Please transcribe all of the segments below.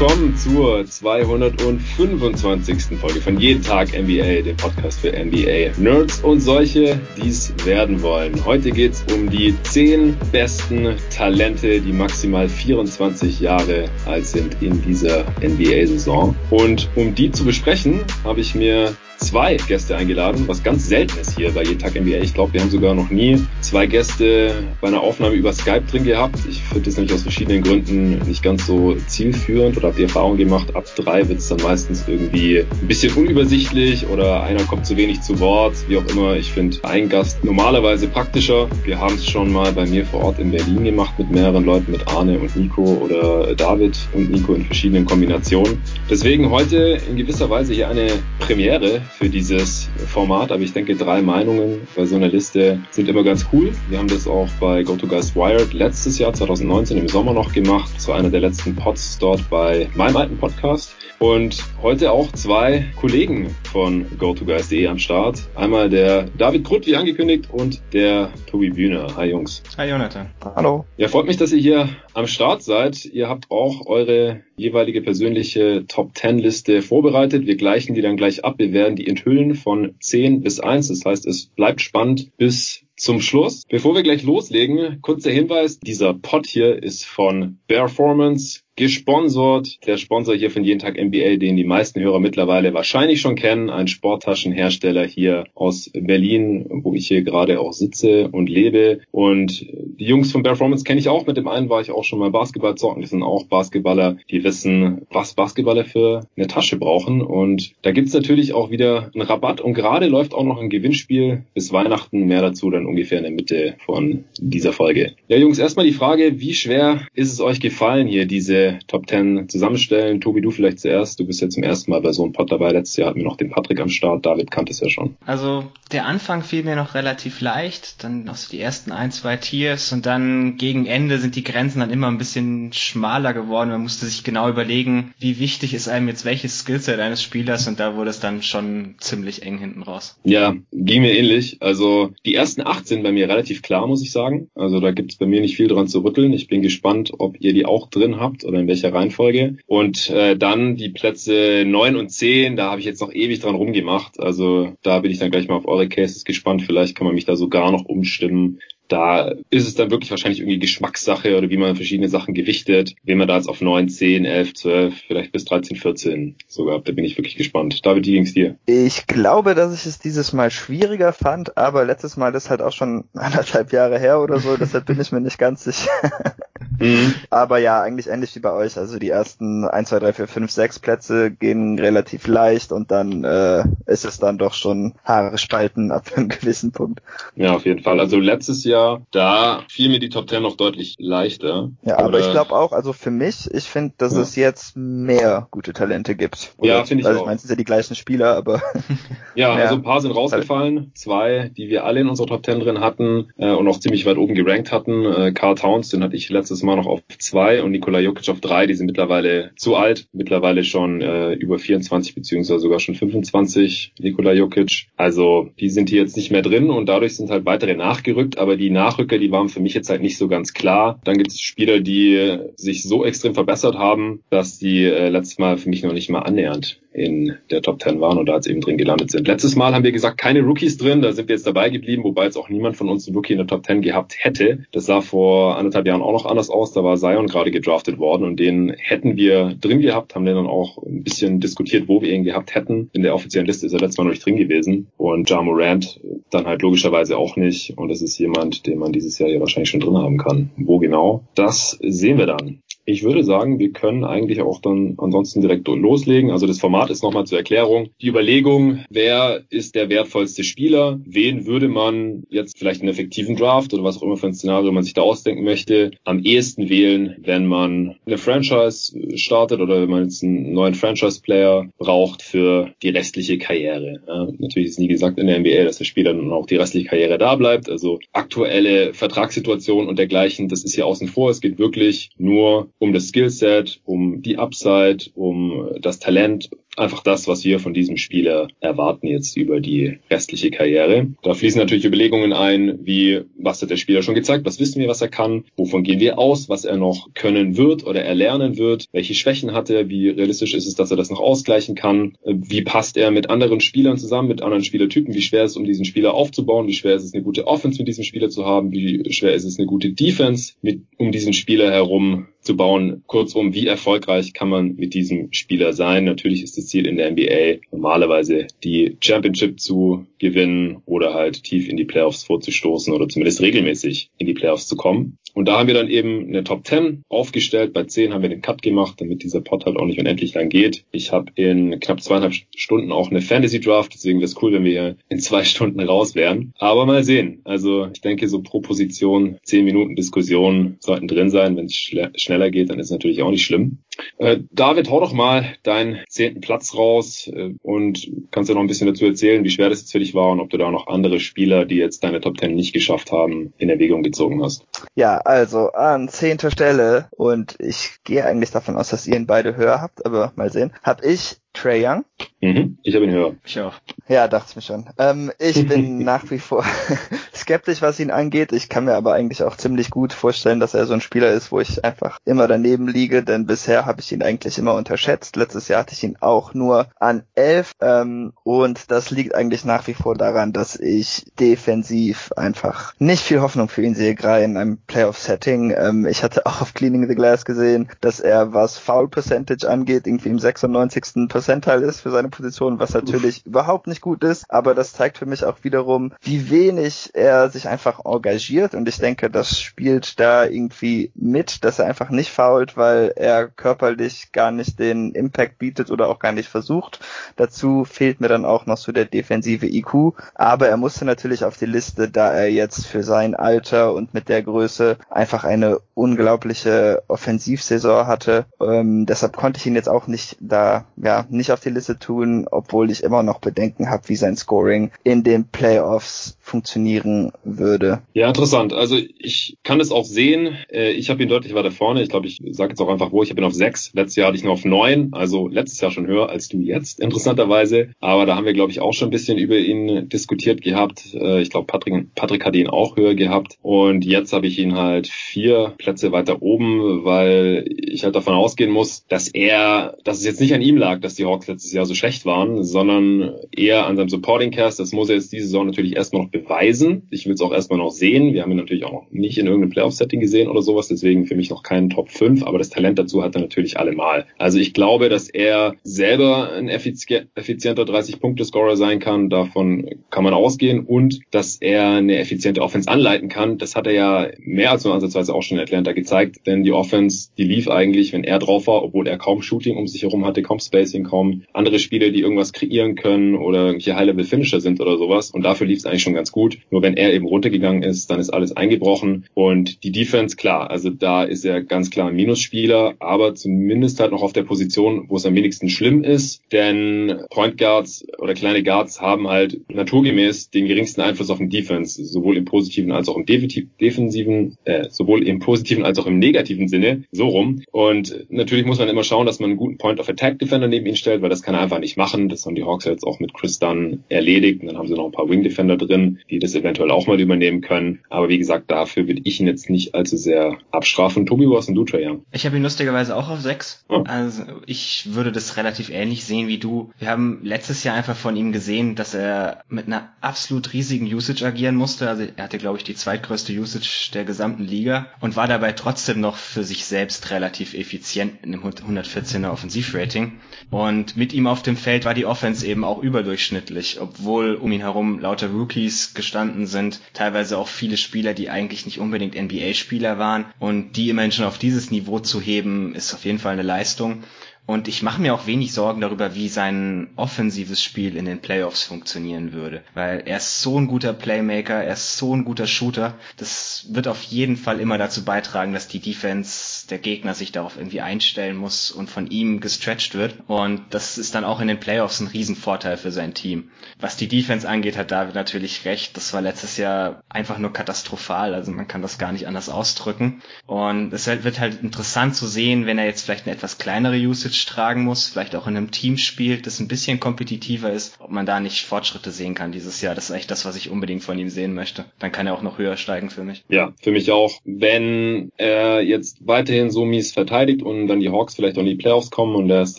willkommen zur 225. Folge von Jeden Tag NBA, dem Podcast für NBA Nerds und solche, die es werden wollen. Heute geht es um die 10 besten Talente, die maximal 24 Jahre alt sind in dieser NBA-Saison. Und um die zu besprechen, habe ich mir zwei Gäste eingeladen, was ganz selten ist hier bei Jeden Tag NBA. Ich glaube, wir haben sogar noch nie zwei Gäste bei einer Aufnahme über Skype drin gehabt. Ich finde das nämlich aus verschiedenen Gründen nicht ganz so zielführend oder habe die Erfahrung gemacht, ab drei wird es dann meistens irgendwie ein bisschen unübersichtlich oder einer kommt zu wenig zu Wort, wie auch immer. Ich finde ein Gast normalerweise praktischer. Wir haben es schon mal bei mir vor Ort in Berlin gemacht mit mehreren Leuten, mit Arne und Nico oder David und Nico in verschiedenen Kombinationen. Deswegen heute in gewisser Weise hier eine Premiere für dieses Format, aber ich denke, drei Meinungen bei so einer Liste sind immer ganz cool. Wir haben das auch bei GoToGuys Wired letztes Jahr, 2019 im Sommer noch gemacht, zu einer der letzten Pods dort bei meinem alten Podcast. Und heute auch zwei Kollegen von GoToGuys.de am Start. Einmal der David Krutt, wie angekündigt, und der Tobi Bühner. Hi Jungs. Hi Jonathan. Hallo. Ja, freut mich, dass ihr hier am Start seid. Ihr habt auch eure jeweilige persönliche Top 10 Liste vorbereitet. Wir gleichen die dann gleich ab. Wir werden die enthüllen von 10 bis 1. Das heißt, es bleibt spannend bis zum Schluss. Bevor wir gleich loslegen, kurzer Hinweis. Dieser Pod hier ist von Performance gesponsert. Der Sponsor hier von Jeden Tag NBA, den die meisten Hörer mittlerweile wahrscheinlich schon kennen, ein Sporttaschenhersteller hier aus Berlin, wo ich hier gerade auch sitze und lebe. Und die Jungs von Performance kenne ich auch. Mit dem einen war ich auch schon mal Basketball zocken. Das sind auch Basketballer, die wissen, was Basketballer für eine Tasche brauchen. Und da gibt's natürlich auch wieder einen Rabatt. Und gerade läuft auch noch ein Gewinnspiel bis Weihnachten. Mehr dazu dann ungefähr in der Mitte von dieser Folge. Ja, Jungs, erstmal die Frage, wie schwer ist es euch gefallen, hier diese Top 10 zusammenstellen. Tobi, du vielleicht zuerst. Du bist ja zum ersten Mal bei so einem Pod dabei. Letztes Jahr hatten wir noch den Patrick am Start. David kannte es ja schon. Also der Anfang fiel mir noch relativ leicht. Dann noch so die ersten ein, zwei Tiers. Und dann gegen Ende sind die Grenzen dann immer ein bisschen schmaler geworden. Man musste sich genau überlegen, wie wichtig ist einem jetzt welches Skillset eines Spielers. Und da wurde es dann schon ziemlich eng hinten raus. Ja, ging mir ähnlich. Also die ersten acht sind bei mir relativ klar, muss ich sagen. Also da gibt es bei mir nicht viel dran zu rütteln. Ich bin gespannt, ob ihr die auch drin habt oder in welcher Reihenfolge. Und äh, dann die Plätze neun und zehn, da habe ich jetzt noch ewig dran rumgemacht. Also da bin ich dann gleich mal auf eure Cases gespannt. Vielleicht kann man mich da sogar noch umstimmen da ist es dann wirklich wahrscheinlich irgendwie Geschmackssache oder wie man verschiedene Sachen gewichtet. Wen man da jetzt auf 9, 10, 11, 12, vielleicht bis 13, 14 sogar. Da bin ich wirklich gespannt. David, wie ging's dir? Ich glaube, dass ich es dieses Mal schwieriger fand, aber letztes Mal ist halt auch schon anderthalb Jahre her oder so, deshalb bin ich mir nicht ganz sicher. mhm. Aber ja, eigentlich ähnlich wie bei euch. Also die ersten 1, 2, 3, 4, 5, 6 Plätze gehen relativ leicht und dann äh, ist es dann doch schon Haare spalten ab einem gewissen Punkt. Ja, auf jeden Fall. Also letztes Jahr Jahr, da fiel mir die Top Ten noch deutlich leichter. Ja, aber ich glaube auch, also für mich, ich finde, dass ja. es jetzt mehr gute Talente gibt. Oder, ja, finde ich also auch. Es sind ja die gleichen Spieler, aber. ja, also ein paar sind rausgefallen. Zwei, die wir alle in unserer Top Ten drin hatten äh, und auch ziemlich weit oben gerankt hatten. Äh, Carl Towns, den hatte ich letztes Mal noch auf zwei und Nikola Jokic auf drei. Die sind mittlerweile zu alt, mittlerweile schon äh, über 24 beziehungsweise sogar schon 25. Nikola Jokic. Also die sind hier jetzt nicht mehr drin und dadurch sind halt weitere nachgerückt, aber die die Nachrücker, die waren für mich jetzt halt nicht so ganz klar. Dann gibt es Spieler, die sich so extrem verbessert haben, dass die äh, letztes Mal für mich noch nicht mal annähernd in der Top 10 waren da jetzt eben drin gelandet sind. Letztes Mal haben wir gesagt, keine Rookies drin, da sind wir jetzt dabei geblieben, wobei jetzt auch niemand von uns einen Rookie in der Top 10 gehabt hätte. Das sah vor anderthalb Jahren auch noch anders aus, da war Zion gerade gedraftet worden und den hätten wir drin gehabt, haben den dann auch ein bisschen diskutiert, wo wir ihn gehabt hätten. In der offiziellen Liste ist er letztes Mal noch nicht drin gewesen und Ja Morant dann halt logischerweise auch nicht und das ist jemand, den man dieses Jahr ja wahrscheinlich schon drin haben kann. Wo genau? Das sehen wir dann. Ich würde sagen, wir können eigentlich auch dann ansonsten direkt loslegen. Also das Format ist nochmal zur Erklärung. Die Überlegung, wer ist der wertvollste Spieler? Wen würde man jetzt vielleicht einen effektiven Draft oder was auch immer für ein Szenario man sich da ausdenken möchte, am ehesten wählen, wenn man eine Franchise startet oder wenn man jetzt einen neuen Franchise-Player braucht für die restliche Karriere. Ja, natürlich ist nie gesagt in der NBA, dass der Spieler dann auch die restliche Karriere da bleibt. Also aktuelle Vertragssituation und dergleichen, das ist hier außen vor. Es geht wirklich nur um das Skillset, um die Upside, um das Talent einfach das, was wir von diesem Spieler erwarten jetzt über die restliche Karriere. Da fließen natürlich Überlegungen ein, wie, was hat der Spieler schon gezeigt, was wissen wir, was er kann, wovon gehen wir aus, was er noch können wird oder erlernen wird, welche Schwächen hat er, wie realistisch ist es, dass er das noch ausgleichen kann, wie passt er mit anderen Spielern zusammen, mit anderen Spielertypen, wie schwer ist es, um diesen Spieler aufzubauen, wie schwer ist es, eine gute Offense mit diesem Spieler zu haben, wie schwer ist es, eine gute Defense mit, um diesen Spieler herum zu bauen. Kurzum, wie erfolgreich kann man mit diesem Spieler sein? Natürlich ist das Ziel in der NBA normalerweise die Championship zu gewinnen oder halt tief in die Playoffs vorzustoßen oder zumindest regelmäßig in die Playoffs zu kommen. Und da haben wir dann eben eine Top 10 aufgestellt. Bei 10 haben wir den Cut gemacht, damit dieser Pod halt auch nicht unendlich lang geht. Ich habe in knapp zweieinhalb Stunden auch eine Fantasy Draft, deswegen wäre es cool, wenn wir hier in zwei Stunden raus wären. Aber mal sehen. Also ich denke, so pro Position 10 Minuten Diskussion sollten drin sein. Wenn es schneller geht, dann ist natürlich auch nicht schlimm. Äh, David, hau doch mal deinen zehnten Platz raus äh, und kannst ja noch ein bisschen dazu erzählen, wie schwer das jetzt für dich war und ob du da noch andere Spieler, die jetzt deine Top 10 nicht geschafft haben, in Erwägung gezogen hast. Ja, also an zehnter Stelle und ich gehe eigentlich davon aus, dass ihr ihn beide höher habt, aber mal sehen, habe ich Trey Young. Mhm, ich habe ihn höher. Ich auch. Ja, dachte ich mir schon. Ähm, ich bin nach wie vor skeptisch, was ihn angeht. Ich kann mir aber eigentlich auch ziemlich gut vorstellen, dass er so ein Spieler ist, wo ich einfach immer daneben liege, denn bisher habe ich ihn eigentlich immer unterschätzt. Letztes Jahr hatte ich ihn auch nur an elf ähm, und das liegt eigentlich nach wie vor daran, dass ich defensiv einfach nicht viel Hoffnung für ihn sehe, gerade in einem Playoff-Setting. Ähm, ich hatte auch auf Cleaning the Glass gesehen, dass er, was Foul Percentage angeht, irgendwie im 96. Percentile ist für seine Position, was natürlich Uff. überhaupt nicht gut ist, aber das zeigt für mich auch wiederum, wie wenig er sich einfach engagiert und ich denke, das spielt da irgendwie mit, dass er einfach nicht fault, weil er körperlich gar nicht den Impact bietet oder auch gar nicht versucht. Dazu fehlt mir dann auch noch so der defensive IQ, aber er musste natürlich auf die Liste, da er jetzt für sein Alter und mit der Größe einfach eine unglaubliche Offensivsaison hatte. Ähm, deshalb konnte ich ihn jetzt auch nicht da ja nicht auf die Liste tun, obwohl ich immer noch Bedenken habe, wie sein Scoring in den Playoffs funktionieren würde. Ja, interessant. Also ich kann es auch sehen. Äh, ich habe ihn deutlich weiter vorne. Ich glaube, ich sage jetzt auch einfach wo. Ich habe ihn auf sechs. Letztes Jahr hatte ich ihn auf neun. Also letztes Jahr schon höher als du jetzt, interessanterweise. Aber da haben wir, glaube ich, auch schon ein bisschen über ihn diskutiert gehabt. Äh, ich glaube, Patrick, Patrick hat ihn auch höher gehabt. Und jetzt habe ich ihn halt vier Plätze weiter oben, weil ich halt davon ausgehen muss, dass er, dass es jetzt nicht an ihm lag, dass die Hawks letztes Jahr so schlecht waren, sondern eher an seinem Supporting Cast. Das muss er jetzt diese Saison natürlich erstmal noch beweisen. Ich will es auch erstmal noch sehen. Wir haben ihn natürlich auch noch nicht in irgendeinem Playoff-Setting gesehen oder sowas, deswegen für mich noch keinen Top 5, aber das Talent dazu hat er natürlich allemal. Also ich glaube, dass er selber ein effizienter 30-Punkte-Scorer sein kann. Davon kann man ausgehen und dass er eine effiziente Offense anleiten kann. Das hat er ja mehr als nur ansatzweise auch schon in Atlanta gezeigt, denn die Offense, die lief eigentlich, wenn er drauf war, obwohl er kaum Shooting um sich herum hatte, kaum Spacing, kaum andere Spieler, die irgendwas kreieren können oder irgendwelche High-Level-Finisher sind oder sowas. Und dafür lief es eigentlich schon ganz gut. Nur wenn er eben runtergegangen ist, dann ist alles eingebrochen. Und die Defense, klar, also da ist er ganz klar ein Minusspieler, aber zumindest halt noch auf der Position, wo es am wenigsten schlimm ist. Denn Point Guards oder kleine Guards haben halt naturgemäß den geringsten Einfluss auf den Defense, sowohl im positiven als auch im defensiven, äh, sowohl im positiven als auch im negativen Sinne, so rum. Und natürlich muss man immer schauen, dass man einen guten Point of Attack Defender neben ihn stellt, weil das kann er einfach nicht machen. Das haben die Hawks jetzt auch mit Chris Dunn erledigt. Und dann haben sie noch ein paar Wing Defender drin, die das eventuell auch mal übernehmen können. Aber wie gesagt, dafür würde ich ihn jetzt nicht allzu sehr abstrafen. Tobi, was denn du, Young? Ich habe ihn lustigerweise auch auf sechs. Oh. Also ich würde das relativ ähnlich sehen wie du. Wir haben letztes Jahr einfach von ihm gesehen, dass er mit einer absolut riesigen Usage agieren musste. Also er hatte, glaube ich, die zweitgrößte Usage der gesamten Liga und war dabei trotzdem noch für sich selbst relativ effizient in einem 114er Offensivrating. Und mit ihm auf dem Feld war die Offense eben auch überdurchschnittlich, obwohl um ihn herum lauter Rookies gestanden sind, teilweise auch viele Spieler, die eigentlich nicht unbedingt NBA-Spieler waren. Und die immerhin schon auf dieses Niveau zu heben, ist auf jeden Fall eine Leistung. Und ich mache mir auch wenig Sorgen darüber, wie sein offensives Spiel in den Playoffs funktionieren würde. Weil er ist so ein guter Playmaker, er ist so ein guter Shooter. Das wird auf jeden Fall immer dazu beitragen, dass die Defense der Gegner sich darauf irgendwie einstellen muss und von ihm gestretched wird. Und das ist dann auch in den Playoffs ein Riesenvorteil für sein Team. Was die Defense angeht, hat David natürlich recht. Das war letztes Jahr einfach nur katastrophal. Also man kann das gar nicht anders ausdrücken. Und es wird halt interessant zu sehen, wenn er jetzt vielleicht eine etwas kleinere Usage tragen muss, vielleicht auch in einem Team spielt, das ein bisschen kompetitiver ist, ob man da nicht Fortschritte sehen kann dieses Jahr. Das ist echt das, was ich unbedingt von ihm sehen möchte. Dann kann er auch noch höher steigen für mich. Ja, für mich auch. Wenn er jetzt weiterhin so mies verteidigt und dann die Hawks vielleicht auch in die Playoffs kommen und er ist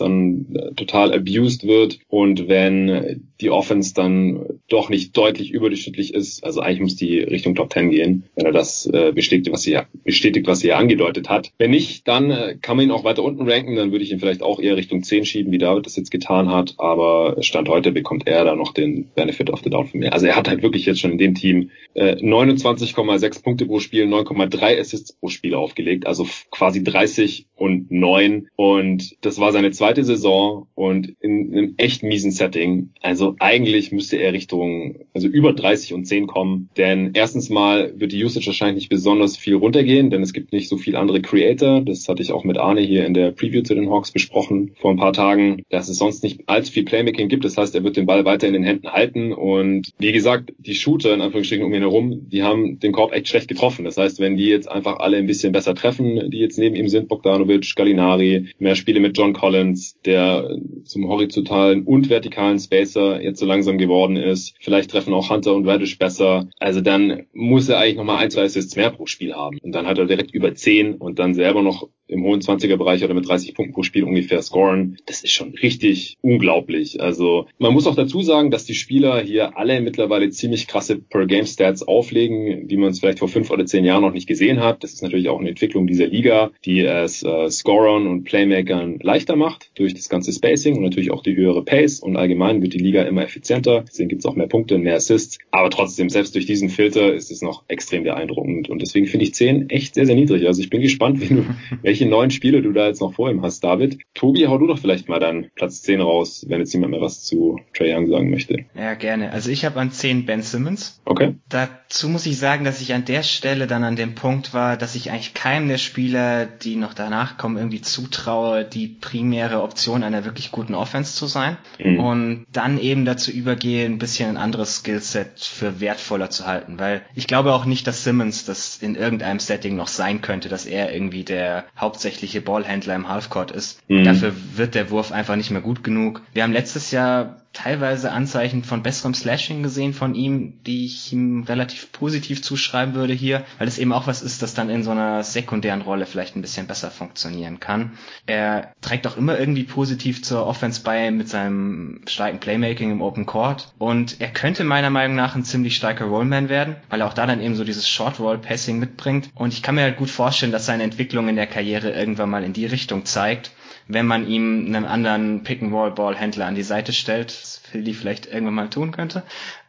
dann äh, total abused wird. Und wenn die Offense dann doch nicht deutlich überdurchschnittlich ist, also eigentlich muss die Richtung Top 10 gehen, wenn er das äh, bestätigt, was sie bestätigt, was sie ja angedeutet hat. Wenn nicht, dann äh, kann man ihn auch weiter unten ranken, dann würde ich ihn vielleicht auch eher Richtung 10 schieben, wie David das jetzt getan hat, aber Stand heute bekommt er da noch den Benefit of the Doubt von mir. Also er hat halt wirklich jetzt schon in dem Team äh, 29,6 Punkte pro Spiel, 9,3 Assists pro Spiel aufgelegt, also quasi 30 und 9 und das war seine zweite Saison und in einem echt miesen Setting. Also eigentlich müsste er Richtung, also über 30 und 10 kommen, denn erstens mal wird die Usage wahrscheinlich nicht besonders viel runtergehen, denn es gibt nicht so viel andere Creator. Das hatte ich auch mit Arne hier in der Preview zu den Hawks besprochen vor ein paar Tagen, dass es sonst nicht allzu viel Playmaking gibt. Das heißt, er wird den Ball weiter in den Händen halten und wie gesagt, die Shooter in Anführungsstrichen um ihn herum, die haben den Korb echt schlecht getroffen. Das heißt, wenn die jetzt einfach alle ein bisschen besser treffen, die jetzt neben ihm sind, Bogdanovic, Gallinari, mehr Spiele mit John Collins, der zum horizontalen und vertikalen Spacer jetzt so langsam geworden ist. Vielleicht treffen auch Hunter und Radish besser. Also dann muss er eigentlich nochmal ein, zwei Assists mehr pro Spiel haben. Und dann hat er direkt über zehn und dann selber noch im hohen 20er Bereich oder mit 30 Punkten pro Spiel ungefähr scoren. Das ist schon richtig unglaublich. Also man muss auch dazu sagen, dass die Spieler hier alle mittlerweile ziemlich krasse Per-Game-Stats auflegen, die man es vielleicht vor fünf oder zehn Jahren noch nicht gesehen hat. Das ist natürlich auch eine Entwicklung dieser Liga, die es äh, Scorern und Playmakern leichter macht durch das ganze Spacing und natürlich auch die höhere Pace und allgemein wird die Liga immer effizienter. Deswegen gibt es auch mehr Punkte, mehr Assists. Aber trotzdem, selbst durch diesen Filter ist es noch extrem beeindruckend und deswegen finde ich 10 echt sehr, sehr niedrig. Also ich bin gespannt, du, welche neuen Spiele du da jetzt noch vor ihm hast, David. Tobi, hau du doch vielleicht mal dann Platz 10 raus, wenn jetzt jemand mehr was zu Trey Young sagen möchte. Ja, gerne. Also ich habe an 10 Ben Simmons. Okay. Dazu muss ich sagen, dass ich an der Stelle dann an dem Punkt war, dass ich eigentlich keinem der Spieler, die noch danach kommen, irgendwie zutraue, die primäre Option einer wirklich guten Offense zu sein. Mhm. Und dann eben dazu übergehe, ein bisschen ein anderes Skillset für wertvoller zu halten. Weil ich glaube auch nicht, dass Simmons das in irgendeinem Setting noch sein könnte, dass er irgendwie der hauptsächliche Ballhändler im Halfcourt ist. Mhm. Dafür wird der Wurf einfach nicht mehr gut genug. Wir haben letztes Jahr teilweise Anzeichen von besserem Slashing gesehen von ihm, die ich ihm relativ positiv zuschreiben würde hier, weil es eben auch was ist, das dann in so einer sekundären Rolle vielleicht ein bisschen besser funktionieren kann. Er trägt auch immer irgendwie positiv zur Offense bei mit seinem starken Playmaking im Open Court. Und er könnte meiner Meinung nach ein ziemlich starker Rollman werden, weil er auch da dann eben so dieses Short Roll Passing mitbringt. Und ich kann mir halt gut vorstellen, dass seine Entwicklung in der Karriere irgendwann mal in die Richtung zeigt wenn man ihm einen anderen Pick-and-Roll-Ball-Händler an die Seite stellt, was Philly vielleicht irgendwann mal tun könnte.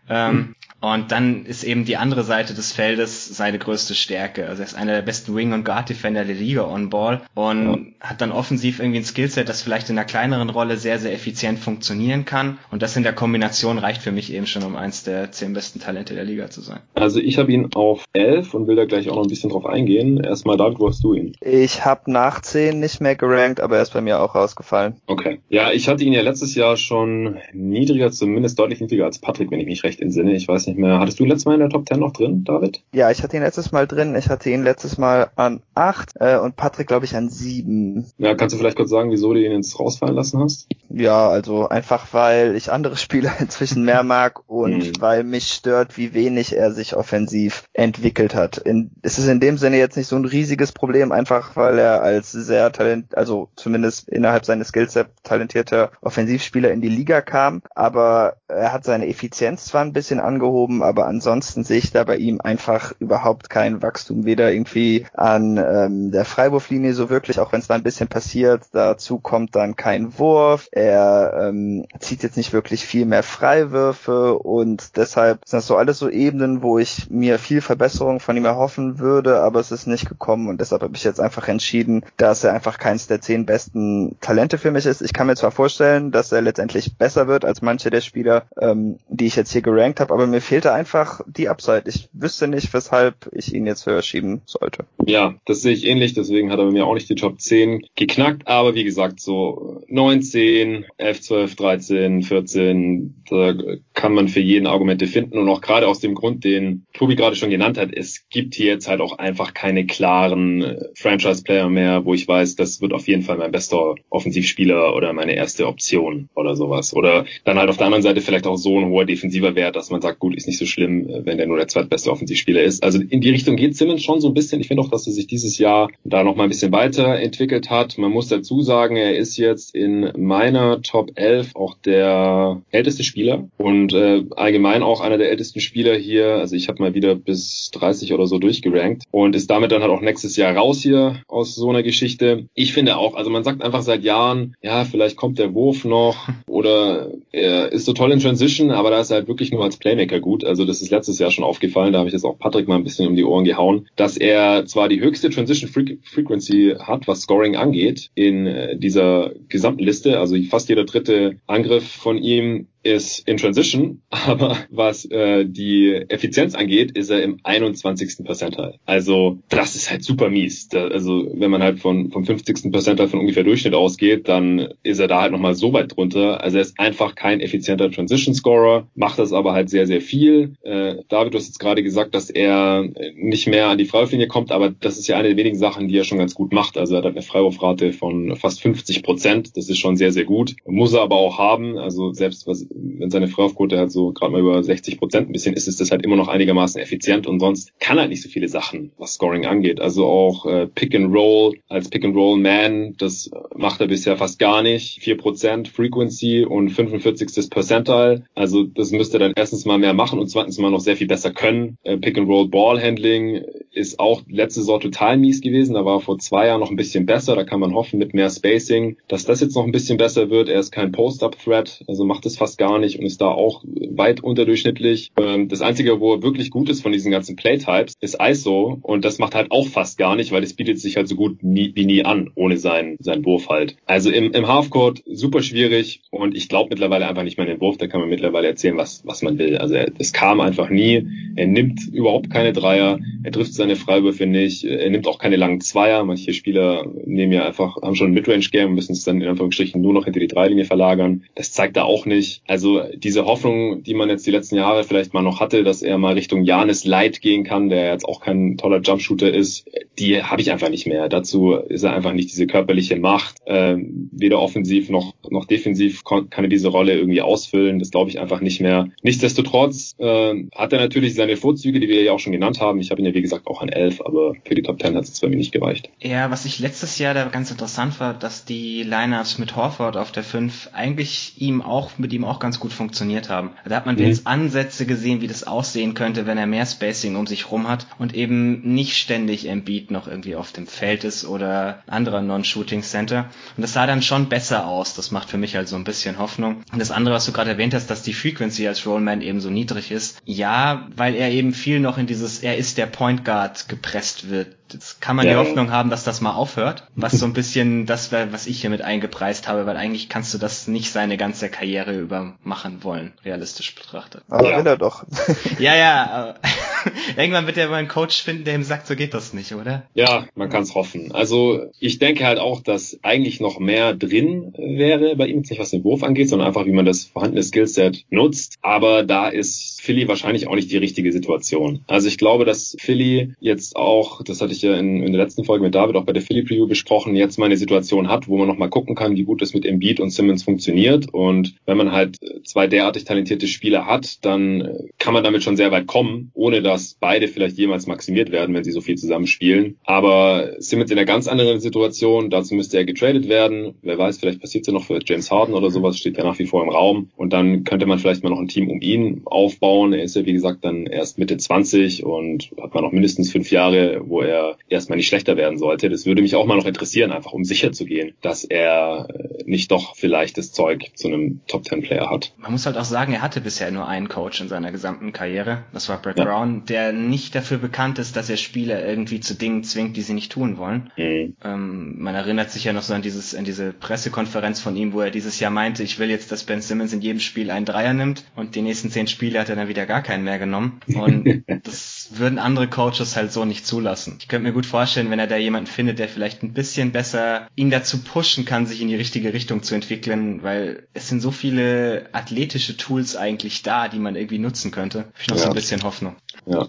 Ähm, mhm. Und dann ist eben die andere Seite des Feldes seine größte Stärke. Also er ist einer der besten Wing- und Guard-Defender der Liga on Ball und ja. hat dann offensiv irgendwie ein Skillset, das vielleicht in einer kleineren Rolle sehr, sehr effizient funktionieren kann. Und das in der Kombination reicht für mich eben schon, um eins der zehn besten Talente der Liga zu sein. Also ich habe ihn auf elf und will da gleich auch noch ein bisschen drauf eingehen. Erstmal David, wo hast du ihn? Ich habe nach zehn nicht mehr gerankt, aber er ist bei mir auch rausgefallen. Okay. Ja, ich hatte ihn ja letztes Jahr schon niedriger, zumindest deutlich niedriger als Patrick, wenn ich mich recht entsinne. Ich weiß nicht mehr. Hattest du letztes Mal in der Top 10 noch drin, David? Ja, ich hatte ihn letztes Mal drin. Ich hatte ihn letztes Mal an 8 äh, und Patrick, glaube ich, an 7. Ja, kannst du vielleicht kurz sagen, wieso du ihn jetzt rausfallen lassen hast? Ja, also einfach, weil ich andere Spieler inzwischen mehr mag und mhm. weil mich stört, wie wenig er sich offensiv entwickelt hat. In, es ist in dem Sinne jetzt nicht so ein riesiges Problem, einfach weil er als sehr talent, also zumindest innerhalb seines Skillset talentierter Offensivspieler in die Liga kam, aber er hat seine Effizienz zwar ein bisschen angehoben, aber ansonsten sehe ich da bei ihm einfach überhaupt kein Wachstum, weder irgendwie an ähm, der Freiwurflinie so wirklich, auch wenn es da ein bisschen passiert, dazu kommt dann kein Wurf, er ähm, zieht jetzt nicht wirklich viel mehr Freiwürfe und deshalb sind das so alles so Ebenen, wo ich mir viel Verbesserung von ihm erhoffen würde, aber es ist nicht gekommen und deshalb habe ich jetzt einfach entschieden, dass er einfach keins der zehn besten Talente für mich ist. Ich kann mir zwar vorstellen, dass er letztendlich besser wird als manche der Spieler, ähm, die ich jetzt hier gerankt habe, aber mir fehlte einfach die Upside. Ich wüsste nicht, weshalb ich ihn jetzt höher schieben sollte. Ja, das sehe ich ähnlich, deswegen hat er bei mir auch nicht die Top 10 geknackt, aber wie gesagt, so 19, 11, 12, 13, 14, da kann man für jeden Argumente finden und auch gerade aus dem Grund, den Tobi gerade schon genannt hat, es gibt hier jetzt halt auch einfach keine klaren äh, Franchise-Player mehr, wo ich weiß, das wird auf jeden Fall mein bester Offensivspieler oder meine erste Option oder sowas. Oder dann halt auf der anderen Seite vielleicht auch so ein hoher defensiver Wert, dass man sagt, gut, ist nicht so schlimm, äh, wenn der nur der zweitbeste Offensivspieler ist. Also in die Richtung geht Simmons schon so ein bisschen. Ich finde auch, dass er sich dieses Jahr da noch mal ein bisschen weiterentwickelt hat. Man muss dazu sagen, er ist jetzt in meiner Top 11 auch der älteste Spieler und äh, allgemein auch einer der ältesten Spieler hier. Also ich habe mal wieder bis 30 oder so durchgerankt und ist damit dann halt auch nächstes Jahr raus hier aus so einer Geschichte. Ich finde auch, also man sagt einfach seit Jahren, ja, vielleicht kommt der Wurf noch oder er ist so toll in Transition, aber da ist er halt wirklich nur als Playmaker gut. Also das ist letztes Jahr schon aufgefallen, da habe ich jetzt auch Patrick mal ein bisschen um die Ohren gehauen, dass er zwar die höchste Transition Frequency hat, was Scoring angeht, in äh, dieser gesamten Liste, also fast jeder dritte Angriff von ihm ist in Transition, aber was äh, die Effizienz angeht, ist er im 21. Percentile. Also das ist halt super mies. Da, also wenn man halt von vom 50. Percentile von ungefähr Durchschnitt ausgeht, dann ist er da halt nochmal so weit drunter. Also er ist einfach kein effizienter Transition Scorer, macht das aber halt sehr, sehr viel. Äh, David, du hast jetzt gerade gesagt, dass er nicht mehr an die Freiwurflinie kommt, aber das ist ja eine der wenigen Sachen, die er schon ganz gut macht. Also er hat eine Freiwurfrate von fast 50 Prozent. Das ist schon sehr, sehr gut. Muss er aber auch haben. Also selbst was wenn seine Freiwurfquote halt so gerade mal über 60 Prozent ein bisschen ist, ist das halt immer noch einigermaßen effizient und sonst kann halt nicht so viele Sachen, was Scoring angeht. Also auch äh, Pick and Roll als Pick and Roll Man, das macht er bisher fast gar nicht. 4 Prozent Frequency und 45. Percentile. Also das müsste er dann erstens mal mehr machen und zweitens mal noch sehr viel besser können. Äh, Pick and Roll Ball Handling ist auch letzte Saison total mies gewesen. Da war vor zwei Jahren noch ein bisschen besser. Da kann man hoffen mit mehr Spacing, dass das jetzt noch ein bisschen besser wird. Er ist kein Post-Up-Threat, also macht es fast gar nicht und ist da auch weit unterdurchschnittlich. Ähm, das Einzige, wo er wirklich gut ist von diesen ganzen Playtypes, ist ISO und das macht halt auch fast gar nicht, weil es bietet sich halt so gut nie, wie nie an, ohne seinen, seinen Wurf halt. Also im, im Halfcourt super schwierig und ich glaube mittlerweile einfach nicht mehr an den Wurf, da kann man mittlerweile erzählen, was, was man will. Also es kam einfach nie. Er nimmt überhaupt keine Dreier, er trifft seine Freiwürfe nicht, er nimmt auch keine langen Zweier. Manche Spieler nehmen ja einfach, haben schon Midrange-Game und müssen es dann in Anführungsstrichen nur noch hinter die Dreilinie verlagern. Das zeigt er auch nicht. Also diese Hoffnung, die man jetzt die letzten Jahre vielleicht mal noch hatte, dass er mal Richtung Janis Light gehen kann, der jetzt auch kein toller Jumpshooter ist, die habe ich einfach nicht mehr. Dazu ist er einfach nicht diese körperliche Macht. Ähm, weder offensiv noch, noch defensiv kann er diese Rolle irgendwie ausfüllen. Das glaube ich einfach nicht mehr. Nichtsdestotrotz äh, hat er natürlich seine Vorzüge, die wir ja auch schon genannt haben. Ich habe ihn ja wie gesagt auch an 11, aber für die Top 10 hat es bei mir nicht gereicht. Ja, was ich letztes Jahr da ganz interessant war, dass die Lineups mit Horford auf der 5 eigentlich ihm auch mit ihm auch ganz gut funktioniert haben. Da hat man mhm. jetzt Ansätze gesehen, wie das aussehen könnte, wenn er mehr Spacing um sich rum hat und eben nicht ständig Embiid noch irgendwie auf dem Feld ist oder anderer Non-Shooting Center. Und das sah dann schon besser aus. Das macht für mich halt so ein bisschen Hoffnung. Und das andere, was du gerade erwähnt hast, dass die Frequency als Rollman eben so niedrig ist. Ja, weil er eben viel noch in dieses, er ist der Point Guard gepresst wird Jetzt kann man ja. die Hoffnung haben, dass das mal aufhört, was so ein bisschen das wäre, was ich hier mit eingepreist habe, weil eigentlich kannst du das nicht seine ganze Karriere über machen wollen, realistisch betrachtet. Aber ja. will er doch. ja, ja. Irgendwann wird er mal einen Coach finden, der ihm sagt, so geht das nicht, oder? Ja, man kann es hoffen. Also ich denke halt auch, dass eigentlich noch mehr drin wäre bei ihm, nicht was den Wurf angeht, sondern einfach, wie man das vorhandene Skillset nutzt. Aber da ist Philly wahrscheinlich auch nicht die richtige Situation. Also ich glaube, dass Philly jetzt auch, das hatte ich ja in, in der letzten Folge mit David auch bei der Philly Preview besprochen, jetzt mal eine Situation hat, wo man nochmal gucken kann, wie gut das mit Embiid und Simmons funktioniert. Und wenn man halt zwei derartig talentierte Spieler hat, dann kann man damit schon sehr weit kommen, ohne dass beide vielleicht jemals maximiert werden, wenn sie so viel zusammen spielen. Aber Simmons in einer ganz anderen Situation, dazu müsste er getradet werden. Wer weiß, vielleicht passiert es ja noch für James Harden oder sowas, steht ja nach wie vor im Raum. Und dann könnte man vielleicht mal noch ein Team um ihn aufbauen. Er ist ja, wie gesagt, dann erst Mitte 20 und hat man noch mindestens fünf Jahre, wo er erstmal nicht schlechter werden sollte. Das würde mich auch mal noch interessieren, einfach um sicher zu gehen, dass er äh, nicht doch vielleicht das Zeug zu einem Top Ten Player hat. Man muss halt auch sagen, er hatte bisher nur einen Coach in seiner gesamten Karriere. Das war Brett ja. Brown, der nicht dafür bekannt ist, dass er Spieler irgendwie zu Dingen zwingt, die sie nicht tun wollen. Mhm. Ähm, man erinnert sich ja noch so an dieses, an diese Pressekonferenz von ihm, wo er dieses Jahr meinte, ich will jetzt, dass Ben Simmons in jedem Spiel einen Dreier nimmt und die nächsten zehn Spiele hat er er wieder gar keinen mehr genommen. Und das würden andere Coaches halt so nicht zulassen. Ich könnte mir gut vorstellen, wenn er da jemanden findet, der vielleicht ein bisschen besser ihn dazu pushen kann, sich in die richtige Richtung zu entwickeln, weil es sind so viele athletische Tools eigentlich da, die man irgendwie nutzen könnte. Hab ich noch ja. so ein bisschen Hoffnung. Ja.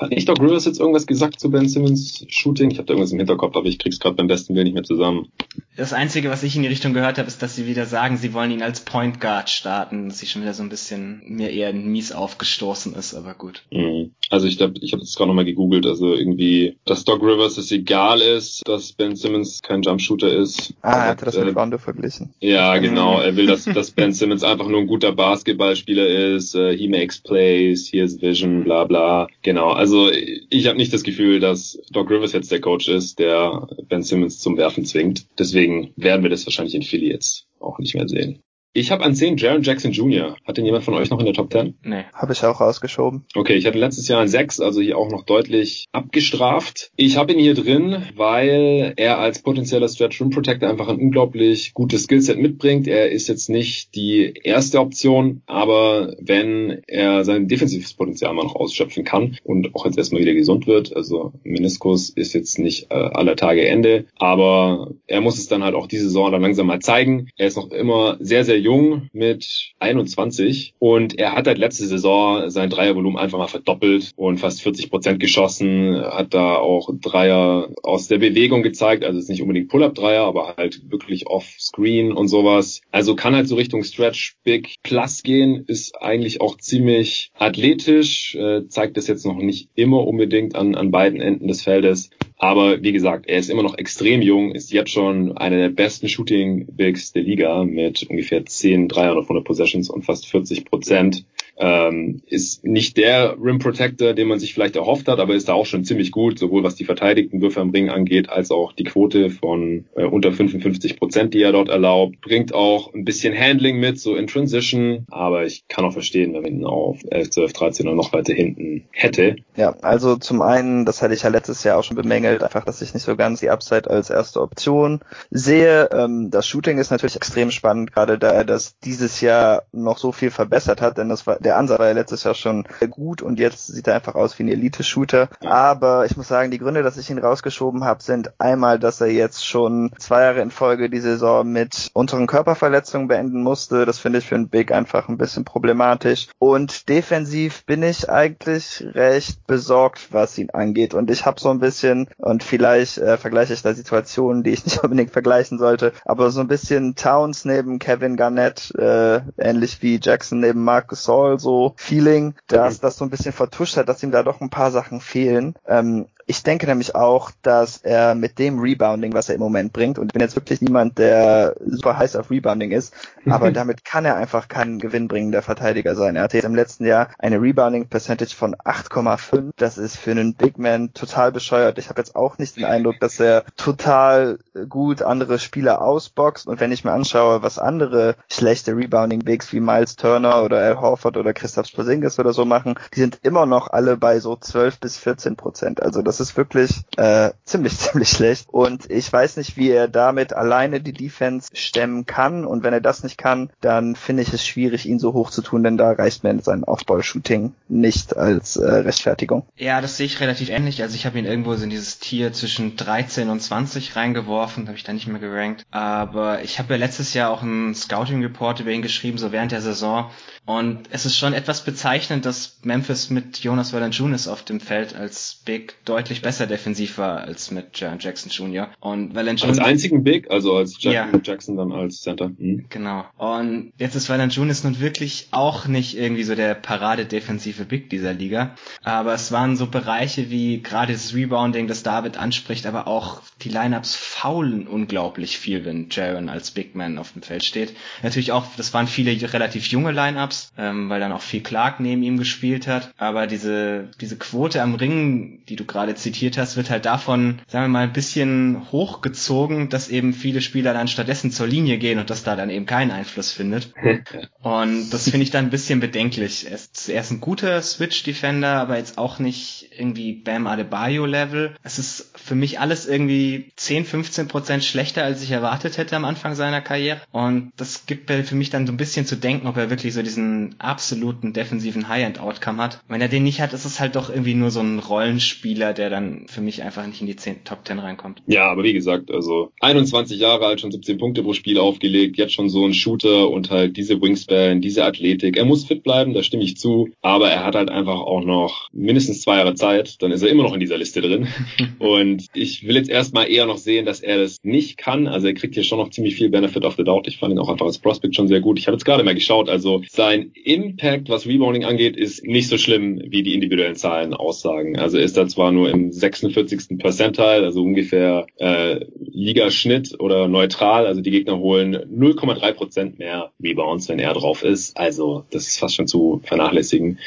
Hat nicht Doc Rivers jetzt irgendwas gesagt zu Ben Simmons Shooting? Ich habe da irgendwas im Hinterkopf, aber ich krieg's gerade beim besten Willen nicht mehr zusammen. Das Einzige, was ich in die Richtung gehört habe, ist, dass sie wieder sagen, sie wollen ihn als Point Guard starten, dass sie schon wieder so ein bisschen mir eher mies aufgestoßen ist, aber gut. Mhm. Also ich glaube, ich habe jetzt gerade nochmal gegoogelt, also irgendwie, dass Doc Rivers es egal ist, dass Ben Simmons kein Jumpshooter ist. Ah, er hatte das mit äh, Rondo verglichen. Ja, genau. Er will, dass, dass Ben Simmons einfach nur ein guter Basketballspieler ist. Uh, he makes plays, he has vision, bla bla. Genau. Also ich habe nicht das Gefühl, dass Doc Rivers jetzt der Coach ist, der Ben Simmons zum Werfen zwingt. Deswegen werden wir das wahrscheinlich in Philly jetzt auch nicht mehr sehen. Ich habe an 10 Jaron Jackson Jr. Hat den jemand von euch noch in der Top 10? Nee. Habe ich auch rausgeschoben. Okay, ich hatte letztes Jahr ein 6, also hier auch noch deutlich abgestraft. Ich habe ihn hier drin, weil er als potenzieller Stretch Rim Protector einfach ein unglaublich gutes Skillset mitbringt. Er ist jetzt nicht die erste Option, aber wenn er sein defensives Potenzial mal noch ausschöpfen kann und auch jetzt erstmal wieder gesund wird, also Meniskus ist jetzt nicht äh, aller Tage Ende, aber er muss es dann halt auch diese Saison dann langsam mal zeigen. Er ist noch immer sehr, sehr jung mit 21 und er hat halt letzte Saison sein Dreiervolumen einfach mal verdoppelt und fast 40 Prozent geschossen, hat da auch Dreier aus der Bewegung gezeigt, also ist nicht unbedingt Pull-Up-Dreier, aber halt wirklich off-Screen und sowas. Also kann halt so Richtung Stretch Big Plus gehen, ist eigentlich auch ziemlich athletisch, äh, zeigt das jetzt noch nicht immer unbedingt an, an beiden Enden des Feldes, aber wie gesagt, er ist immer noch extrem jung, ist jetzt schon einer der besten Shooting Bigs der Liga mit ungefähr 10 Dreier auf 100 Possessions und fast 40 Prozent. Ähm, ist nicht der Rim Protector, den man sich vielleicht erhofft hat, aber ist da auch schon ziemlich gut, sowohl was die verteidigten Würfe am Ring angeht, als auch die Quote von äh, unter 55 Prozent, die er dort erlaubt. Bringt auch ein bisschen Handling mit, so in Transition, aber ich kann auch verstehen, wenn man ihn auf 11, 12, 13 oder noch weiter hinten hätte. Ja, also zum einen, das hatte ich ja letztes Jahr auch schon bemängelt, einfach, dass ich nicht so ganz die Upside als erste Option sehe. Ähm, das Shooting ist natürlich extrem spannend, gerade da er das dieses Jahr noch so viel verbessert hat, denn das war der der Ansatz war ja letztes Jahr schon gut und jetzt sieht er einfach aus wie ein Elite-Shooter. Aber ich muss sagen, die Gründe, dass ich ihn rausgeschoben habe, sind einmal, dass er jetzt schon zwei Jahre in Folge die Saison mit unteren Körperverletzungen beenden musste. Das finde ich für einen Big einfach ein bisschen problematisch. Und defensiv bin ich eigentlich recht besorgt, was ihn angeht. Und ich habe so ein bisschen, und vielleicht äh, vergleiche ich da Situationen, die ich nicht unbedingt vergleichen sollte, aber so ein bisschen Towns neben Kevin Garnett, äh, ähnlich wie Jackson neben Marcus Saul, so Feeling, dass das so ein bisschen vertuscht hat, dass ihm da doch ein paar Sachen fehlen. Ähm, ich denke nämlich auch, dass er mit dem Rebounding, was er im Moment bringt, und ich bin jetzt wirklich niemand, der super heiß auf Rebounding ist, aber damit kann er einfach kein gewinnbringender Verteidiger sein. Er hatte jetzt im letzten Jahr eine Rebounding Percentage von 8,5. Das ist für einen Big Man total bescheuert. Ich habe jetzt auch nicht den Eindruck, dass er total gut andere Spieler ausboxt. Und wenn ich mir anschaue, was andere schlechte Rebounding Bigs wie Miles Turner oder Al Horford oder Christoph Porzingis oder so machen, die sind immer noch alle bei so 12 bis 14 Prozent. Also das ist wirklich äh, ziemlich, ziemlich schlecht. Und ich weiß nicht, wie er damit alleine die Defense stemmen kann. Und wenn er das nicht kann, dann finde ich es schwierig, ihn so hoch zu tun, denn da reicht mir sein Aufball-Shooting nicht als äh, Rechtfertigung. Ja, das sehe ich relativ ähnlich. Also ich habe ihn irgendwo in dieses Tier zwischen 13 und 20 reingeworfen, habe ich da nicht mehr gerankt. Aber ich habe ja letztes Jahr auch einen Scouting-Report über ihn geschrieben, so während der Saison. Und es ist schon etwas bezeichnend, dass Memphis mit Jonas Valanciunas auf dem Feld als Big deutlich besser defensiv war als mit Jaron Jackson Jr. Und Valanciunas als einzigen Big, also als Jack ja. Jackson dann als Center. Mhm. Genau. Und jetzt ist Valanciunas nun wirklich auch nicht irgendwie so der Paradedefensive Big dieser Liga, aber es waren so Bereiche wie gerade das Rebounding, das David anspricht, aber auch die Lineups faulen unglaublich viel, wenn Jaron als Big Man auf dem Feld steht. Natürlich auch, das waren viele relativ junge Lineups ähm, weil dann auch viel Clark neben ihm gespielt hat. Aber diese, diese Quote am Ring, die du gerade gerade zitiert hast, wird halt davon, sagen wir mal, ein bisschen hochgezogen, dass eben viele Spieler dann stattdessen zur Linie gehen und das da dann eben keinen Einfluss findet. und das finde ich dann ein bisschen bedenklich. Er ist, er ist ein guter Switch-Defender, aber jetzt auch nicht irgendwie Bam Adebayo-Level. Es ist für mich alles irgendwie 10, 15 Prozent schlechter, als ich erwartet hätte am Anfang seiner Karriere. Und das gibt für mich dann so ein bisschen zu denken, ob er wirklich so diesen absoluten defensiven High-End-Outcome hat. Wenn er den nicht hat, ist es halt doch irgendwie nur so ein Rollenspieler, der dann für mich einfach nicht in die 10, Top 10 reinkommt. Ja, aber wie gesagt, also 21 Jahre alt, schon 17 Punkte pro Spiel aufgelegt, jetzt schon so ein Shooter und halt diese Wingspan, diese Athletik. Er muss fit bleiben, da stimme ich zu, aber er hat halt einfach auch noch mindestens zwei Jahre Zeit, dann ist er immer noch in dieser Liste drin. und ich will jetzt erstmal eher noch sehen, dass er das nicht kann. Also er kriegt hier schon noch ziemlich viel Benefit of the Doubt. Ich fand ihn auch einfach als Prospect schon sehr gut. Ich habe jetzt gerade mal geschaut, also sein Impact, was Rebounding angeht, ist nicht so schlimm, wie die individuellen Zahlen aussagen. Also ist er zwar nur im 46. Percentile, also ungefähr äh, Ligaschnitt oder neutral, also die Gegner holen 0,3 Prozent mehr Rebounds, wenn er drauf ist. Also das ist fast schon zu vernachlässigen.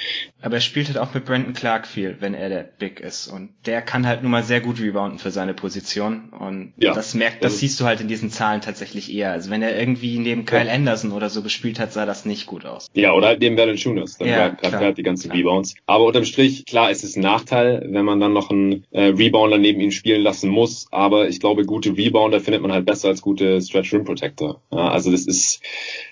Aber er spielt halt auch mit Brandon Clark viel, wenn er der Big ist. Und der kann halt nun mal sehr gut rebounden für seine Position. Und ja, das merkt, das also, siehst du halt in diesen Zahlen tatsächlich eher. Also wenn er irgendwie neben Kyle ja. Anderson oder so gespielt hat, sah das nicht gut aus. Ja, oder halt neben Valanciunas. Dann ja, greift er halt die ganzen klar. Rebounds. Aber unterm Strich, klar, es ist ein Nachteil, wenn man dann noch einen äh, Rebounder neben ihm spielen lassen muss. Aber ich glaube, gute Rebounder findet man halt besser als gute Stretch Rim Protector. Ja, also das ist,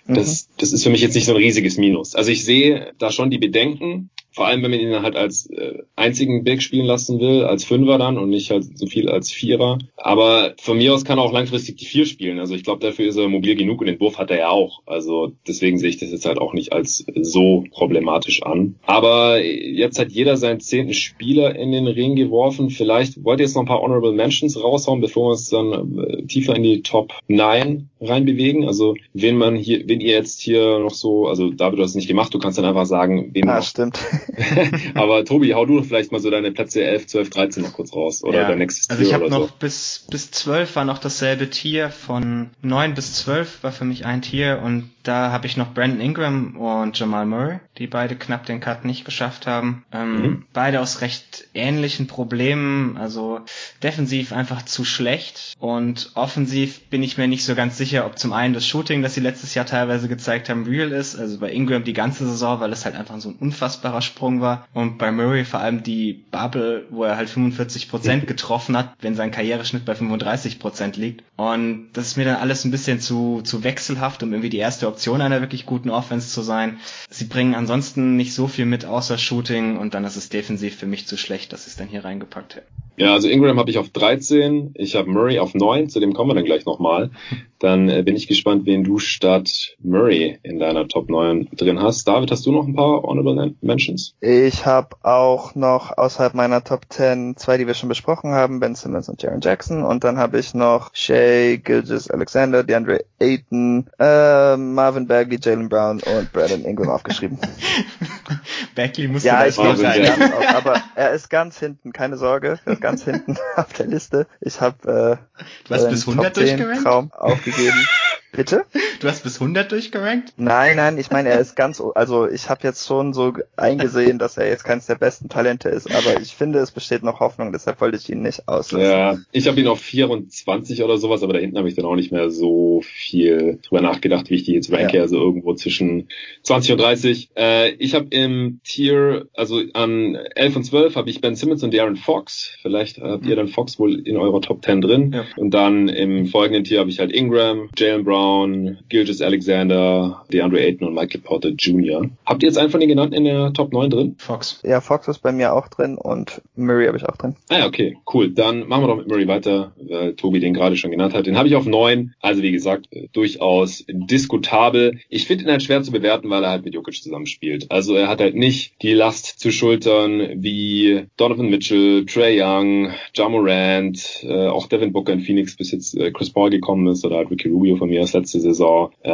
das, mhm. das ist für mich jetzt nicht so ein riesiges Minus. Also ich sehe da schon die Bedenken, vor allem, wenn man ihn halt als äh, einzigen Big spielen lassen will, als Fünfer dann und nicht halt so viel als Vierer. Aber von mir aus kann er auch langfristig die Vier spielen. Also ich glaube, dafür ist er mobil genug und den Wurf hat er ja auch. Also deswegen sehe ich das jetzt halt auch nicht als so problematisch an. Aber jetzt hat jeder seinen zehnten Spieler in den Ring geworfen. Vielleicht wollt ihr jetzt noch ein paar Honorable Mentions raushauen, bevor wir uns dann äh, tiefer in die Top 9 reinbewegen. Also wen man hier, wenn ihr jetzt hier noch so, also David, du hast es nicht gemacht, du kannst dann einfach sagen, wen ah, noch, stimmt Aber Tobi, hau du vielleicht mal so deine Plätze 11, 12, 13 noch kurz raus. Oder ja, dein nächstes Tier Also ich habe noch so. bis, bis 12 war noch dasselbe Tier. Von 9 bis 12 war für mich ein Tier. Und da habe ich noch Brandon Ingram und Jamal Murray, die beide knapp den Cut nicht geschafft haben. Ähm, mhm. Beide aus recht ähnlichen Problemen. Also defensiv einfach zu schlecht. Und offensiv bin ich mir nicht so ganz sicher, ob zum einen das Shooting, das sie letztes Jahr teilweise gezeigt haben, real ist. Also bei Ingram die ganze Saison, weil es halt einfach so ein unfassbarer Sprung war. Und bei Murray vor allem die Bubble, wo er halt 45 Prozent getroffen hat, wenn sein Karriereschnitt bei 35 Prozent liegt. Und das ist mir dann alles ein bisschen zu, zu wechselhaft, um irgendwie die erste Option einer wirklich guten Offense zu sein. Sie bringen ansonsten nicht so viel mit außer Shooting und dann ist es defensiv für mich zu schlecht, dass sie es dann hier reingepackt hätten. Ja, also Ingram habe ich auf 13, ich habe Murray auf 9, zu dem kommen wir dann gleich nochmal. Dann äh, bin ich gespannt, wen du statt Murray in deiner Top 9 drin hast. David, hast du noch ein paar Honorable Mentions? Ich habe auch noch außerhalb meiner Top 10 zwei, die wir schon besprochen haben, Ben Simmons und Jaron Jackson. Und dann habe ich noch Shea, Gilgis Alexander, DeAndre Ayton, äh, Marvin Bagley, Jalen Brown und Brandon Ingram aufgeschrieben. Bagley muss ja, ich noch sein. Auf, aber er ist ganz hinten, keine Sorge, er ist ganz hinten auf der Liste. Ich habe äh, du hast bis 100 durchgerankt? Traum aufgegeben gegeben. Bitte? Du hast bis 100 durchgerankt? Nein, nein, ich meine, er ist ganz, also ich habe jetzt schon so eingesehen, dass er jetzt keines der besten Talente ist, aber ich finde, es besteht noch Hoffnung, deshalb wollte ich ihn nicht auslassen. Ja, ich habe ihn auf 24 oder sowas, aber da hinten habe ich dann auch nicht mehr so viel drüber nachgedacht, wie ich die jetzt ranke, ja. also irgendwo zwischen 20 und 30. Äh, ich habe im Tier, also an 11 und 12 habe ich Ben Simmons und Darren Fox. Vielleicht habt ihr dann Fox wohl in eurer Top 10 drin. Ja. Und dann im folgenden Tier habe ich halt Ingram, Jalen Brown, Brown, Gilgis Alexander, DeAndre Ayton und Michael Porter Jr. Habt ihr jetzt einen von den genannten in der Top 9 drin? Fox. Ja, Fox ist bei mir auch drin und Murray habe ich auch drin. Ah ja, okay, cool. Dann machen wir doch mit Murray weiter, weil Tobi den gerade schon genannt hat. Den habe ich auf 9. Also wie gesagt, durchaus diskutabel. Ich finde ihn halt schwer zu bewerten, weil er halt mit Jokic zusammenspielt. Also er hat halt nicht die Last zu schultern wie Donovan Mitchell, Trey Young, Ja Morant, äh, auch Devin Booker in Phoenix bis jetzt äh, Chris Paul gekommen ist oder halt Ricky Rubio von mir als letzte Saison. Äh,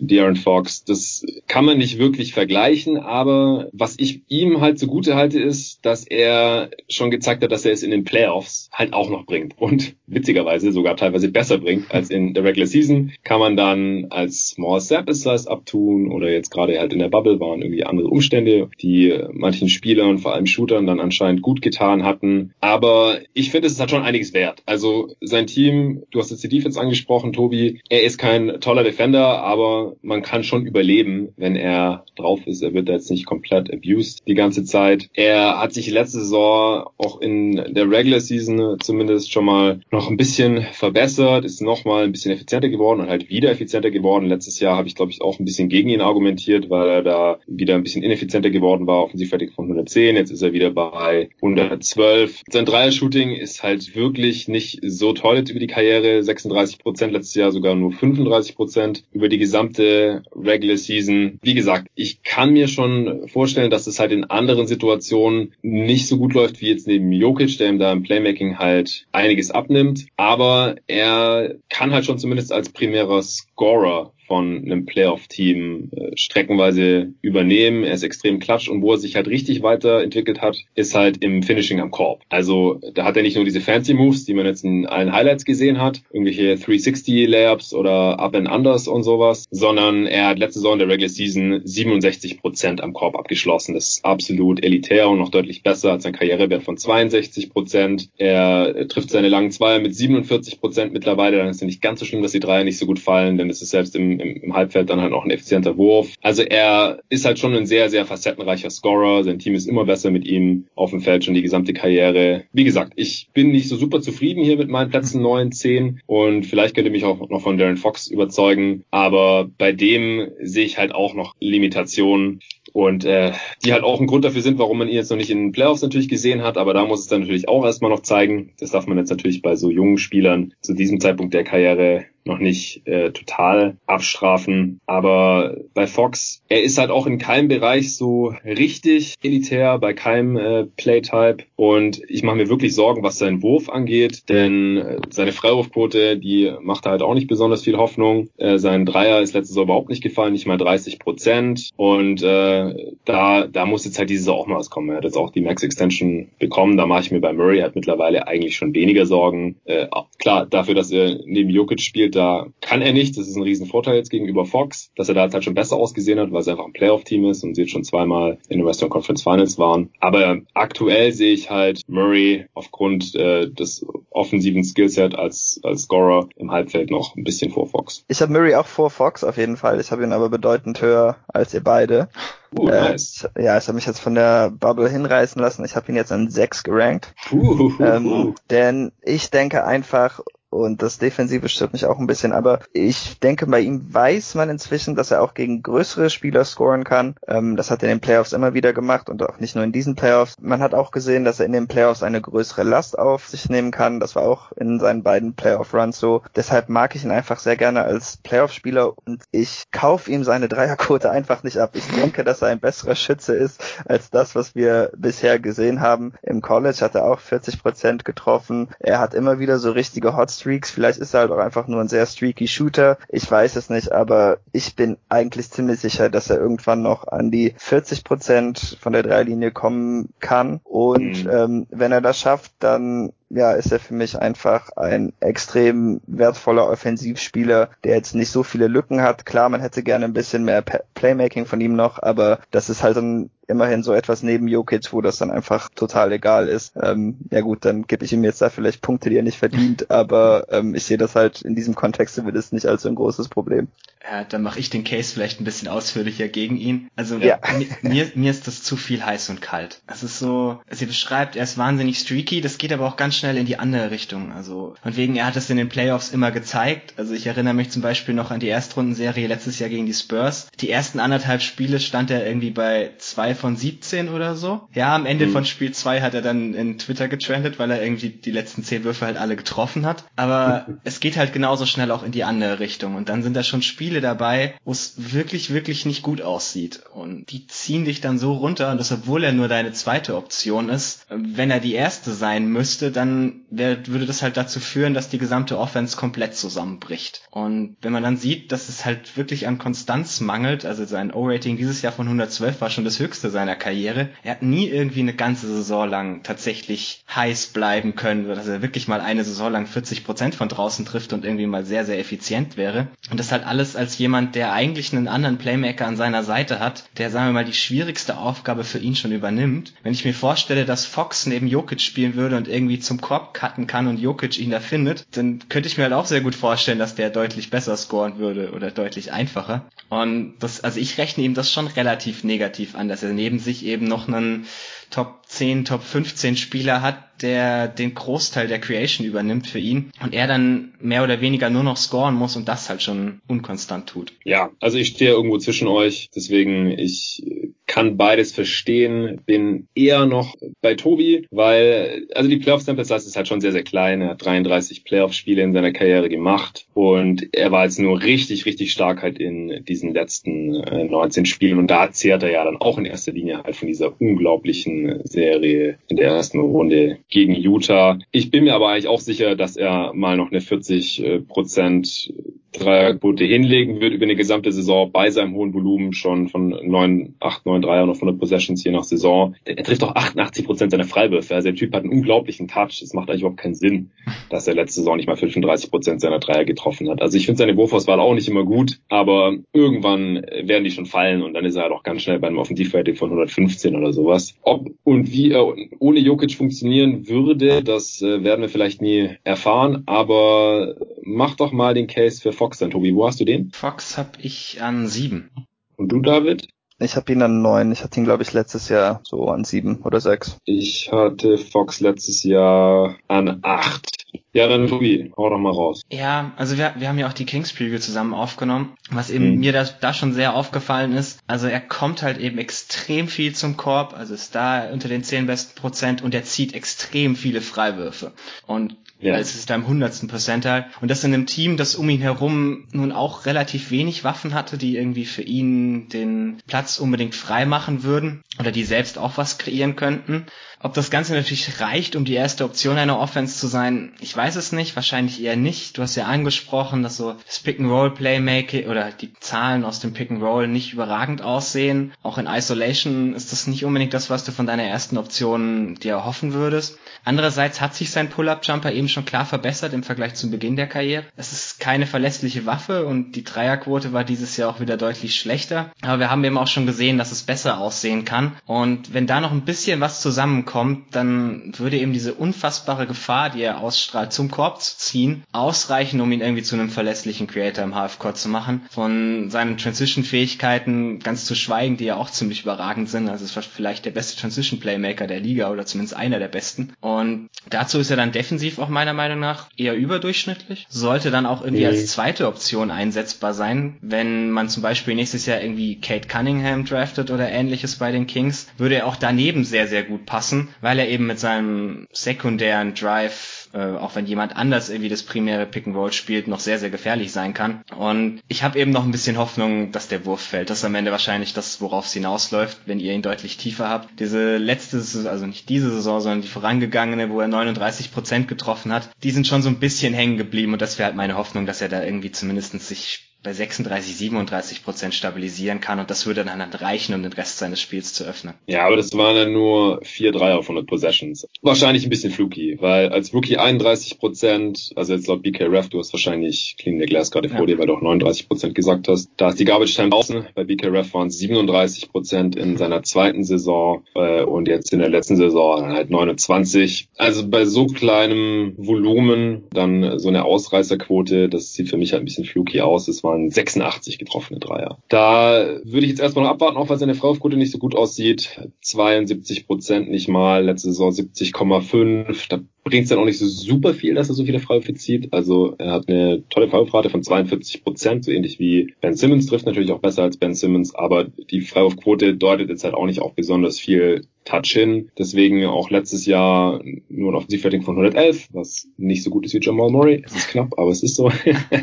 De'Aaron Fox, das kann man nicht wirklich vergleichen, aber was ich ihm halt zugute halte, ist, dass er schon gezeigt hat, dass er es in den Playoffs halt auch noch bringt und witzigerweise sogar teilweise besser bringt als in der Regular Season. Kann man dann als Small Sample Size abtun oder jetzt gerade halt in der Bubble waren irgendwie andere Umstände, die manchen Spielern, vor allem Shootern, dann anscheinend gut getan hatten. Aber ich finde, es ist schon einiges wert. Also sein Team, du hast jetzt die Defense angesprochen, Tobi, er ist kein toller Defender, aber man kann schon überleben, wenn er drauf ist. Er wird jetzt nicht komplett abused die ganze Zeit. Er hat sich letzte Saison auch in der Regular Season zumindest schon mal noch ein bisschen verbessert, ist noch mal ein bisschen effizienter geworden und halt wieder effizienter geworden. Letztes Jahr habe ich, glaube ich, auch ein bisschen gegen ihn argumentiert, weil er da wieder ein bisschen ineffizienter geworden war, offensivfertig von 110. Jetzt ist er wieder bei 112. Sein Dreier-Shooting ist halt wirklich nicht so toll jetzt über die Karriere. 36 Prozent letztes Jahr sogar nur 35 Prozent über die gesamte Regular Season. Wie gesagt, ich kann mir schon vorstellen, dass es halt in anderen Situationen nicht so gut läuft wie jetzt neben Jokic, der ihm da im Playmaking halt einiges abnimmt. Aber er kann halt schon zumindest als primärer Scorer von einem Playoff-Team äh, streckenweise übernehmen. Er ist extrem klatsch und wo er sich halt richtig weiterentwickelt hat, ist halt im Finishing am Korb. Also da hat er nicht nur diese fancy Moves, die man jetzt in allen Highlights gesehen hat, irgendwelche 360 Layups oder Up and Unders und sowas, sondern er hat letzte Saison der Regular Season 67 Prozent am Korb abgeschlossen. Das ist absolut elitär und noch deutlich besser als sein Karrierewert von 62 Prozent. Er trifft seine langen Zweier mit 47 Prozent mittlerweile. Dann ist es nicht ganz so schlimm, dass die Dreier nicht so gut fallen, denn es ist selbst im im, im Halbfeld dann halt auch ein effizienter Wurf. Also er ist halt schon ein sehr, sehr facettenreicher Scorer. Sein Team ist immer besser mit ihm auf dem Feld schon die gesamte Karriere. Wie gesagt, ich bin nicht so super zufrieden hier mit meinen Plätzen 9, 10 und vielleicht könnte mich auch noch von Darren Fox überzeugen, aber bei dem sehe ich halt auch noch Limitationen und äh, die halt auch ein Grund dafür sind, warum man ihn jetzt noch nicht in den Playoffs natürlich gesehen hat, aber da muss es dann natürlich auch erstmal noch zeigen. Das darf man jetzt natürlich bei so jungen Spielern zu diesem Zeitpunkt der Karriere noch nicht äh, total abstrafen. Aber bei Fox, er ist halt auch in keinem Bereich so richtig elitär, bei keinem äh, Playtype. Und ich mache mir wirklich Sorgen, was seinen Wurf angeht, denn äh, seine Freiwurfquote, die macht halt auch nicht besonders viel Hoffnung. Äh, sein Dreier ist letztes Jahr überhaupt nicht gefallen, nicht mal 30 Prozent. Und äh, da, da muss jetzt halt diese Saison auch mal was kommen. Er hat jetzt auch die Max Extension bekommen. Da mache ich mir bei Murray halt mittlerweile eigentlich schon weniger Sorgen. Äh, klar, dafür, dass er neben Jokic spielt, da kann er nicht. Das ist ein Riesenvorteil jetzt gegenüber Fox, dass er da jetzt halt schon besser ausgesehen hat, weil es einfach ein Playoff-Team ist und sie jetzt schon zweimal in den Western Conference Finals waren. Aber aktuell sehe ich halt Murray aufgrund äh, des offensiven Skillset als, als Scorer im Halbfeld noch ein bisschen vor Fox. Ich habe Murray auch vor Fox auf jeden Fall. Ich habe ihn aber bedeutend höher als ihr beide. Uh, äh, nice. ja, ich habe mich jetzt von der Bubble hinreißen lassen. Ich habe ihn jetzt an 6 gerankt. Uh, uh, ähm, denn ich denke einfach, und das Defensive stört mich auch ein bisschen, aber ich denke, bei ihm weiß man inzwischen, dass er auch gegen größere Spieler scoren kann. Ähm, das hat er in den Playoffs immer wieder gemacht und auch nicht nur in diesen Playoffs. Man hat auch gesehen, dass er in den Playoffs eine größere Last auf sich nehmen kann. Das war auch in seinen beiden Playoff-Runs so. Deshalb mag ich ihn einfach sehr gerne als Playoff-Spieler und ich kaufe ihm seine Dreierquote einfach nicht ab. Ich denke, dass er ein besserer Schütze ist als das, was wir bisher gesehen haben. Im College hat er auch 40 Prozent getroffen. Er hat immer wieder so richtige Hot Streaks. Vielleicht ist er halt auch einfach nur ein sehr streaky Shooter. Ich weiß es nicht, aber ich bin eigentlich ziemlich sicher, dass er irgendwann noch an die 40 Prozent von der Dreilinie kommen kann. Und mhm. ähm, wenn er das schafft, dann ja, ist er für mich einfach ein extrem wertvoller Offensivspieler, der jetzt nicht so viele Lücken hat. Klar, man hätte gerne ein bisschen mehr Playmaking von ihm noch, aber das ist halt dann immerhin so etwas neben Jokic, wo das dann einfach total egal ist. Ähm, ja gut, dann gebe ich ihm jetzt da vielleicht Punkte, die er nicht verdient, aber ähm, ich sehe das halt in diesem Kontext es nicht als so ein großes Problem. Ja, dann mache ich den Case vielleicht ein bisschen ausführlicher gegen ihn. Also ja. mir, mir ist das zu viel heiß und kalt. Es ist so, sie beschreibt, er ist wahnsinnig streaky, das geht aber auch ganz schnell in die andere Richtung. Also von wegen, er hat es in den Playoffs immer gezeigt. Also ich erinnere mich zum Beispiel noch an die Erstrundenserie letztes Jahr gegen die Spurs. Die ersten anderthalb Spiele stand er irgendwie bei zwei zwei von 17 oder so. Ja, am Ende mhm. von Spiel zwei hat er dann in Twitter getrendet, weil er irgendwie die letzten zehn Würfe halt alle getroffen hat. Aber es geht halt genauso schnell auch in die andere Richtung. Und dann sind da schon Spiele dabei, wo es wirklich, wirklich nicht gut aussieht. Und die ziehen dich dann so runter. Und das, obwohl er nur deine zweite Option ist, wenn er die erste sein müsste, dann wär, würde das halt dazu führen, dass die gesamte Offense komplett zusammenbricht. Und wenn man dann sieht, dass es halt wirklich an Konstanz mangelt, also sein O-Rating dieses Jahr von 112 war schon das höchste seiner Karriere. Er hat nie irgendwie eine ganze Saison lang tatsächlich heiß bleiben können, dass er wirklich mal eine Saison lang 40 Prozent von draußen trifft und irgendwie mal sehr, sehr effizient wäre. Und das halt alles als jemand, der eigentlich einen anderen Playmaker an seiner Seite hat, der, sagen wir mal, die schwierigste Aufgabe für ihn schon übernimmt. Wenn ich mir vorstelle, dass Fox neben Jokic spielen würde und irgendwie zum Korb cutten kann und Jokic ihn da findet, dann könnte ich mir halt auch sehr gut vorstellen, dass der deutlich besser scoren würde oder deutlich einfacher. Und das, also ich rechne ihm das schon relativ negativ an, dass er neben sich eben noch einen Top 10, Top 15 Spieler hat, der den Großteil der Creation übernimmt für ihn und er dann mehr oder weniger nur noch scoren muss und das halt schon unkonstant tut. Ja, also ich stehe irgendwo zwischen euch, deswegen ich kann beides verstehen, bin eher noch bei Tobi, weil also die Playoff Sample Size ist halt schon sehr sehr klein, er hat 33 Playoff Spiele in seiner Karriere gemacht und er war jetzt nur richtig richtig stark halt in diesen letzten äh, 19 Spielen und da zehrt er ja dann auch in erster Linie halt von dieser unglaublichen Serie in der ersten Runde gegen Utah. Ich bin mir aber eigentlich auch sicher, dass er mal noch eine 40 äh, Prozent Dreierquote hinlegen wird über eine gesamte Saison bei seinem hohen Volumen schon von 9, 8, 9 Dreier und auf 100 Possessions je nach Saison. Er trifft auch 88 Prozent seiner Freiwürfe. Also der Typ hat einen unglaublichen Touch. Es macht eigentlich überhaupt keinen Sinn, dass er letzte Saison nicht mal 35 Prozent seiner Dreier getroffen hat. Also ich finde seine Wurfauswahl auch nicht immer gut, aber irgendwann werden die schon fallen und dann ist er halt auch ganz schnell bei einem Offensivrating von 115 oder sowas. Ob und wie er ohne Jokic funktionieren würde, das äh, werden wir vielleicht nie erfahren, aber mach doch mal den Case für Fox dann, Tobi. Wo hast du den? Fox habe ich an sieben. Und du, David? Ich habe ihn an neun. Ich hatte ihn, glaube ich, letztes Jahr so an sieben oder sechs. Ich hatte Fox letztes Jahr an acht. Ja, dann Tobi, hau doch mal raus. Ja, also wir, wir haben ja auch die Kings Preview zusammen aufgenommen, was eben mhm. mir da, da schon sehr aufgefallen ist. Also er kommt halt eben extrem viel zum Korb, also ist da unter den zehn besten Prozent und er zieht extrem viele Freiwürfe. Und ja. Es ist im hundertsten Percentile. Und das in einem Team, das um ihn herum nun auch relativ wenig Waffen hatte, die irgendwie für ihn den Platz unbedingt frei machen würden oder die selbst auch was kreieren könnten. Ob das Ganze natürlich reicht, um die erste Option einer Offense zu sein, ich weiß es nicht, wahrscheinlich eher nicht. Du hast ja angesprochen, dass so das Pick-and-Roll-Playmaking oder die Zahlen aus dem Pick-and-Roll nicht überragend aussehen. Auch in Isolation ist das nicht unbedingt das, was du von deiner ersten Option dir erhoffen würdest. Andererseits hat sich sein Pull-Up-Jumper eben schon klar verbessert im Vergleich zum Beginn der Karriere. Es ist keine verlässliche Waffe und die Dreierquote war dieses Jahr auch wieder deutlich schlechter. Aber wir haben eben auch schon gesehen, dass es besser aussehen kann. Und wenn da noch ein bisschen was zusammenkommt, dann würde eben diese unfassbare Gefahr, die er ausstrahlt, zum Korb zu ziehen, ausreichen, um ihn irgendwie zu einem verlässlichen Creator im Halfcourt zu machen. Von seinen Transition-Fähigkeiten ganz zu schweigen, die ja auch ziemlich überragend sind. Also es war vielleicht der beste Transition-Playmaker der Liga oder zumindest einer der besten. Und dazu ist er dann defensiv auch meiner Meinung nach eher überdurchschnittlich. Sollte dann auch irgendwie mhm. als zweite Option einsetzbar sein, wenn man zum Beispiel nächstes Jahr irgendwie Kate Cunningham draftet oder ähnliches bei den Kings, würde er auch daneben sehr, sehr gut passen, weil er eben mit seinem sekundären Drive äh, auch wenn jemand anders irgendwie das primäre Pick and Roll spielt, noch sehr, sehr gefährlich sein kann. Und ich habe eben noch ein bisschen Hoffnung, dass der Wurf fällt. Das ist am Ende wahrscheinlich das, worauf es hinausläuft, wenn ihr ihn deutlich tiefer habt. Diese letzte, also nicht diese Saison, sondern die vorangegangene, wo er 39 Prozent getroffen hat, die sind schon so ein bisschen hängen geblieben und das wäre halt meine Hoffnung, dass er da irgendwie zumindest sich bei 36, 37 Prozent stabilisieren kann und das würde dann halt reichen, um den Rest seines Spiels zu öffnen. Ja, aber das waren dann nur 4 3 auf 100 Possessions. Wahrscheinlich ein bisschen fluky, weil als Rookie 31 Prozent, also jetzt laut BK Ref, du hast wahrscheinlich Clean the Glass gerade vor ja. dir, weil du auch 39 Prozent gesagt hast. Da ist die Garbage Time draußen. Bei BK Ref waren es 37 Prozent in seiner zweiten Saison äh, und jetzt in der letzten Saison halt 29. Also bei so kleinem Volumen dann so eine Ausreißerquote, das sieht für mich halt ein bisschen fluky aus. Es waren waren 86 getroffene Dreier. Da würde ich jetzt erstmal noch abwarten, auch weil seine Freiwurfquote nicht so gut aussieht. 72 Prozent nicht mal, letzte Saison 70,5. Da bringt es dann auch nicht so super viel, dass er so viele Freiwürfe zieht. Also er hat eine tolle Freiwurfrate von 42 Prozent, so ähnlich wie Ben Simmons trifft natürlich auch besser als Ben Simmons, aber die Freiwurfquote deutet jetzt halt auch nicht auf besonders viel Touch hin. Deswegen auch letztes Jahr nur ein Offensivrating von 111, was nicht so gut ist wie Jamal Murray. Es ist knapp, aber es ist so.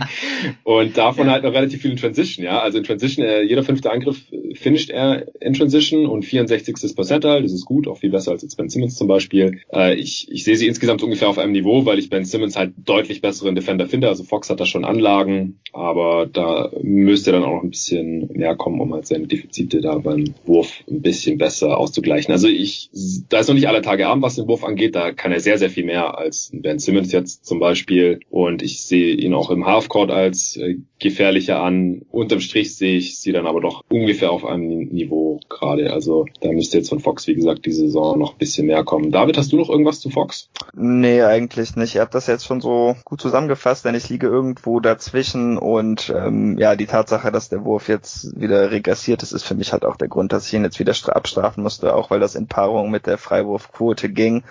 und davon ja. halt noch relativ viel in Transition, ja. Also in Transition, äh, jeder fünfte Angriff finisht er in Transition und 64. Percentile, das ist gut, auch viel besser als jetzt Ben Simmons zum Beispiel. Äh, ich, ich sehe sie insgesamt ungefähr auf einem Niveau, weil ich Ben Simmons halt deutlich besseren Defender finde. Also Fox hat da schon Anlagen, aber da müsste dann auch noch ein bisschen mehr kommen, um halt seine Defizite da beim Wurf ein bisschen besser auszugleichen. Also ich, da ist noch nicht alle Tage Abend, was den Wurf angeht. Da kann er sehr, sehr viel mehr als Ben Simmons jetzt zum Beispiel. Und ich sehe ihn auch im Halfcourt als äh, gefährlicher an. Unterm Strich sehe ich sie dann aber doch ungefähr auf einem Niveau gerade. Also da müsste jetzt von Fox, wie gesagt, diese Saison noch ein bisschen mehr kommen. David, hast du noch irgendwas zu Fox? Nee, eigentlich nicht. Ihr habt das jetzt schon so gut zusammengefasst, denn ich liege irgendwo dazwischen und ähm, ja, die Tatsache, dass der Wurf jetzt wieder regressiert ist, ist für mich halt auch der Grund, dass ich ihn jetzt wieder abstrafen musste, auch weil das in Paarung mit der Freiwurfquote ging.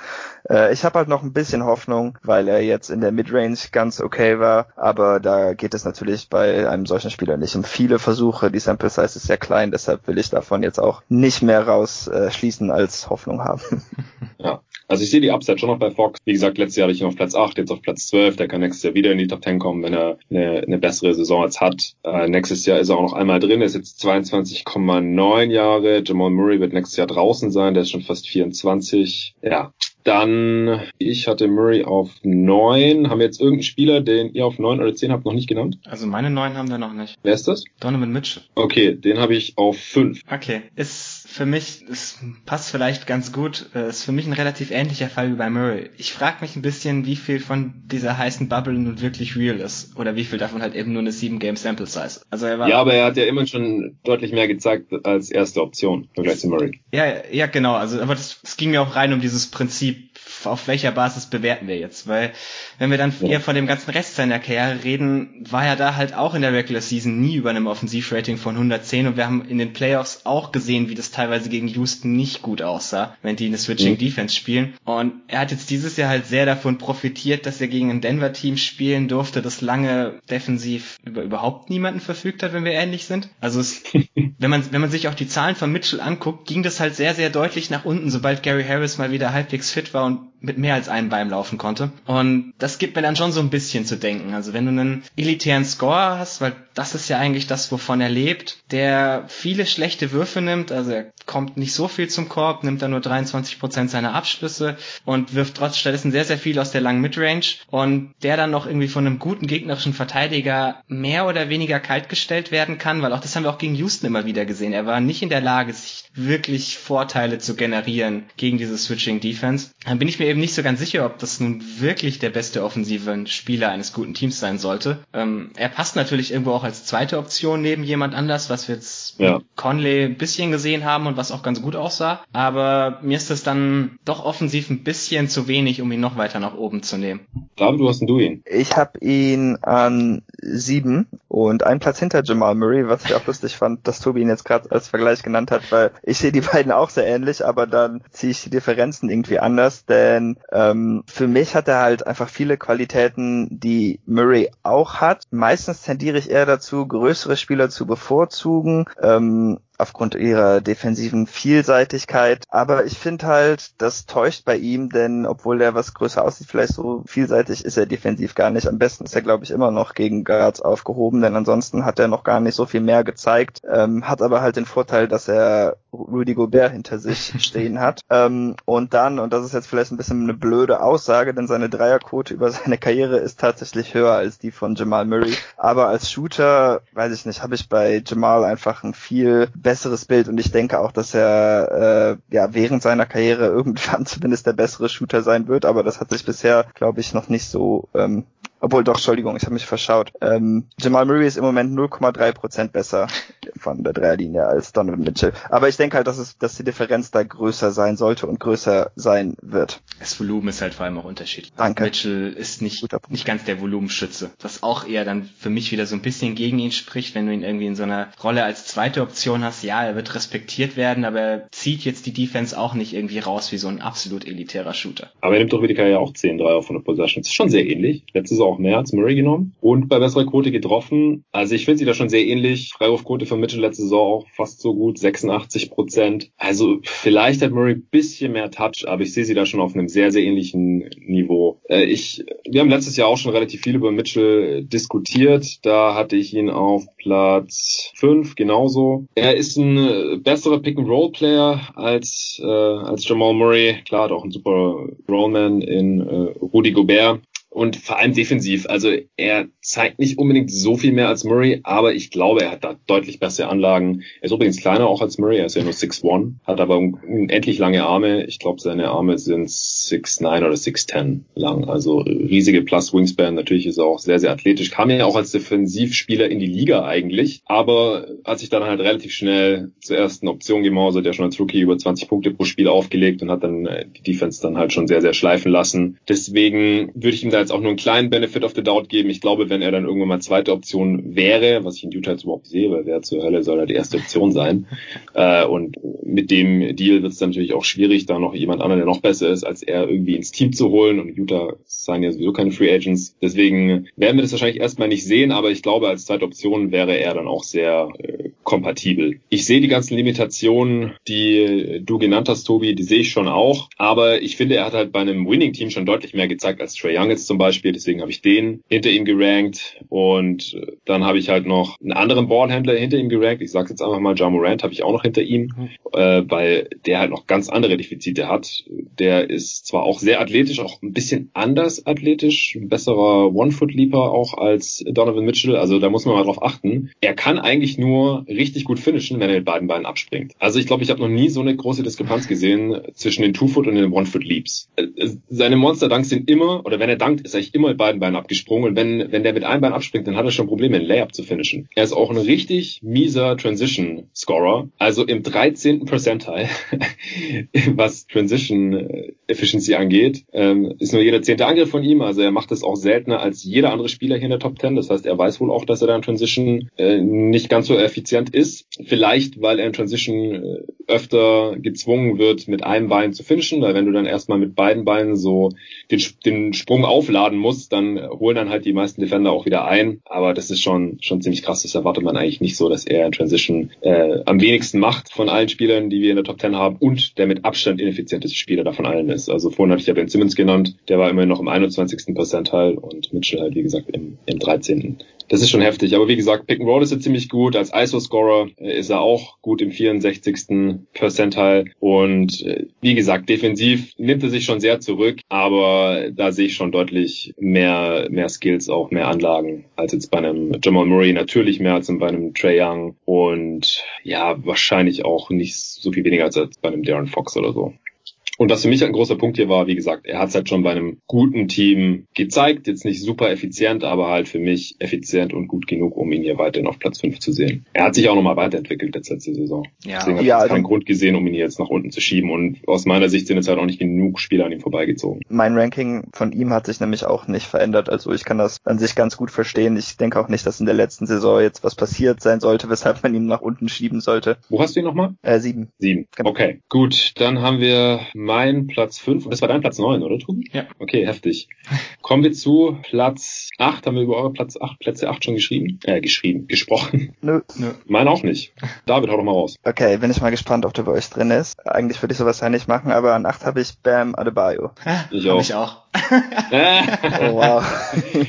Äh, ich habe halt noch ein bisschen Hoffnung, weil er jetzt in der Midrange ganz okay war, aber da geht es natürlich bei einem solchen Spieler nicht um viele Versuche. Die Sample Size ist sehr klein, deshalb will ich davon jetzt auch nicht mehr rausschließen äh, als Hoffnung haben. Ja, also ich sehe die Upside schon noch bei Fox. Wie gesagt, letztes Jahr hatte ich ihn auf Platz 8, jetzt auf Platz 12. Der kann nächstes Jahr wieder in die Top 10 kommen, wenn er eine, eine bessere Saison jetzt hat. Äh, nächstes Jahr ist er auch noch einmal drin. Er ist jetzt 22,9 Jahre. Jamal Murray wird nächstes Jahr draußen sein. Der ist schon fast 24. Ja, dann, ich hatte Murray auf neun. Haben wir jetzt irgendeinen Spieler, den ihr auf neun oder zehn habt, noch nicht genannt? Also meine neun haben wir noch nicht. Wer ist das? Donovan Mitchell. Okay, den habe ich auf fünf. Okay, ist für mich, es passt vielleicht ganz gut, äh, ist für mich ein relativ ähnlicher Fall wie bei Murray. Ich frage mich ein bisschen, wie viel von dieser heißen Bubble nun wirklich real ist. Oder wie viel davon halt eben nur eine 7-Game-Sample-Size. Also er war ja, aber er hat ja immer schon deutlich mehr gezeigt als erste Option im Vergleich zu Murray. Ja, ja, genau. Also, aber das, es ging mir auch rein um dieses Prinzip, auf welcher Basis bewerten wir jetzt? Weil wenn wir dann ja. eher von dem ganzen Rest seiner Karriere reden, war er da halt auch in der Regular Season nie über einem Offensivrating von 110 und wir haben in den Playoffs auch gesehen, wie das teilweise gegen Houston nicht gut aussah, wenn die eine Switching mhm. Defense spielen. Und er hat jetzt dieses Jahr halt sehr davon profitiert, dass er gegen ein Denver Team spielen durfte, das lange defensiv über überhaupt niemanden verfügt hat, wenn wir ähnlich sind. Also es, wenn man wenn man sich auch die Zahlen von Mitchell anguckt, ging das halt sehr sehr deutlich nach unten, sobald Gary Harris mal wieder halbwegs fit war und mit mehr als einem Bein laufen konnte. Und das gibt mir dann schon so ein bisschen zu denken. Also wenn du einen elitären Scorer hast, weil das ist ja eigentlich das, wovon er lebt, der viele schlechte Würfe nimmt, also er kommt nicht so viel zum Korb, nimmt dann nur 23 Prozent seiner Abschlüsse und wirft trotz stattdessen sehr, sehr viel aus der langen Midrange und der dann noch irgendwie von einem guten gegnerischen Verteidiger mehr oder weniger kaltgestellt werden kann, weil auch das haben wir auch gegen Houston immer wieder gesehen. Er war nicht in der Lage, sich wirklich Vorteile zu generieren gegen diese Switching Defense. Dann bin ich mir eben nicht so ganz sicher, ob das nun wirklich der beste offensive Spieler eines guten Teams sein sollte. Ähm, er passt natürlich irgendwo auch als zweite Option neben jemand anders, was wir jetzt ja. mit Conley ein bisschen gesehen haben und was auch ganz gut aussah. Aber mir ist das dann doch offensiv ein bisschen zu wenig, um ihn noch weiter nach oben zu nehmen. David, du hast du ihn? Ich habe ihn an sieben und einen Platz hinter Jamal Murray, was ich auch lustig fand, dass Tobi ihn jetzt gerade als Vergleich genannt hat, weil ich sehe die beiden auch sehr ähnlich, aber dann ziehe ich die Differenzen irgendwie anders, denn ähm, für mich hat er halt einfach viele Qualitäten, die Murray auch hat. Meistens tendiere ich eher dazu, größere Spieler zu bevorzugen. Ähm, aufgrund ihrer defensiven Vielseitigkeit. Aber ich finde halt, das täuscht bei ihm, denn obwohl der was größer aussieht, vielleicht so vielseitig ist er defensiv gar nicht. Am besten ist er, glaube ich, immer noch gegen Guards aufgehoben, denn ansonsten hat er noch gar nicht so viel mehr gezeigt, ähm, hat aber halt den Vorteil, dass er Rudy Gobert hinter sich stehen hat. Ähm, und dann, und das ist jetzt vielleicht ein bisschen eine blöde Aussage, denn seine Dreierquote über seine Karriere ist tatsächlich höher als die von Jamal Murray. Aber als Shooter, weiß ich nicht, habe ich bei Jamal einfach ein viel besseres Bild. Und ich denke auch, dass er äh, ja während seiner Karriere irgendwann zumindest der bessere Shooter sein wird, aber das hat sich bisher, glaube ich, noch nicht so ähm, obwohl doch, Entschuldigung, ich habe mich verschaut. Ähm, Jamal Murray ist im Moment 0,3 Prozent besser von der Dreierlinie als Donovan Mitchell. Aber ich denke halt, dass es, dass die Differenz da größer sein sollte und größer sein wird. Das Volumen ist halt vor allem auch unterschiedlich. Danke. Mitchell ist nicht, nicht ganz der Volumenschütze, was auch eher dann für mich wieder so ein bisschen gegen ihn spricht, wenn du ihn irgendwie in so einer Rolle als zweite Option hast. Ja, er wird respektiert werden, aber er zieht jetzt die Defense auch nicht irgendwie raus wie so ein absolut elitärer Shooter. Aber er nimmt doch die Karriere auch 10 Dreier von der Possession. Das ist schon sehr ähnlich. Letztes Jahr auch mehr als Murray genommen und bei besserer Quote getroffen. Also ich finde sie da schon sehr ähnlich. Freiwurfquote von Mitchell letzte Saison auch fast so gut, 86 Prozent. Also vielleicht hat Murray bisschen mehr Touch, aber ich sehe sie da schon auf einem sehr, sehr ähnlichen Niveau. Äh, ich, wir haben letztes Jahr auch schon relativ viel über Mitchell diskutiert. Da hatte ich ihn auf Platz 5 genauso. Er ist ein besserer Pick-and-Roll-Player als, äh, als Jamal Murray. Klar, hat auch ein super Rollman in äh, Rudy Gobert und vor allem defensiv. Also er zeigt nicht unbedingt so viel mehr als Murray, aber ich glaube, er hat da deutlich bessere Anlagen. Er ist übrigens kleiner auch als Murray, er ist ja nur 6'1, hat aber unendlich lange Arme. Ich glaube, seine Arme sind 6'9 oder 6'10 lang, also riesige Plus Wingspan. Natürlich ist er auch sehr, sehr athletisch. Kam ja auch als Defensivspieler in die Liga eigentlich, aber hat sich dann halt relativ schnell zur ersten Option gemausert, der schon als Rookie über 20 Punkte pro Spiel aufgelegt und hat dann äh, die Defense dann halt schon sehr, sehr schleifen lassen. Deswegen würde ich ihm da jetzt auch nur einen kleinen Benefit of the Doubt geben. Ich glaube, wenn er dann irgendwann mal zweite Option wäre, was ich in Utah jetzt überhaupt sehe, weil wer zur Hölle soll er die erste Option sein. Äh, und mit dem Deal wird es natürlich auch schwierig, da noch jemand anderen, der noch besser ist, als er irgendwie ins Team zu holen. Und Utah seien ja sowieso keine Free Agents. Deswegen werden wir das wahrscheinlich erstmal nicht sehen, aber ich glaube, als zweite Option wäre er dann auch sehr äh, kompatibel. Ich sehe die ganzen Limitationen, die du genannt hast, Tobi, die sehe ich schon auch. Aber ich finde, er hat halt bei einem Winning-Team schon deutlich mehr gezeigt als Trey Young jetzt zum Beispiel. Deswegen habe ich den hinter ihm gerankt. Und dann habe ich halt noch einen anderen Ballhändler hinter ihm gerankt. Ich sage jetzt einfach mal, Morant habe ich auch noch hinter ihm, mhm. äh, weil der halt noch ganz andere Defizite hat. Der ist zwar auch sehr athletisch, auch ein bisschen anders athletisch, ein besserer One-Foot-Leaper auch als Donovan Mitchell. Also da muss man mal drauf achten. Er kann eigentlich nur richtig gut finishen, wenn er mit beiden Beinen abspringt. Also ich glaube, ich habe noch nie so eine große Diskrepanz gesehen zwischen den Two-Foot und den One-Foot-Leaps. Äh, seine Monster-Dunks sind immer, oder wenn er dankt, ist eigentlich immer mit beiden Beinen abgesprungen. Und wenn, wenn der mit einem Bein abspringt, dann hat er schon Probleme, ein Layup zu finishen. Er ist auch ein richtig mieser Transition-Scorer. Also im 13. Percentile, was Transition äh, Efficiency angeht, ähm, ist nur jeder zehnte Angriff von ihm. Also er macht es auch seltener als jeder andere Spieler hier in der Top 10. Das heißt, er weiß wohl auch, dass er da in Transition äh, nicht ganz so effizient ist. Vielleicht, weil er in Transition äh, öfter gezwungen wird, mit einem Bein zu finishen, weil wenn du dann erstmal mit beiden Beinen so den, den Sprung aufladen musst, dann holen dann halt die meisten Defender auch wieder ein. Aber das ist schon, schon ziemlich krass. Das erwartet man eigentlich nicht so, dass er in Transition äh, am wenigsten macht von allen Spielern, die wir in der Top 10 haben und der mit Abstand ineffizienteste Spieler davon allen ist. Also vorhin hatte ich ja Ben Simmons genannt, der war immerhin noch im 21. Percentile und Mitchell halt, wie gesagt, im, im 13 das ist schon heftig. Aber wie gesagt, Pick and Roll ist er ziemlich gut. Als ISO-Scorer äh, ist er auch gut im 64. Percentile. Und äh, wie gesagt, defensiv nimmt er sich schon sehr zurück, aber da sehe ich schon deutlich mehr, mehr Skills, auch mehr Anlagen als jetzt bei einem Jamal Murray, natürlich mehr als bei einem Trey Young und ja, wahrscheinlich auch nicht so viel weniger als bei einem Darren Fox oder so. Und was für mich ein großer Punkt hier war, wie gesagt, er hat es halt schon bei einem guten Team gezeigt. Jetzt nicht super effizient, aber halt für mich effizient und gut genug, um ihn hier weiterhin auf Platz 5 zu sehen. Er hat sich auch nochmal weiterentwickelt jetzt letzte Saison. Ja. Deswegen habe ich ja, also keinen Grund gesehen, um ihn hier jetzt nach unten zu schieben. Und aus meiner Sicht sind jetzt halt auch nicht genug Spieler an ihm vorbeigezogen. Mein Ranking von ihm hat sich nämlich auch nicht verändert. Also ich kann das an sich ganz gut verstehen. Ich denke auch nicht, dass in der letzten Saison jetzt was passiert sein sollte, weshalb man ihn nach unten schieben sollte. Wo hast du ihn nochmal? Äh, sieben. Sieben. Genau. Okay, gut. Dann haben wir mein Platz 5 und das war dein Platz 9, oder Tobi? Ja. Okay, heftig. Kommen wir zu Platz 8. Haben wir über eure Platz 8, Plätze 8 schon geschrieben? Äh, geschrieben, gesprochen. Nö. Nö. Mein auch nicht. David, hau doch mal raus. Okay, bin ich mal gespannt, ob der bei euch drin ist. Eigentlich würde ich sowas ja nicht machen, aber an 8 habe ich Bam Adebayo. Ich auch. ich auch. Oh, wow.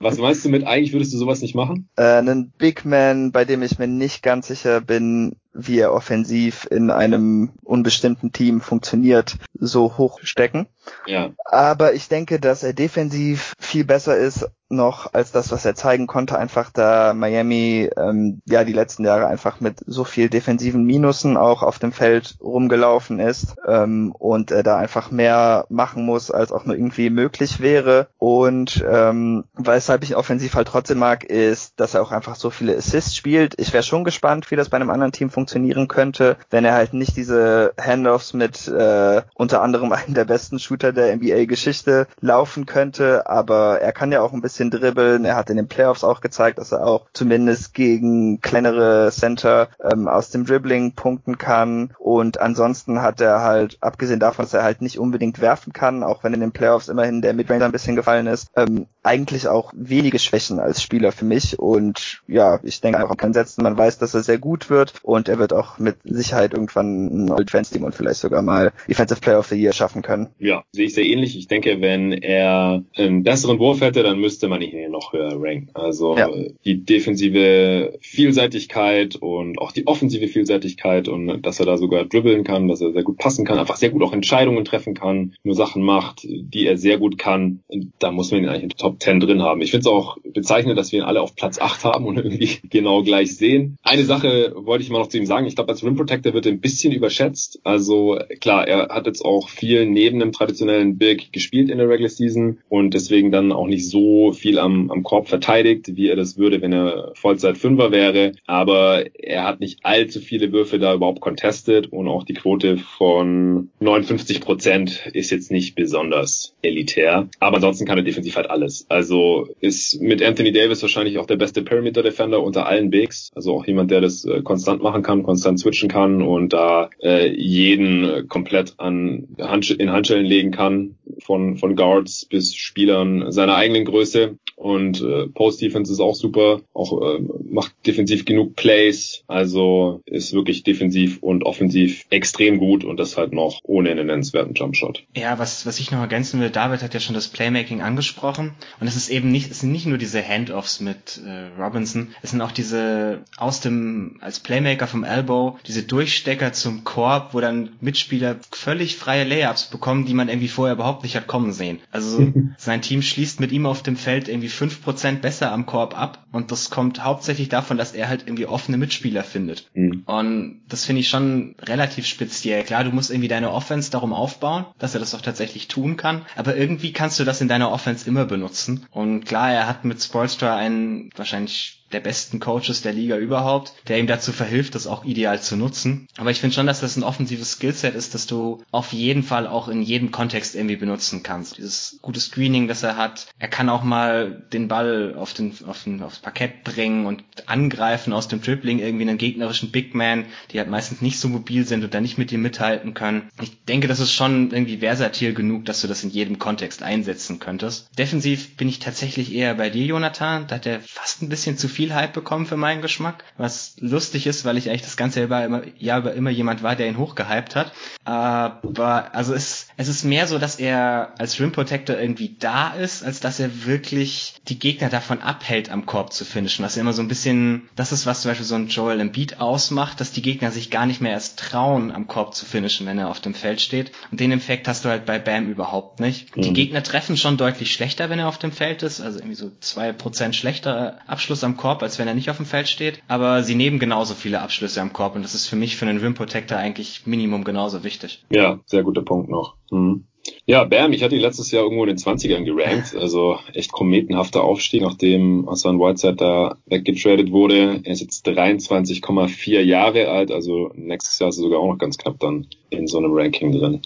Was meinst du mit, eigentlich würdest du sowas nicht machen? Äh, einen Big Man, bei dem ich mir nicht ganz sicher bin, wie er offensiv in einem unbestimmten Team funktioniert, so hoch stecken. Ja. Aber ich denke, dass er defensiv viel besser ist noch als das, was er zeigen konnte, einfach da Miami ähm, ja die letzten Jahre einfach mit so viel defensiven Minusen auch auf dem Feld rumgelaufen ist ähm, und er da einfach mehr machen muss, als auch nur irgendwie möglich wäre. Und ähm, weshalb ich offensiv halt trotzdem mag, ist, dass er auch einfach so viele Assists spielt. Ich wäre schon gespannt, wie das bei einem anderen Team funktionieren könnte, wenn er halt nicht diese Handoffs mit äh, unter anderem einem der besten Shooter der NBA-Geschichte laufen könnte. Aber er kann ja auch ein bisschen dribbeln. Er hat in den Playoffs auch gezeigt, dass er auch zumindest gegen kleinere Center ähm, aus dem Dribbling punkten kann. Und ansonsten hat er halt, abgesehen davon, dass er halt nicht unbedingt werfen kann, auch wenn in den Playoffs immerhin der Midrange ein bisschen gefallen ist, ähm, eigentlich auch wenige Schwächen als Spieler für mich. Und ja, ich denke einfach ansetzen. Man weiß, dass er sehr gut wird und er wird auch mit Sicherheit irgendwann ein Old Fans Team und vielleicht sogar mal Defensive Player of the Year schaffen können. Ja, sehe ich sehr ähnlich. Ich denke, wenn er einen besseren Wurf hätte, dann müsste man ihn noch höher ranken. Also ja. die defensive Vielseitigkeit und auch die offensive Vielseitigkeit und dass er da sogar dribbeln kann, dass er sehr gut passen kann, einfach sehr gut auch Entscheidungen treffen kann, nur Sachen macht, die er sehr gut kann. Da muss man ihn eigentlich in Top 10 drin haben. Ich finde es auch bezeichnend, dass wir ihn alle auf Platz 8 haben und irgendwie genau gleich sehen. Eine Sache wollte ich mal noch zu ihm sagen. Ich glaube, als Rim Protector wird er ein bisschen überschätzt. Also klar, er hat jetzt auch viel neben dem traditionellen Big gespielt in der Regular Season und deswegen dann auch nicht so viel am, am Korb verteidigt, wie er das würde, wenn er Vollzeit Fünfer wäre. Aber er hat nicht allzu viele Würfe da überhaupt contested und auch die Quote von 59 Prozent ist jetzt nicht besonders elitär. Aber ansonsten kann er defensiv halt alles. Also ist mit Anthony Davis wahrscheinlich auch der beste Perimeter Defender unter allen Bigs. Also auch jemand, der das äh, konstant machen kann, konstant switchen kann und da äh, jeden komplett an Handsch in Handschellen legen kann, von, von Guards bis Spielern seiner eigenen Größe. Und äh, Post-Defense ist auch super, auch äh, macht defensiv genug Plays, also ist wirklich defensiv und offensiv extrem gut und das halt noch ohne einen nennenswerten Jumpshot. Ja, was, was ich noch ergänzen will, David hat ja schon das Playmaking angesprochen und es ist eben nicht, es sind nicht nur diese Handoffs mit äh, Robinson, es sind auch diese aus dem, als Playmaker vom Elbow, diese Durchstecker zum Korb, wo dann Mitspieler völlig freie Layups bekommen, die man irgendwie vorher überhaupt nicht hat kommen sehen. Also sein Team schließt mit ihm auf dem Feld irgendwie fünf Prozent besser am Korb ab und das kommt hauptsächlich davon, dass er halt irgendwie offene Mitspieler findet. Mhm. Und das finde ich schon relativ speziell. Klar, du musst irgendwie deine Offense darum aufbauen, dass er das auch tatsächlich tun kann, aber irgendwie kannst du das in deiner Offense immer benutzen. Und klar, er hat mit Spolstra einen wahrscheinlich der besten Coaches der Liga überhaupt, der ihm dazu verhilft, das auch ideal zu nutzen. Aber ich finde schon, dass das ein offensives Skillset ist, das du auf jeden Fall auch in jedem Kontext irgendwie benutzen kannst. Dieses gute Screening, das er hat. Er kann auch mal den Ball auf den, auf den, aufs Parkett bringen und angreifen aus dem Dribbling irgendwie einen gegnerischen Big Man, die halt meistens nicht so mobil sind und da nicht mit dir mithalten können. Ich denke, das ist schon irgendwie versatil genug, dass du das in jedem Kontext einsetzen könntest. Defensiv bin ich tatsächlich eher bei dir, Jonathan. Da hat er fast ein bisschen zu viel viel Hype bekommen für meinen Geschmack, was lustig ist, weil ich eigentlich das ganze Jahr immer, Jahr über immer jemand war, der ihn hochgehypt hat. Aber also es, es ist mehr so, dass er als Rim Protector irgendwie da ist, als dass er wirklich die Gegner davon abhält, am Korb zu finishen. Das ist immer so ein bisschen, das ist was zum Beispiel so ein Joel Embiid ausmacht, dass die Gegner sich gar nicht mehr erst trauen, am Korb zu finishen, wenn er auf dem Feld steht. Und den Effekt hast du halt bei Bam überhaupt nicht. Mhm. Die Gegner treffen schon deutlich schlechter, wenn er auf dem Feld ist, also irgendwie so zwei Prozent schlechter Abschluss am Korb Korb, als wenn er nicht auf dem Feld steht. Aber sie nehmen genauso viele Abschlüsse am Korb und das ist für mich für einen Rim Protector eigentlich Minimum genauso wichtig. Ja, sehr guter Punkt noch. Mhm. Ja, Bam, ich hatte ihn letztes Jahr irgendwo in den 20ern gerankt, also echt kometenhafter Aufstieg, nachdem Hassan Whiteside da weggetradet wurde. Er ist jetzt 23,4 Jahre alt, also nächstes Jahr ist er sogar auch noch ganz knapp dann in so einem Ranking drin.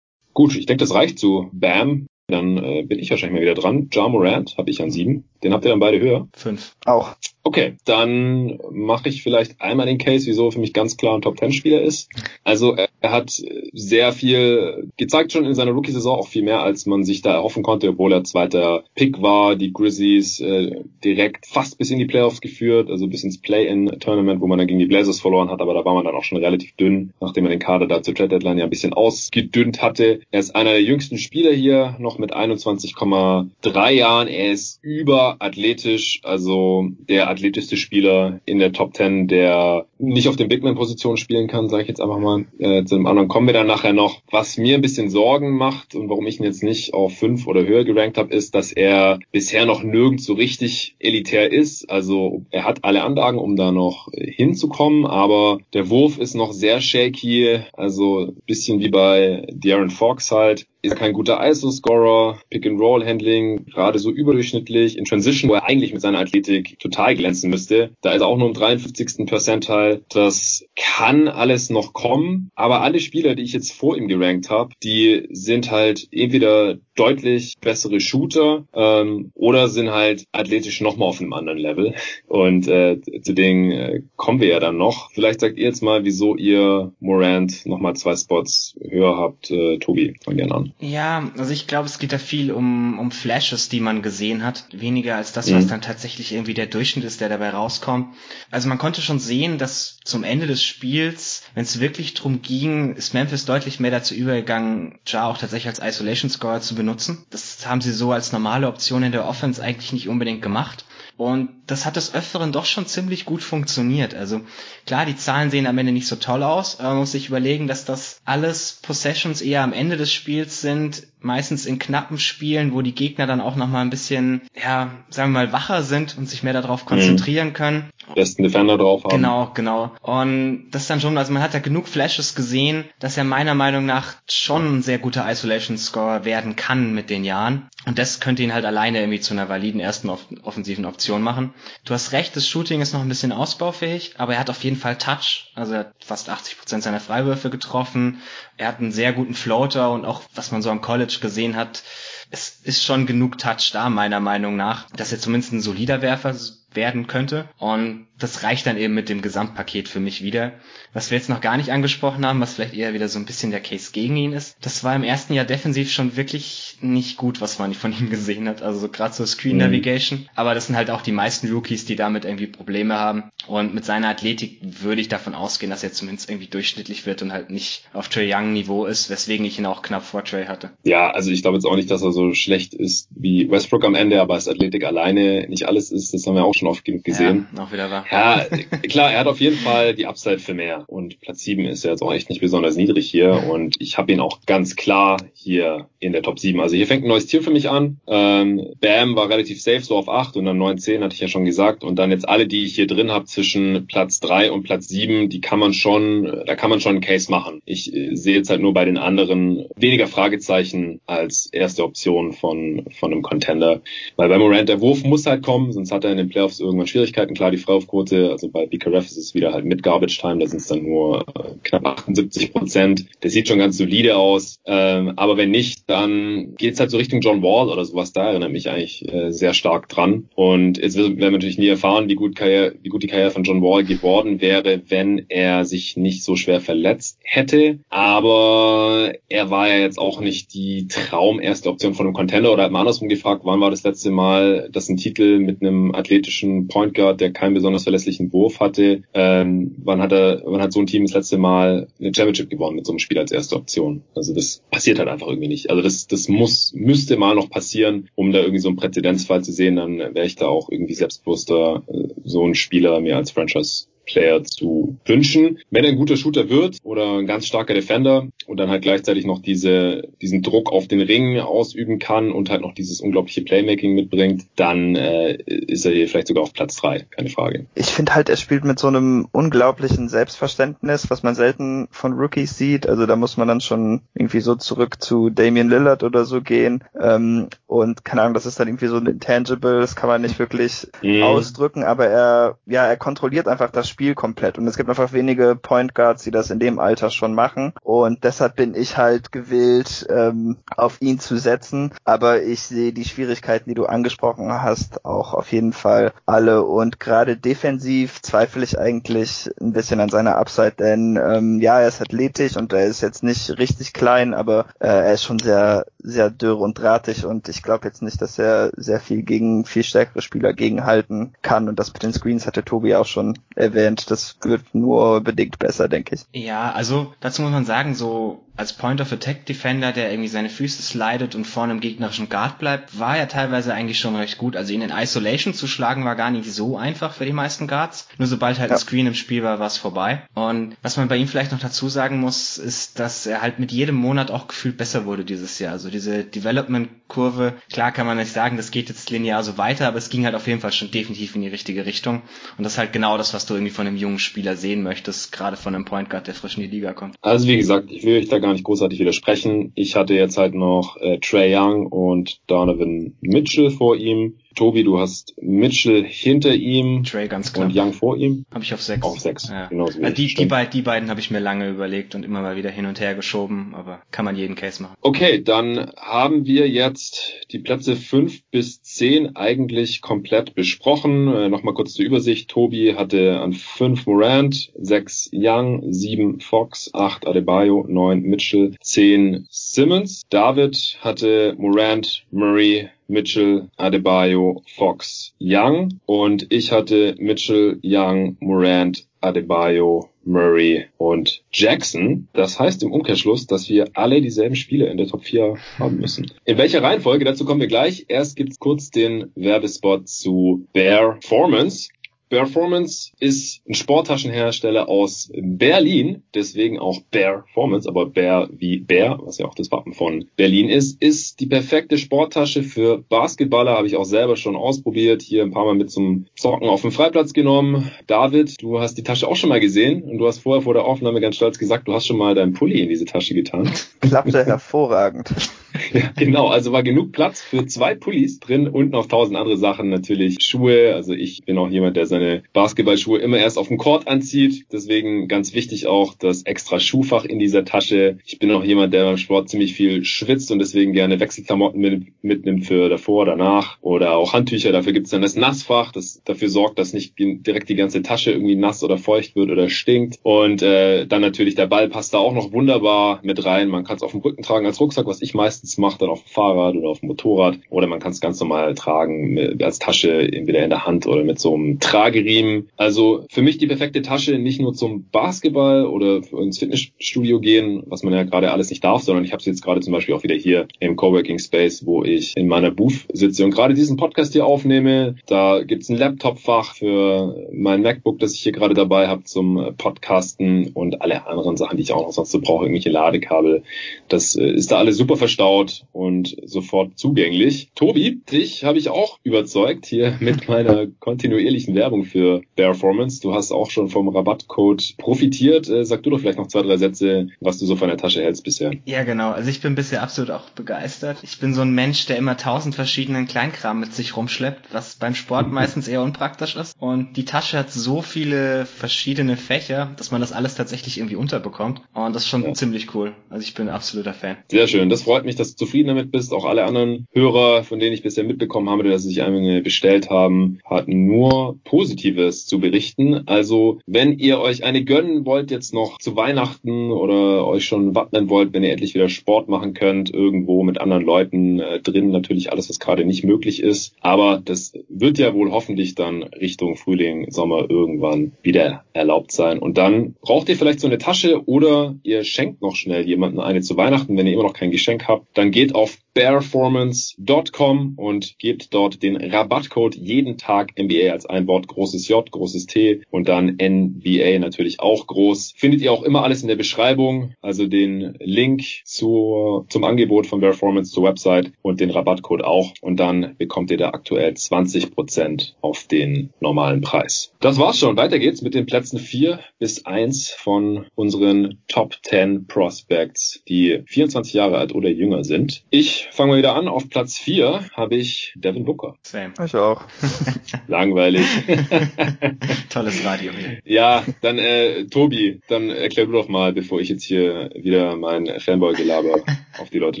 Gut, ich denke, das reicht zu Bam. Dann äh, bin ich wahrscheinlich mal wieder dran. Ja Morant habe ich an sieben. Den habt ihr dann beide höher? Fünf. Auch. Okay, dann mache ich vielleicht einmal den Case, wieso für mich ganz klar ein Top-10-Spieler ist. Also er hat sehr viel gezeigt schon in seiner Rookie-Saison, auch viel mehr, als man sich da erhoffen konnte, obwohl er zweiter Pick war. Die Grizzlies äh, direkt fast bis in die Playoffs geführt, also bis ins Play-In-Tournament, wo man dann gegen die Blazers verloren hat, aber da war man dann auch schon relativ dünn, nachdem man den Kader da zur Trade-Deadline ja ein bisschen ausgedünnt hatte. Er ist einer der jüngsten Spieler hier, noch mit 21,3 Jahren. Er ist über Athletisch, also der athletischste Spieler in der Top 10, der nicht auf den Bigman-Positionen spielen kann, sage ich jetzt einfach mal. Äh, zu dem anderen kommen wir dann nachher noch. Was mir ein bisschen Sorgen macht und warum ich ihn jetzt nicht auf fünf oder höher gerankt habe, ist, dass er bisher noch nirgends so richtig elitär ist. Also er hat alle Anlagen, um da noch hinzukommen, aber der Wurf ist noch sehr shaky, also bisschen wie bei Darren Fox halt ist kein guter ISO-Scorer, Pick-and-Roll-Handling, gerade so überdurchschnittlich. In Transition, wo er eigentlich mit seiner Athletik total glänzen müsste, da ist er auch nur im 53. Percentile. Das kann alles noch kommen, aber alle Spieler, die ich jetzt vor ihm gerankt habe, die sind halt entweder deutlich bessere Shooter ähm, oder sind halt athletisch nochmal auf einem anderen Level. Und äh, zu denen äh, kommen wir ja dann noch. Vielleicht sagt ihr jetzt mal, wieso ihr Morant nochmal zwei Spots höher habt. Äh, Tobi, fang gerne an. Ja, also ich glaube, es geht da viel um, um Flashes, die man gesehen hat. Weniger als das, was mhm. dann tatsächlich irgendwie der Durchschnitt ist, der dabei rauskommt. Also man konnte schon sehen, dass zum Ende des Spiels, wenn es wirklich drum ging, ist Memphis deutlich mehr dazu übergegangen, Ja auch tatsächlich als Isolation Scorer zu benutzen. Das haben sie so als normale Option in der Offense eigentlich nicht unbedingt gemacht. Und das hat des Öfteren doch schon ziemlich gut funktioniert. Also klar, die Zahlen sehen am Ende nicht so toll aus, man muss sich überlegen, dass das alles Possessions eher am Ende des Spiels sind, meistens in knappen Spielen, wo die Gegner dann auch nochmal ein bisschen, ja, sagen wir mal, wacher sind und sich mehr darauf konzentrieren mhm. können. Besten Defender drauf haben. Genau, genau. Und das dann schon, also man hat ja genug Flashes gesehen, dass er meiner Meinung nach schon ein sehr guter Isolation Score werden kann mit den Jahren. Und das könnte ihn halt alleine irgendwie zu einer validen ersten offensiven Option machen. Du hast recht, das Shooting ist noch ein bisschen ausbaufähig, aber er hat auf jeden Fall Touch. Also er hat fast 80 Prozent seiner Freiwürfe getroffen. Er hat einen sehr guten Floater und auch was man so am College gesehen hat, es ist schon genug Touch da, meiner Meinung nach, dass er zumindest ein solider Werfer werden könnte. Und das reicht dann eben mit dem Gesamtpaket für mich wieder. Was wir jetzt noch gar nicht angesprochen haben, was vielleicht eher wieder so ein bisschen der Case gegen ihn ist, das war im ersten Jahr defensiv schon wirklich nicht gut, was man von ihm gesehen hat. Also so gerade so Screen mhm. Navigation. Aber das sind halt auch die meisten Rookies, die damit irgendwie Probleme haben. Und mit seiner Athletik würde ich davon ausgehen, dass er zumindest irgendwie durchschnittlich wird und halt nicht auf Trey Young Niveau ist, weswegen ich ihn auch knapp vor Trey hatte. Ja, also ich glaube jetzt auch nicht, dass er so schlecht ist wie Westbrook am Ende, aber als Athletik alleine nicht alles ist, das haben wir auch schon oft genug gesehen. Ja, auch wieder wahr. Ja, klar, er hat auf jeden Fall die Upside für mehr. Und Platz 7 ist ja jetzt auch echt nicht besonders niedrig hier. Und ich habe ihn auch ganz klar hier in der Top 7. Also hier fängt ein neues Tier für mich an. Ähm, Bam war relativ safe, so auf 8 und dann 9, 10 hatte ich ja schon gesagt. Und dann jetzt alle, die ich hier drin habe zwischen Platz 3 und Platz 7, die kann man schon, da kann man schon einen Case machen. Ich äh, sehe jetzt halt nur bei den anderen weniger Fragezeichen als erste Option von, von einem Contender. Weil bei Morant der Wurf muss halt kommen, sonst hat er in den Playoffs irgendwann Schwierigkeiten. Klar, die Freiwurfquote, also bei BKRF ist es wieder halt mit Garbage Time, da sind es dann nur äh, knapp 78 Prozent. Der sieht schon ganz solide aus. Ähm, aber wenn nicht, dann geht es halt so Richtung John Wall oder sowas. Da erinnert mich eigentlich äh, sehr stark dran. Und jetzt werden wir natürlich nie erfahren, wie gut, Karriere, wie gut die Karriere von John Wall geworden wäre, wenn er sich nicht so schwer verletzt hätte. Aber er war ja jetzt auch nicht die Traum Option von einem Contender oder hat mal andersrum gefragt, wann war das letzte Mal, dass ein Titel mit einem athletischen Point Guard, der keinen besonders verlässlichen Wurf hatte, ähm, wann hat er, wann hat so ein Team das letzte Mal eine Championship gewonnen mit so einem Spiel als erste Option? Also das passiert halt einfach irgendwie nicht. Also das, das muss, müsste mal noch passieren, um da irgendwie so einen Präzedenzfall zu sehen, dann wäre ich da auch irgendwie selbstbewusster, äh, so einen Spieler mir als Franchise Player zu wünschen. Wenn er ein guter Shooter wird oder ein ganz starker Defender und dann halt gleichzeitig noch diese, diesen Druck auf den Ring ausüben kann und halt noch dieses unglaubliche Playmaking mitbringt, dann äh, ist er hier vielleicht sogar auf Platz drei, keine Frage. Ich finde halt, er spielt mit so einem unglaublichen Selbstverständnis, was man selten von Rookies sieht. Also da muss man dann schon irgendwie so zurück zu Damian Lillard oder so gehen. Ähm, und keine Ahnung, das ist dann irgendwie so ein Intangible, das kann man nicht wirklich mm. ausdrücken, aber er, ja, er kontrolliert einfach das Spiel komplett. Und es gibt einfach wenige Point Guards, die das in dem Alter schon machen. Und deshalb bin ich halt gewillt, ähm, auf ihn zu setzen. Aber ich sehe die Schwierigkeiten, die du angesprochen hast, auch auf jeden Fall alle. Und gerade defensiv zweifle ich eigentlich ein bisschen an seiner Upside, denn ähm, ja, er ist athletisch und er ist jetzt nicht richtig klein, aber äh, er ist schon sehr, sehr dürr und drahtig und ich glaube jetzt nicht, dass er sehr viel gegen viel stärkere Spieler gegenhalten kann. Und das mit den Screens hatte Tobi auch schon erwähnt erwähnt. Das wird nur bedingt besser, denke ich. Ja, also dazu muss man sagen, so als Point of Attack Defender, der irgendwie seine Füße slidet und vorne im gegnerischen Guard bleibt, war er teilweise eigentlich schon recht gut. Also ihn in Isolation zu schlagen war gar nicht so einfach für die meisten Guards. Nur sobald halt ja. ein Screen im Spiel war, war es vorbei. Und was man bei ihm vielleicht noch dazu sagen muss, ist, dass er halt mit jedem Monat auch gefühlt besser wurde dieses Jahr. Also diese Development-Kurve, klar kann man nicht sagen, das geht jetzt linear so weiter, aber es ging halt auf jeden Fall schon definitiv in die richtige Richtung. Und das ist halt genau das, was du irgendwie von einem jungen Spieler sehen möchtest, gerade von einem Point Guard, der frisch in die Liga kommt. Also wie gesagt, ich will euch da gar nicht großartig widersprechen. Ich hatte jetzt halt noch äh, Trey Young und Donovan Mitchell vor ihm. Tobi, du hast Mitchell hinter ihm Trey ganz knapp. und Young vor ihm. Habe ich auf sechs. Auf sechs, ja. genau so. Also die, die, beid, die beiden habe ich mir lange überlegt und immer mal wieder hin und her geschoben, aber kann man jeden Case machen. Okay, dann haben wir jetzt die Plätze fünf bis zehn eigentlich komplett besprochen. Äh, Nochmal kurz zur Übersicht. Tobi hatte an fünf Morant, sechs Young, sieben Fox, acht Adebayo, neun Mitchell, zehn Simmons. David hatte Morant, Murray, Mitchell, Adebayo, Fox, Young und ich hatte Mitchell, Young, Morant, Adebayo, Murray und Jackson. Das heißt im Umkehrschluss, dass wir alle dieselben Spiele in der Top 4 haben müssen. In welcher Reihenfolge? Dazu kommen wir gleich. Erst gibt's kurz den Werbespot zu Bear Formance. Performance ist ein Sporttaschenhersteller aus Berlin, deswegen auch Performance, aber Bear wie Bär, was ja auch das Wappen von Berlin ist, ist die perfekte Sporttasche für Basketballer, habe ich auch selber schon ausprobiert, hier ein paar Mal mit zum Zocken auf dem Freiplatz genommen. David, du hast die Tasche auch schon mal gesehen und du hast vorher vor der Aufnahme ganz stolz gesagt, du hast schon mal deinen Pulli in diese Tasche getan. Klappte hervorragend. ja, genau, also war genug Platz für zwei Pullis drin und noch tausend andere Sachen, natürlich Schuhe, also ich bin auch jemand, der seine Basketballschuhe immer erst auf dem Court anzieht. Deswegen ganz wichtig auch das extra Schuhfach in dieser Tasche. Ich bin auch jemand, der beim Sport ziemlich viel schwitzt und deswegen gerne Wechselklamotten mitnimmt für davor, danach oder auch Handtücher. Dafür gibt es dann das Nassfach, das dafür sorgt, dass nicht direkt die ganze Tasche irgendwie nass oder feucht wird oder stinkt. Und äh, dann natürlich der Ball passt da auch noch wunderbar mit rein. Man kann es auf dem Rücken tragen als Rucksack, was ich meistens mache, dann auf dem Fahrrad oder auf dem Motorrad. Oder man kann es ganz normal tragen als Tasche, entweder in der Hand oder mit so einem Trag Trageriemen. Also für mich die perfekte Tasche, nicht nur zum Basketball oder ins Fitnessstudio gehen, was man ja gerade alles nicht darf, sondern ich habe sie jetzt gerade zum Beispiel auch wieder hier im Coworking Space, wo ich in meiner Booth sitze und gerade diesen Podcast hier aufnehme. Da gibt's ein Laptopfach für mein MacBook, das ich hier gerade dabei habe zum Podcasten und alle anderen Sachen, die ich auch noch sonst so brauche, irgendwelche Ladekabel. Das äh, ist da alles super verstaut und sofort zugänglich. Tobi, dich habe ich auch überzeugt hier mit meiner kontinuierlichen Werbung für Performance. Du hast auch schon vom Rabattcode profitiert. Äh, sag du doch vielleicht noch zwei, drei Sätze, was du so von der Tasche hältst bisher. Ja, genau. Also ich bin bisher absolut auch begeistert. Ich bin so ein Mensch, der immer tausend verschiedenen Kleinkram mit sich rumschleppt, was beim Sport meistens eher unpraktisch ist. Und die Tasche hat so viele verschiedene Fächer, dass man das alles tatsächlich irgendwie unterbekommt. Und das ist schon ja. ziemlich cool. Also ich bin ein absoluter Fan. Sehr schön. Das freut mich, dass du zufrieden damit bist. Auch alle anderen Hörer, von denen ich bisher mitbekommen habe, dass sie sich einige bestellt haben, hatten nur positiv Positives zu berichten. Also wenn ihr euch eine gönnen wollt jetzt noch zu Weihnachten oder euch schon wappnen wollt, wenn ihr endlich wieder Sport machen könnt, irgendwo mit anderen Leuten äh, drin, natürlich alles, was gerade nicht möglich ist. Aber das wird ja wohl hoffentlich dann Richtung Frühling, Sommer irgendwann wieder erlaubt sein. Und dann braucht ihr vielleicht so eine Tasche oder ihr schenkt noch schnell jemanden eine zu Weihnachten, wenn ihr immer noch kein Geschenk habt. Dann geht auf bearformance.com und gebt dort den Rabattcode jeden Tag NBA als ein Wort großes J, großes T und dann NBA natürlich auch groß. Findet ihr auch immer alles in der Beschreibung, also den Link zur, zum Angebot von Bearformance zur Website und den Rabattcode auch und dann bekommt ihr da aktuell 20% auf den normalen Preis. Das war's schon. Weiter geht's mit den Plätzen 4 bis 1 von unseren Top 10 Prospects, die 24 Jahre alt oder jünger sind. Ich fangen wir wieder an. Auf Platz 4 habe ich Devin Booker. Same. Ich auch. Langweilig. Tolles Radio hier. Ja, dann äh, Tobi, dann erklär du doch mal, bevor ich jetzt hier wieder mein Fanboy-Gelaber auf die Leute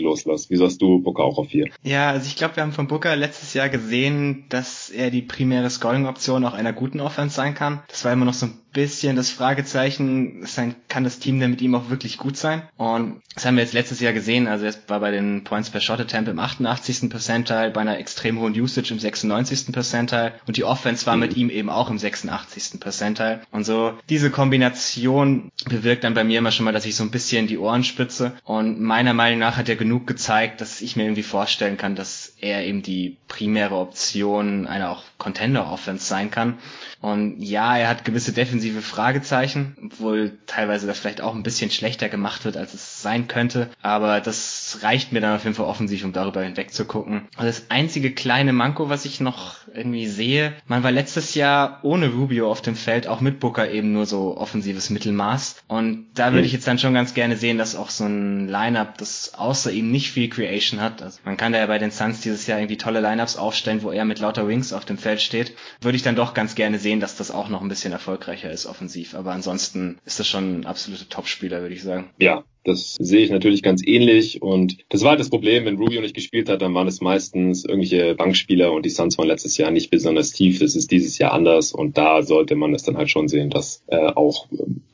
loslasse. Wieso hast du Booker auch auf 4? Ja, also ich glaube, wir haben von Booker letztes Jahr gesehen, dass er die primäre Scoring-Option auch einer guten Offense sein kann. Das war immer noch so ein bisschen das Fragezeichen, sein, kann das Team denn mit ihm auch wirklich gut sein? Und das haben wir jetzt letztes Jahr gesehen, also er war bei den Points per Shot Attempt im 88. Percentile, bei einer extrem hohen Usage im 96. Percentile und die Offense war mit ihm eben auch im 86. Percentile. Und so diese Kombination bewirkt dann bei mir immer schon mal, dass ich so ein bisschen die Ohren spitze und meiner Meinung nach hat er genug gezeigt, dass ich mir irgendwie vorstellen kann, dass er eben die primäre Option einer auch Contender Offense sein kann. Und ja, er hat gewisse defensive Fragezeichen, obwohl teilweise das vielleicht auch ein bisschen schlechter gemacht wird, als es sein könnte. Aber das reicht mir dann auf jeden Fall offensiv, um darüber hinweg zu gucken. Und das einzige kleine Manko, was ich noch irgendwie sehe, man war letztes Jahr ohne Rubio auf dem Feld, auch mit Booker eben nur so offensives Mittelmaß. Und da würde ich jetzt dann schon ganz gerne sehen, dass auch so ein Lineup, das außer ihm nicht viel Creation hat. Also man kann da ja bei den Suns dieses Jahr irgendwie tolle Lineups aufstellen, wo er mit lauter Wings auf dem Feld steht. Würde ich dann doch ganz gerne sehen, dass das auch noch ein bisschen erfolgreicher ist offensiv. Aber ansonsten ist das schon ein absoluter Topspieler, würde ich sagen. Ja, das sehe ich natürlich ganz ähnlich und das war halt das Problem, wenn Rubio nicht gespielt hat, dann waren es meistens irgendwelche Bankspieler und die Suns waren letztes Jahr nicht besonders tief. Das ist dieses Jahr anders und da sollte man es dann halt schon sehen, dass äh, auch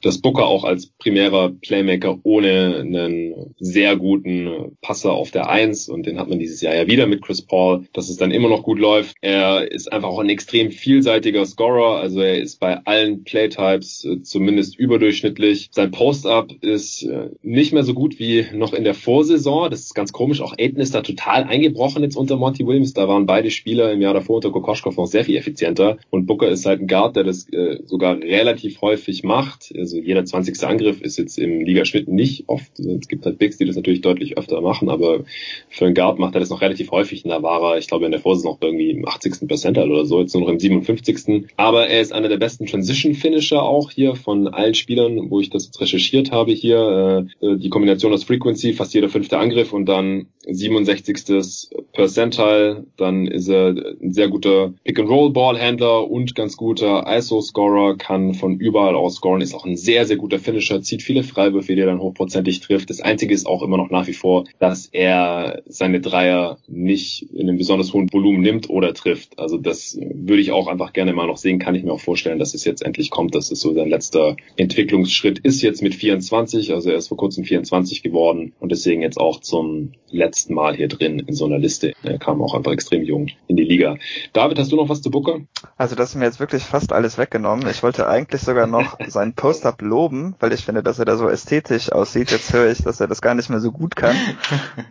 das Booker auch als primärer Playmaker ohne einen sehr guten Passer auf der Eins und den hat man dieses Jahr ja wieder mit Chris Paul, dass es dann immer noch gut läuft. Er ist einfach auch ein extrem vielseitiger Scorer, also er ist bei allen Playtypes äh, zumindest überdurchschnittlich. Sein Post-Up ist äh, nicht mehr so gut wie noch in der Vorsaison. Das ist ganz komisch. Auch Aiden ist da total eingebrochen jetzt unter Monty Williams. Da waren beide Spieler im Jahr davor unter Kokoschkov noch sehr viel effizienter. Und Booker ist halt ein Guard, der das äh, sogar relativ häufig macht. Also jeder 20. Angriff ist jetzt im Ligaschnitt nicht oft. Es gibt halt Bigs, die das natürlich deutlich öfter machen, aber für einen Guard macht er das noch relativ häufig. Und da war er, ich glaube, in der Vorsaison noch irgendwie im 80. Percentile oder so, jetzt nur noch im 57. Aber er ist einer der besten Transition-Finisher auch hier von allen Spielern, wo ich das jetzt recherchiert habe hier. Äh, die Kombination aus Frequency, fast jeder fünfte Angriff und dann 67. Percentile, dann ist er ein sehr guter Pick-and-Roll-Ballhändler und ganz guter ISO-Scorer, kann von überall aus scoren, ist auch ein sehr, sehr guter Finisher, zieht viele Freiwürfe, die er dann hochprozentig trifft. Das Einzige ist auch immer noch nach wie vor, dass er seine Dreier nicht in einem besonders hohen Volumen nimmt oder trifft. Also das würde ich auch einfach gerne mal noch sehen, kann ich mir auch vorstellen, dass es jetzt endlich kommt. Das ist so sein letzter Entwicklungsschritt, ist jetzt mit 24, also er ist vor kurzem 24 geworden und deswegen jetzt auch zum letzten Mal hier drin in so einer Liste. Er kam auch einfach extrem jung in die Liga. David, hast du noch was zu Booker? Also das ist mir jetzt wirklich fast alles weggenommen. Ich wollte eigentlich sogar noch seinen Post-Up loben, weil ich finde, dass er da so ästhetisch aussieht. Jetzt höre ich, dass er das gar nicht mehr so gut kann.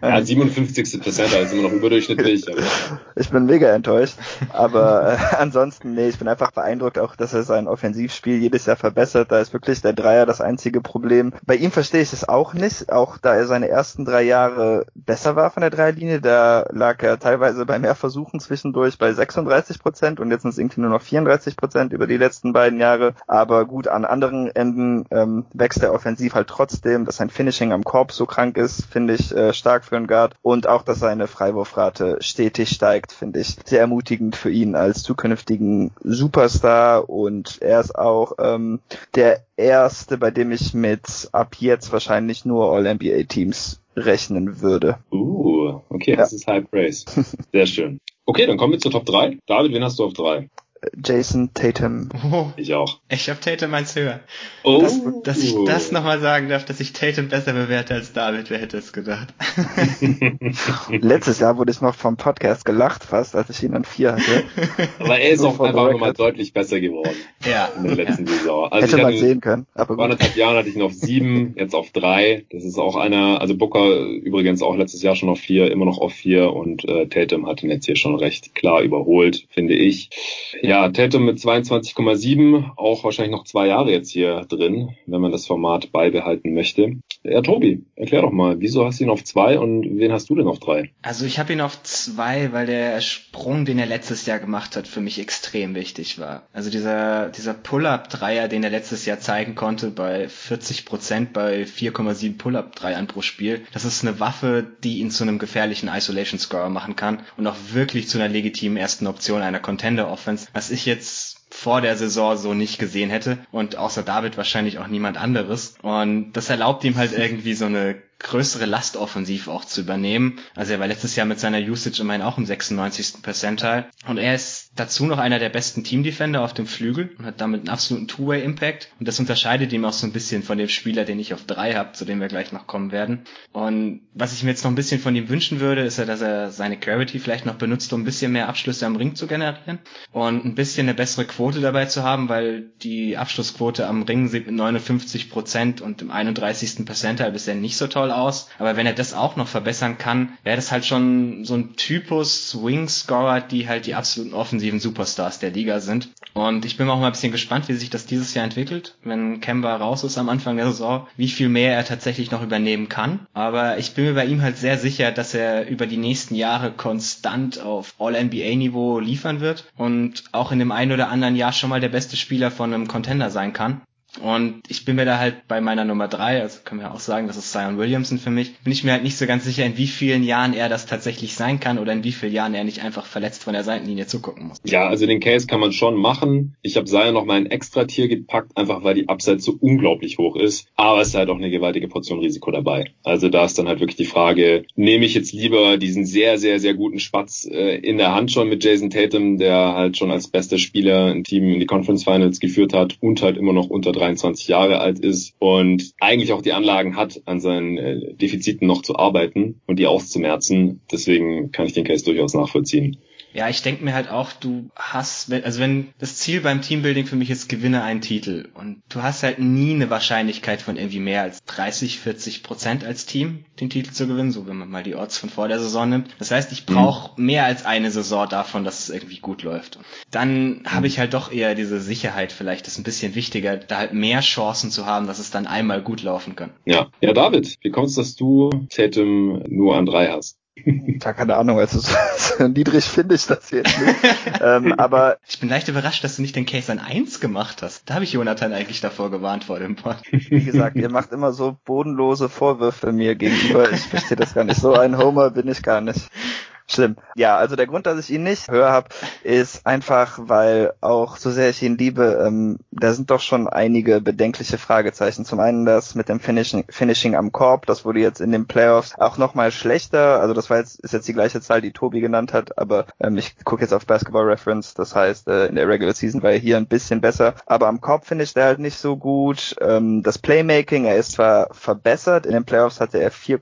Ja, 57. Prozent, ist immer noch überdurchschnittlich. ich bin mega enttäuscht. Aber äh, ansonsten, nee, ich bin einfach beeindruckt auch, dass er sein Offensivspiel jedes Jahr verbessert. Da ist wirklich der Dreier das einzige Problem. Bei ihm verstehe ich es auch nicht, auch da er seine ersten drei Jahre besser war von der Dreierlinie. Da lag er teilweise bei mehr Versuchen zwischendurch bei 36 Prozent und jetzt sind es irgendwie nur noch 34 Prozent über die letzten beiden Jahre. Aber gut, an anderen Enden ähm, wächst er offensiv halt trotzdem. Dass sein Finishing am Korb so krank ist, finde ich äh, stark für einen Guard. Und auch, dass seine Freiwurfrate stetig steigt, finde ich sehr ermutigend für ihn als zukünftigen Superstar. Und er ist auch ähm, der erste, bei dem ich mit ab jetzt wahrscheinlich nur All-NBA-Teams rechnen würde. Uh, okay, ja. das ist High Praise. Sehr schön. Okay, dann kommen wir zur Top 3. David, wen hast du auf 3? Jason Tatum. Oh, ich auch. Ich habe Tatum eins höher. Oh. Dass, dass ich das nochmal sagen darf, dass ich Tatum besser bewerte als David, wer hätte es gedacht? Letztes Jahr wurde ich noch vom Podcast gelacht fast, als ich ihn an vier hatte. Aber er ist auch einfach nochmal deutlich besser geworden. Ja. In der letzten ja. Saison. Also hätte man sehen können. Aber vor anderthalb Jahren hatte ich ihn auf sieben, jetzt auf drei. Das ist auch einer, also Booker übrigens auch letztes Jahr schon auf vier, immer noch auf vier und äh, Tatum hat ihn jetzt hier schon recht klar überholt, finde ich. Ja, Tatum mit 22,7, auch wahrscheinlich noch zwei Jahre jetzt hier drin, wenn man das Format beibehalten möchte. Ja, Tobi, erklär doch mal, wieso hast du ihn auf zwei und wen hast du denn auf drei? Also ich habe ihn auf zwei, weil der Sprung, den er letztes Jahr gemacht hat, für mich extrem wichtig war. Also dieser, dieser Pull-Up-Dreier, den er letztes Jahr zeigen konnte, bei 40 Prozent, bei 4,7 Pull-Up-Dreiern pro Spiel, das ist eine Waffe, die ihn zu einem gefährlichen Isolation-Scorer machen kann und auch wirklich zu einer legitimen ersten Option einer Contender-Offense, was ich jetzt vor der Saison so nicht gesehen hätte und außer David wahrscheinlich auch niemand anderes. Und das erlaubt ihm halt irgendwie so eine größere Last offensiv auch zu übernehmen. Also er war letztes Jahr mit seiner Usage immerhin auch im 96. Percentile. Und er ist dazu noch einer der besten Team-Defender auf dem Flügel und hat damit einen absoluten Two-Way-Impact. Und das unterscheidet ihn auch so ein bisschen von dem Spieler, den ich auf drei habe, zu dem wir gleich noch kommen werden. Und was ich mir jetzt noch ein bisschen von ihm wünschen würde, ist ja, dass er seine Gravity vielleicht noch benutzt, um ein bisschen mehr Abschlüsse am Ring zu generieren und ein bisschen eine bessere Quote dabei zu haben, weil die Abschlussquote am Ring sieht mit 59 Prozent und im 31. Percentile bisher nicht so toll aus. Aber wenn er das auch noch verbessern kann, wäre das halt schon so ein Typus Wing-Scorer, die halt die absoluten offensiven Superstars der Liga sind. Und ich bin auch mal ein bisschen gespannt, wie sich das dieses Jahr entwickelt, wenn Kemba raus ist am Anfang der Saison, wie viel mehr er tatsächlich noch übernehmen kann. Aber ich bin mir bei ihm halt sehr sicher, dass er über die nächsten Jahre konstant auf All-NBA-Niveau liefern wird und auch in dem einen oder anderen Jahr schon mal der beste Spieler von einem Contender sein kann. Und ich bin mir da halt bei meiner Nummer drei, also können wir auch sagen, das ist Zion Williamson für mich, bin ich mir halt nicht so ganz sicher, in wie vielen Jahren er das tatsächlich sein kann oder in wie vielen Jahren er nicht einfach verletzt von der Seitenlinie zugucken muss. Ja, also den Case kann man schon machen. Ich habe Zion noch mal ein extra Tier gepackt, einfach weil die Upside so unglaublich hoch ist. Aber es ist halt auch eine gewaltige Portion Risiko dabei. Also da ist dann halt wirklich die Frage, nehme ich jetzt lieber diesen sehr, sehr, sehr guten Spatz äh, in der Hand schon mit Jason Tatum, der halt schon als bester Spieler ein Team in die Conference Finals geführt hat und halt immer noch unter 23 Jahre alt ist und eigentlich auch die Anlagen hat, an seinen äh, Defiziten noch zu arbeiten und die auszumerzen. Deswegen kann ich den Case durchaus nachvollziehen. Ja, ich denke mir halt auch, du hast, also wenn das Ziel beim Teambuilding für mich ist, gewinne einen Titel und du hast halt nie eine Wahrscheinlichkeit von irgendwie mehr als 30, 40 Prozent als Team, den Titel zu gewinnen, so wenn man mal die Odds von vor der Saison nimmt. Das heißt, ich brauche mhm. mehr als eine Saison davon, dass es irgendwie gut läuft. Dann mhm. habe ich halt doch eher diese Sicherheit vielleicht, das ist ein bisschen wichtiger, da halt mehr Chancen zu haben, dass es dann einmal gut laufen kann. Ja, ja David, wie kommst du, dass du Tatum nur an drei hast? Ja, keine Ahnung, also so, so niedrig finde ich das jetzt nicht. ähm, aber ich bin leicht überrascht, dass du nicht den Case an eins gemacht hast. Da habe ich Jonathan eigentlich davor gewarnt vor dem Pod. Wie gesagt, ihr macht immer so bodenlose Vorwürfe mir gegenüber. Ich verstehe das gar nicht. So ein Homer bin ich gar nicht. Schlimm. Ja, also der Grund, dass ich ihn nicht höher habe, ist einfach, weil auch so sehr ich ihn liebe, ähm, da sind doch schon einige bedenkliche Fragezeichen. Zum einen das mit dem Finishing, Finishing am Korb, das wurde jetzt in den Playoffs auch nochmal schlechter. Also das war jetzt, ist jetzt die gleiche Zahl, die Tobi genannt hat, aber ähm, ich gucke jetzt auf Basketball Reference, das heißt, äh, in der Regular Season war er hier ein bisschen besser, aber am Korb finisht er halt nicht so gut. Ähm, das Playmaking, er ist zwar verbessert, in den Playoffs hatte er 4,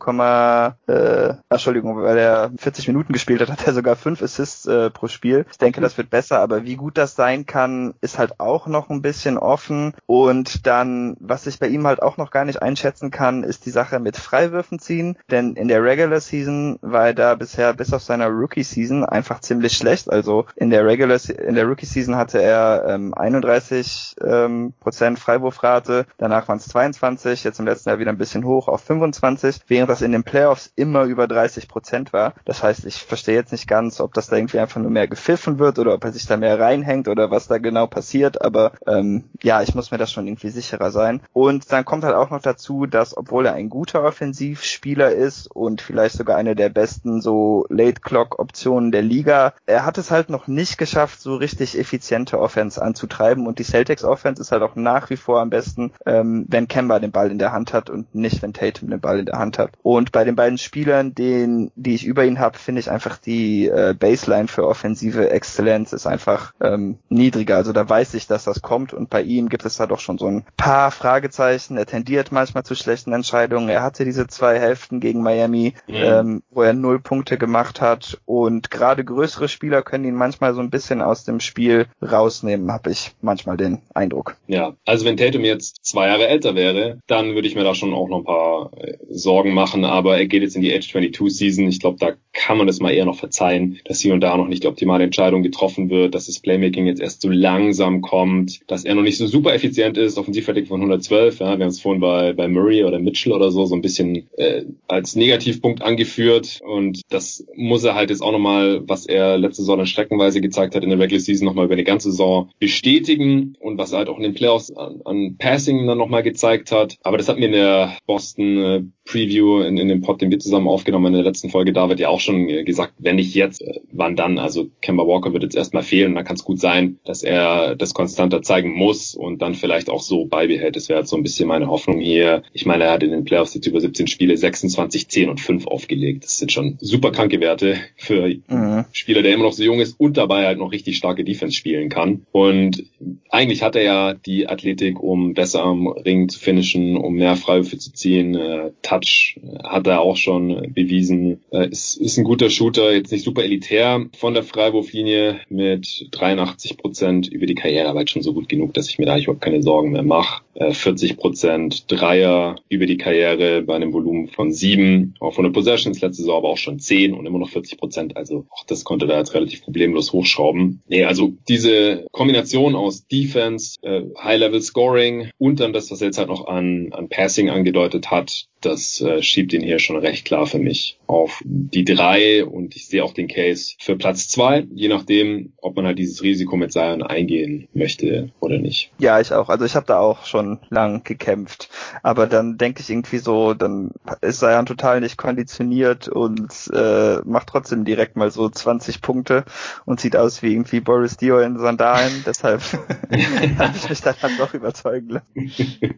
äh, Entschuldigung, weil er 40 Minuten gespielt hat, hat er sogar fünf Assists äh, pro Spiel. Ich denke, das wird besser, aber wie gut das sein kann, ist halt auch noch ein bisschen offen. Und dann, was ich bei ihm halt auch noch gar nicht einschätzen kann, ist die Sache mit Freiwürfen ziehen. Denn in der Regular Season war er da bisher bis auf seiner Rookie Season einfach ziemlich schlecht. Also in der Regular in der Rookie Season hatte er ähm, 31 ähm, Prozent Freiwurfrate, danach waren es 22, jetzt im letzten Jahr wieder ein bisschen hoch auf 25, während das in den Playoffs immer über 30 Prozent war. Das heißt, ich verstehe jetzt nicht ganz, ob das da irgendwie einfach nur mehr gepfiffen wird oder ob er sich da mehr reinhängt oder was da genau passiert, aber ähm, ja, ich muss mir das schon irgendwie sicherer sein. Und dann kommt halt auch noch dazu, dass obwohl er ein guter Offensivspieler ist und vielleicht sogar eine der besten so Late-Clock-Optionen der Liga, er hat es halt noch nicht geschafft, so richtig effiziente Offense anzutreiben und die Celtics Offense ist halt auch nach wie vor am besten, ähm, wenn Kemba den Ball in der Hand hat und nicht, wenn Tatum den Ball in der Hand hat. Und bei den beiden Spielern, den, die ich über ihn habe, finde ich einfach die äh, Baseline für offensive Exzellenz ist einfach ähm, niedriger. Also da weiß ich, dass das kommt und bei ihm gibt es da doch schon so ein paar Fragezeichen. Er tendiert manchmal zu schlechten Entscheidungen. Er hatte diese zwei Hälften gegen Miami, mhm. ähm, wo er null Punkte gemacht hat und gerade größere Spieler können ihn manchmal so ein bisschen aus dem Spiel rausnehmen, habe ich manchmal den Eindruck. Ja, also wenn Tatum jetzt zwei Jahre älter wäre, dann würde ich mir da schon auch noch ein paar äh, Sorgen machen, aber er geht jetzt in die Age 22 Season. Ich glaube, da kann man das mal eher noch verzeihen, dass hier und da noch nicht die optimale Entscheidung getroffen wird, dass das Playmaking jetzt erst so langsam kommt, dass er noch nicht so super effizient ist, Offensivfertig von 112, ja, wir haben es vorhin bei, bei Murray oder Mitchell oder so so ein bisschen äh, als Negativpunkt angeführt. Und das muss er halt jetzt auch nochmal, was er letzte Saison streckenweise gezeigt hat in der Regular Season nochmal über eine ganze Saison bestätigen und was er halt auch in den Playoffs an, an Passing dann nochmal gezeigt hat, aber das hat mir in der Boston äh, Preview in, in dem Pod, den wir zusammen aufgenommen in der letzten Folge, David ja auch schon gesagt, wenn nicht jetzt, äh, wann dann? Also Kemba Walker wird jetzt erstmal fehlen und dann kann es gut sein, dass er das konstanter zeigen muss und dann vielleicht auch so beibehält. Das wäre jetzt so ein bisschen meine Hoffnung hier. Ich meine, er hat in den Playoffs jetzt über 17 Spiele 26, 10 und 5 aufgelegt. Das sind schon super kranke Werte für mhm. Spieler, der immer noch so jung ist und dabei halt noch richtig starke Defense spielen kann. Und eigentlich hat er ja die Athletik, um besser am Ring zu finishen, um mehr Freiwürfe zu ziehen. Äh, Touch hat er auch schon bewiesen. Äh, ist, ist ein guter Shooter, jetzt nicht super elitär von der Freiwurflinie mit 83 Prozent über die Karriere, aber schon so gut genug, dass ich mir da überhaupt keine Sorgen mehr mache. 40 äh, Prozent Dreier über die Karriere bei einem Volumen von sieben, auch von den Possessions letzte Saison aber auch schon zehn und immer noch 40 Prozent. Also auch das konnte da jetzt relativ problemlos hochschrauben. Nee, also diese Kombination aus Defense, äh, High-Level Scoring und dann das, was er jetzt halt noch an, an Passing angedeutet hat, das äh, schiebt ihn hier schon recht klar für mich auf die drei und ich sehe auch den Case für Platz zwei, je nachdem, ob man halt dieses Risiko mit Zion eingehen möchte oder nicht. Ja, ich auch. Also ich habe da auch schon lang gekämpft, aber dann denke ich irgendwie so, dann ist Zion total nicht konditioniert und äh, macht trotzdem direkt mal so 20 Punkte und sieht aus wie irgendwie Boris Dio in Sandalen. Deshalb habe ich mich dann halt doch überzeugen lassen.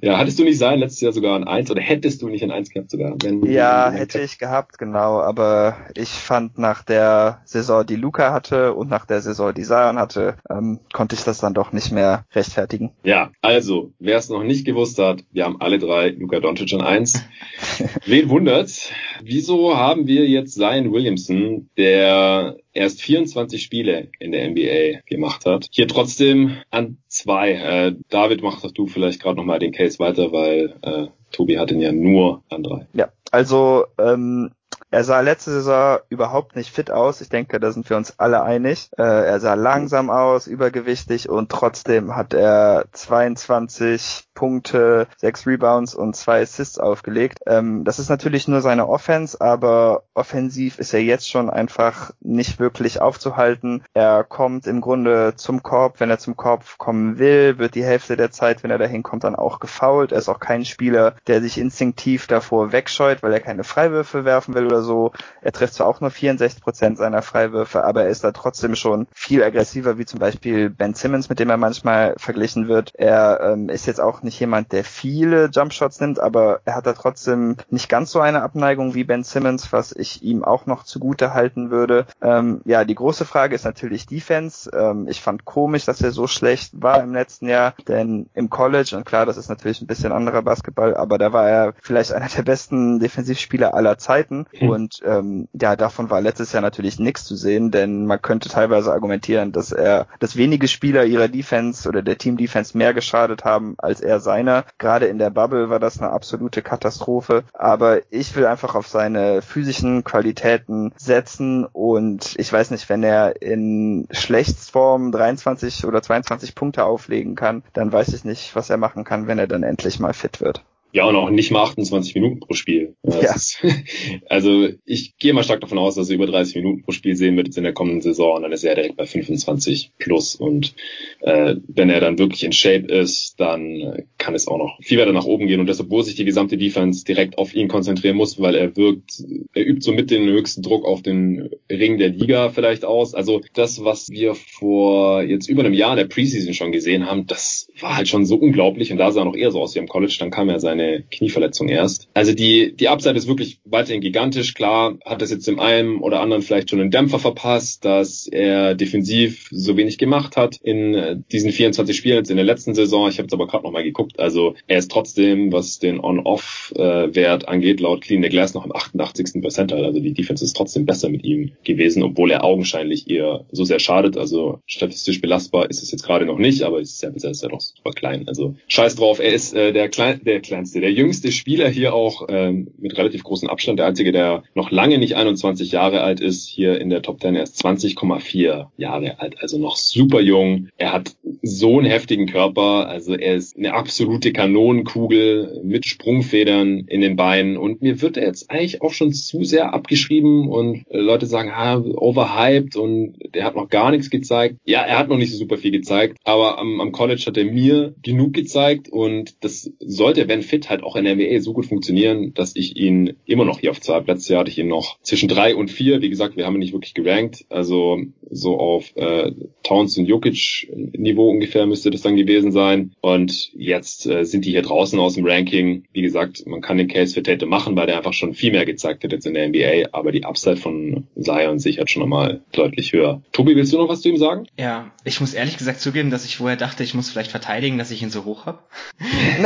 ja, hattest du nicht Zion letztes Jahr sogar ein 1 oder hättest du nicht ein 1 gehabt sogar? Wenn, ja, hätte ich gehabt, genau. Aber ich fand nach der Saison, die Luca hatte und nach der Saison, die Sion hatte, ähm, konnte ich das dann doch nicht mehr rechtfertigen. Ja, also, wer es noch nicht gewusst hat, wir haben alle drei Luca Doncic an 1. Wen wundert's? Wieso haben wir jetzt Zion Williamson, der erst 24 Spiele in der NBA gemacht hat, hier trotzdem an zwei? Äh, David, mach doch du vielleicht gerade nochmal den Case weiter, weil äh, Tobi hat ihn ja nur an drei. Ja, also ähm, er sah letzte Saison überhaupt nicht fit aus. Ich denke, da sind wir uns alle einig. Äh, er sah langsam aus, übergewichtig und trotzdem hat er 22 Punkte, 6 Rebounds und 2 Assists aufgelegt. Ähm, das ist natürlich nur seine Offense, aber offensiv ist er jetzt schon einfach nicht wirklich aufzuhalten. Er kommt im Grunde zum Korb. Wenn er zum Korb kommen will, wird die Hälfte der Zeit, wenn er dahin kommt, dann auch gefoult. Er ist auch kein Spieler, der sich instinktiv davor wegscheut, weil er keine Freiwürfe werfen will oder so. Er trifft zwar auch nur 64 Prozent seiner Freiwürfe, aber er ist da trotzdem schon viel aggressiver, wie zum Beispiel Ben Simmons, mit dem er manchmal verglichen wird. Er ähm, ist jetzt auch nicht jemand, der viele Jumpshots nimmt, aber er hat da trotzdem nicht ganz so eine Abneigung wie Ben Simmons, was ich ihm auch noch zugute halten würde. Ähm, ja, die große Frage ist natürlich Defense. Ähm, ich fand komisch, dass er so schlecht war im letzten Jahr, denn im College, und klar, das ist natürlich ein bisschen anderer Basketball, aber da war er vielleicht einer der besten Defensivspieler aller Zeiten. Mhm. Und ähm, ja, davon war letztes Jahr natürlich nichts zu sehen, denn man könnte teilweise argumentieren, dass er, dass wenige Spieler ihrer Defense oder der Team Defense mehr geschadet haben als er seiner. Gerade in der Bubble war das eine absolute Katastrophe. Aber ich will einfach auf seine physischen Qualitäten setzen und ich weiß nicht, wenn er in Schlechtsform 23 oder 22 Punkte auflegen kann, dann weiß ich nicht, was er machen kann, wenn er dann endlich mal fit wird. Ja, und auch nicht mal 28 Minuten pro Spiel. Ja. Ist, also ich gehe mal stark davon aus, dass er über 30 Minuten pro Spiel sehen wird jetzt in der kommenden Saison und dann ist er direkt bei 25 plus. Und äh, wenn er dann wirklich in Shape ist, dann kann es auch noch viel weiter nach oben gehen. Und deshalb, wo sich die gesamte Defense direkt auf ihn konzentrieren muss, weil er wirkt, er übt somit den höchsten Druck auf den Ring der Liga vielleicht aus. Also das, was wir vor jetzt über einem Jahr in der Preseason schon gesehen haben, das war halt schon so unglaublich. Und da sah er noch eher so aus wie am College. Dann kam er seine eine Knieverletzung erst. Also die, die Upside ist wirklich weiterhin gigantisch. Klar hat das jetzt dem einen oder anderen vielleicht schon einen Dämpfer verpasst, dass er defensiv so wenig gemacht hat in äh, diesen 24 Spielen jetzt in der letzten Saison. Ich habe jetzt aber gerade nochmal geguckt. Also er ist trotzdem, was den On-Off-Wert angeht, laut Clean the Glass noch im 88. Percentile. Also die Defense ist trotzdem besser mit ihm gewesen, obwohl er augenscheinlich ihr so sehr schadet. Also statistisch belastbar ist es jetzt gerade noch nicht, aber es ist ja, ist ja doch super klein. Also scheiß drauf, er ist äh, der, klein, der kleinste Älteste, der jüngste Spieler hier auch ähm, mit relativ großem Abstand, der einzige, der noch lange nicht 21 Jahre alt ist, hier in der Top 10, er ist 20,4 Jahre alt, also noch super jung. Er hat so einen heftigen Körper, also er ist eine absolute Kanonenkugel mit Sprungfedern in den Beinen. Und mir wird er jetzt eigentlich auch schon zu sehr abgeschrieben und Leute sagen, ah, overhyped und der hat noch gar nichts gezeigt. Ja, er hat noch nicht so super viel gezeigt, aber am, am College hat er mir genug gezeigt und das sollte, wenn fit wird halt auch in der NBA so gut funktionieren, dass ich ihn immer noch hier auf zwei. Letztes Jahr hatte ich ihn noch zwischen drei und vier. Wie gesagt, wir haben ihn nicht wirklich gerankt. Also so auf äh, Towns und Jokic Niveau ungefähr müsste das dann gewesen sein. Und jetzt äh, sind die hier draußen aus dem Ranking. Wie gesagt, man kann den Case für Tate machen, weil der einfach schon viel mehr gezeigt hat jetzt in der NBA. Aber die Upside von Zion sichert schon nochmal deutlich höher. Tobi, willst du noch was zu ihm sagen? Ja, ich muss ehrlich gesagt zugeben, dass ich vorher dachte, ich muss vielleicht verteidigen, dass ich ihn so hoch habe.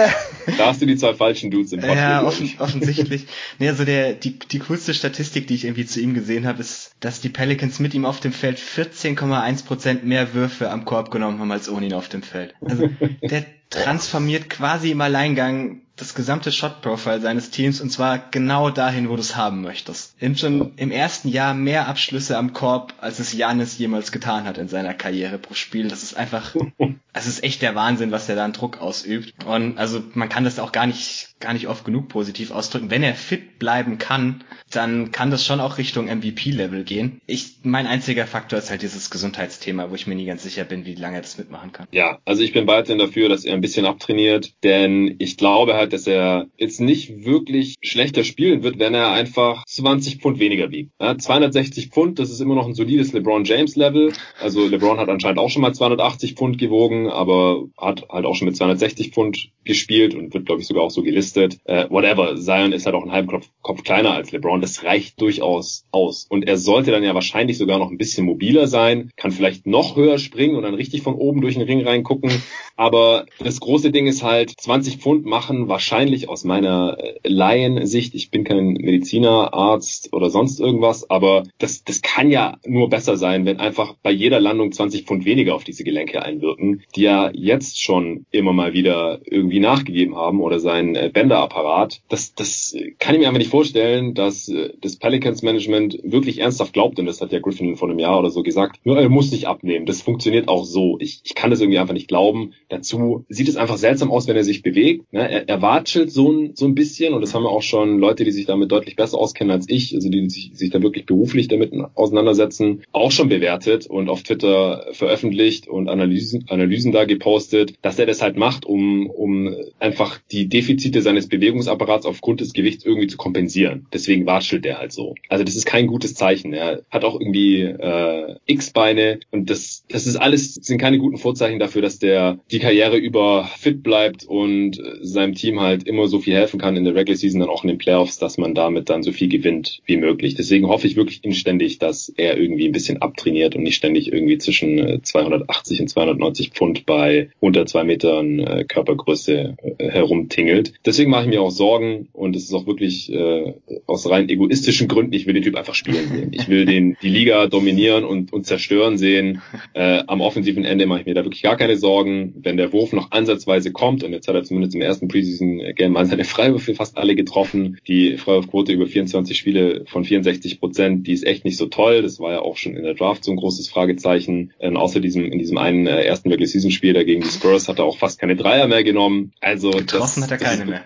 da hast du die zwei falschen Dudes im Podcast. Ja, offen, offensichtlich. nee, also der, die, die coolste Statistik, die ich irgendwie zu ihm gesehen habe, ist, dass die Pelicans mit ihm auf dem Feld 14,1% mehr Würfe am Korb genommen haben als ohne ihn auf dem Feld. Also der transformiert quasi im Alleingang das gesamte Shot-Profile seines Teams und zwar genau dahin, wo du es haben möchtest. Schon im ersten Jahr mehr Abschlüsse am Korb, als es Janis jemals getan hat in seiner Karriere pro Spiel. Das ist einfach, es ist echt der Wahnsinn, was er da an Druck ausübt. Und also man kann das auch gar nicht, gar nicht oft genug positiv ausdrücken. Wenn er fit bleiben kann, dann kann das schon auch Richtung MVP-Level gehen. Ich, mein einziger Faktor ist halt dieses Gesundheitsthema, wo ich mir nie ganz sicher bin, wie lange er das mitmachen kann. Ja, also ich bin weiterhin dafür, dass er ein bisschen abtrainiert, denn ich glaube halt, dass er jetzt nicht wirklich schlechter spielen wird, wenn er einfach 20 Pfund weniger wiegt. Ja, 260 Pfund, das ist immer noch ein solides LeBron James Level. Also LeBron hat anscheinend auch schon mal 280 Pfund gewogen, aber hat halt auch schon mit 260 Pfund gespielt und wird, glaube ich, sogar auch so gelistet. Äh, whatever. Zion ist halt auch einen halben Kopf, Kopf kleiner als LeBron. Das reicht durchaus aus. Und er sollte dann ja wahrscheinlich sogar noch ein bisschen mobiler sein, kann vielleicht noch höher springen und dann richtig von oben durch den Ring reingucken. Aber das große Ding ist halt, 20 Pfund machen wahrscheinlich aus meiner äh, Laiensicht, ich bin kein Mediziner, Arzt oder sonst irgendwas, aber das, das kann ja nur besser sein, wenn einfach bei jeder Landung 20 Pfund weniger auf diese Gelenke einwirken, die ja jetzt schon immer mal wieder irgendwie nachgegeben haben oder sein äh, Bänderapparat. Das, das kann ich mir einfach nicht vorstellen, dass äh, das Pelicans Management wirklich ernsthaft glaubt, und das hat ja Griffin vor einem Jahr oder so gesagt, nur er muss sich abnehmen. Das funktioniert auch so. Ich, ich kann das irgendwie einfach nicht glauben. Dazu sieht es einfach seltsam aus, wenn er sich bewegt. Ne? Er, er watschelt so ein, so ein bisschen und das haben auch schon Leute, die sich damit deutlich besser auskennen als ich, also die, die sich, sich da wirklich beruflich damit auseinandersetzen, auch schon bewertet und auf Twitter veröffentlicht und Analysen, Analysen da gepostet, dass er das halt macht, um, um einfach die Defizite seines Bewegungsapparats aufgrund des Gewichts irgendwie zu kompensieren. Deswegen watschelt er halt so. Also das ist kein gutes Zeichen. Er hat auch irgendwie äh, X-Beine und das, das ist alles, sind keine guten Vorzeichen dafür, dass der die Karriere über fit bleibt und seinem Team halt immer so viel helfen kann in der Regular Season, dann auch in den Playoffs, dass man damit dann so viel gewinnt wie möglich. Deswegen hoffe ich wirklich inständig, dass er irgendwie ein bisschen abtrainiert und nicht ständig irgendwie zwischen 280 äh, und 290 Pfund bei unter zwei Metern äh, Körpergröße äh, herumtingelt. Deswegen mache ich mir auch Sorgen und es ist auch wirklich äh, aus rein egoistischen Gründen, ich will den Typ einfach spielen sehen. Ich will den die Liga dominieren und, und zerstören sehen. Äh, am offensiven Ende mache ich mir da wirklich gar keine Sorgen. Wenn der Wurf noch ansatzweise kommt und jetzt hat er zumindest im ersten Preseason-Game mal seine Freiwürfe fast alle getroffen. Die Freiwurfquote über 24 Spiele von 64 Prozent, die ist echt nicht so toll. Das war ja auch schon in der Draft so ein großes Fragezeichen. Ähm, außer diesem, in diesem einen äh, ersten Regular Season Spiel dagegen die Spurs hat er auch fast keine Dreier mehr genommen. Also getroffen das, hat er keine mehr.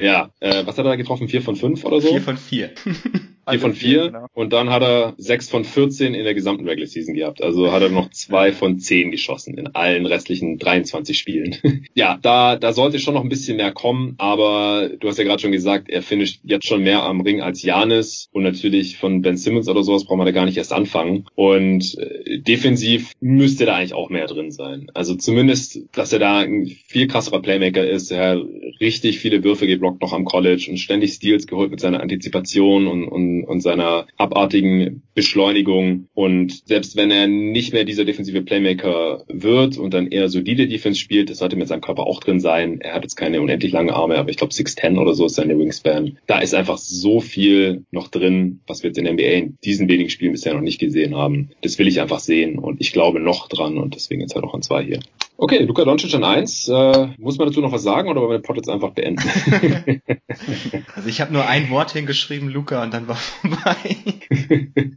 Ja, äh, was hat er da getroffen? Vier von fünf oder so? Vier von vier. Vier von vier. Genau. Und dann hat er sechs von 14 in der gesamten Regular Season gehabt. Also hat er noch zwei von zehn geschossen in allen restlichen 23 Spielen. ja, da, da sollte schon noch ein bisschen mehr kommen. Aber du hast ja gerade schon gesagt, er finisht jetzt schon mehr am Ring als Janis. Und natürlich von Ben Simmons oder sowas braucht man da gar nicht erst anfangen. Und äh, defensiv müsste da eigentlich auch mehr drin sein. Also zumindest, dass er da ein viel krasserer Playmaker ist. Er hat richtig viele Würfe geblockt noch am College und ständig Steals geholt mit seiner Antizipation und, und und seiner abartigen Beschleunigung. Und selbst wenn er nicht mehr dieser defensive Playmaker wird und dann eher solide Defense spielt, das sollte mit seinem Körper auch drin sein. Er hat jetzt keine unendlich lange Arme, aber ich glaube 6'10 oder so ist seine Wingspan. Da ist einfach so viel noch drin, was wir jetzt in der NBA in diesen wenigen Spielen bisher noch nicht gesehen haben. Das will ich einfach sehen und ich glaube noch dran und deswegen jetzt halt auch an zwei hier. Okay, Luka Doncic an eins. Äh, muss man dazu noch was sagen oder wollen wir den Pod jetzt einfach beenden? also ich habe nur ein Wort hingeschrieben, Luca, und dann war vorbei.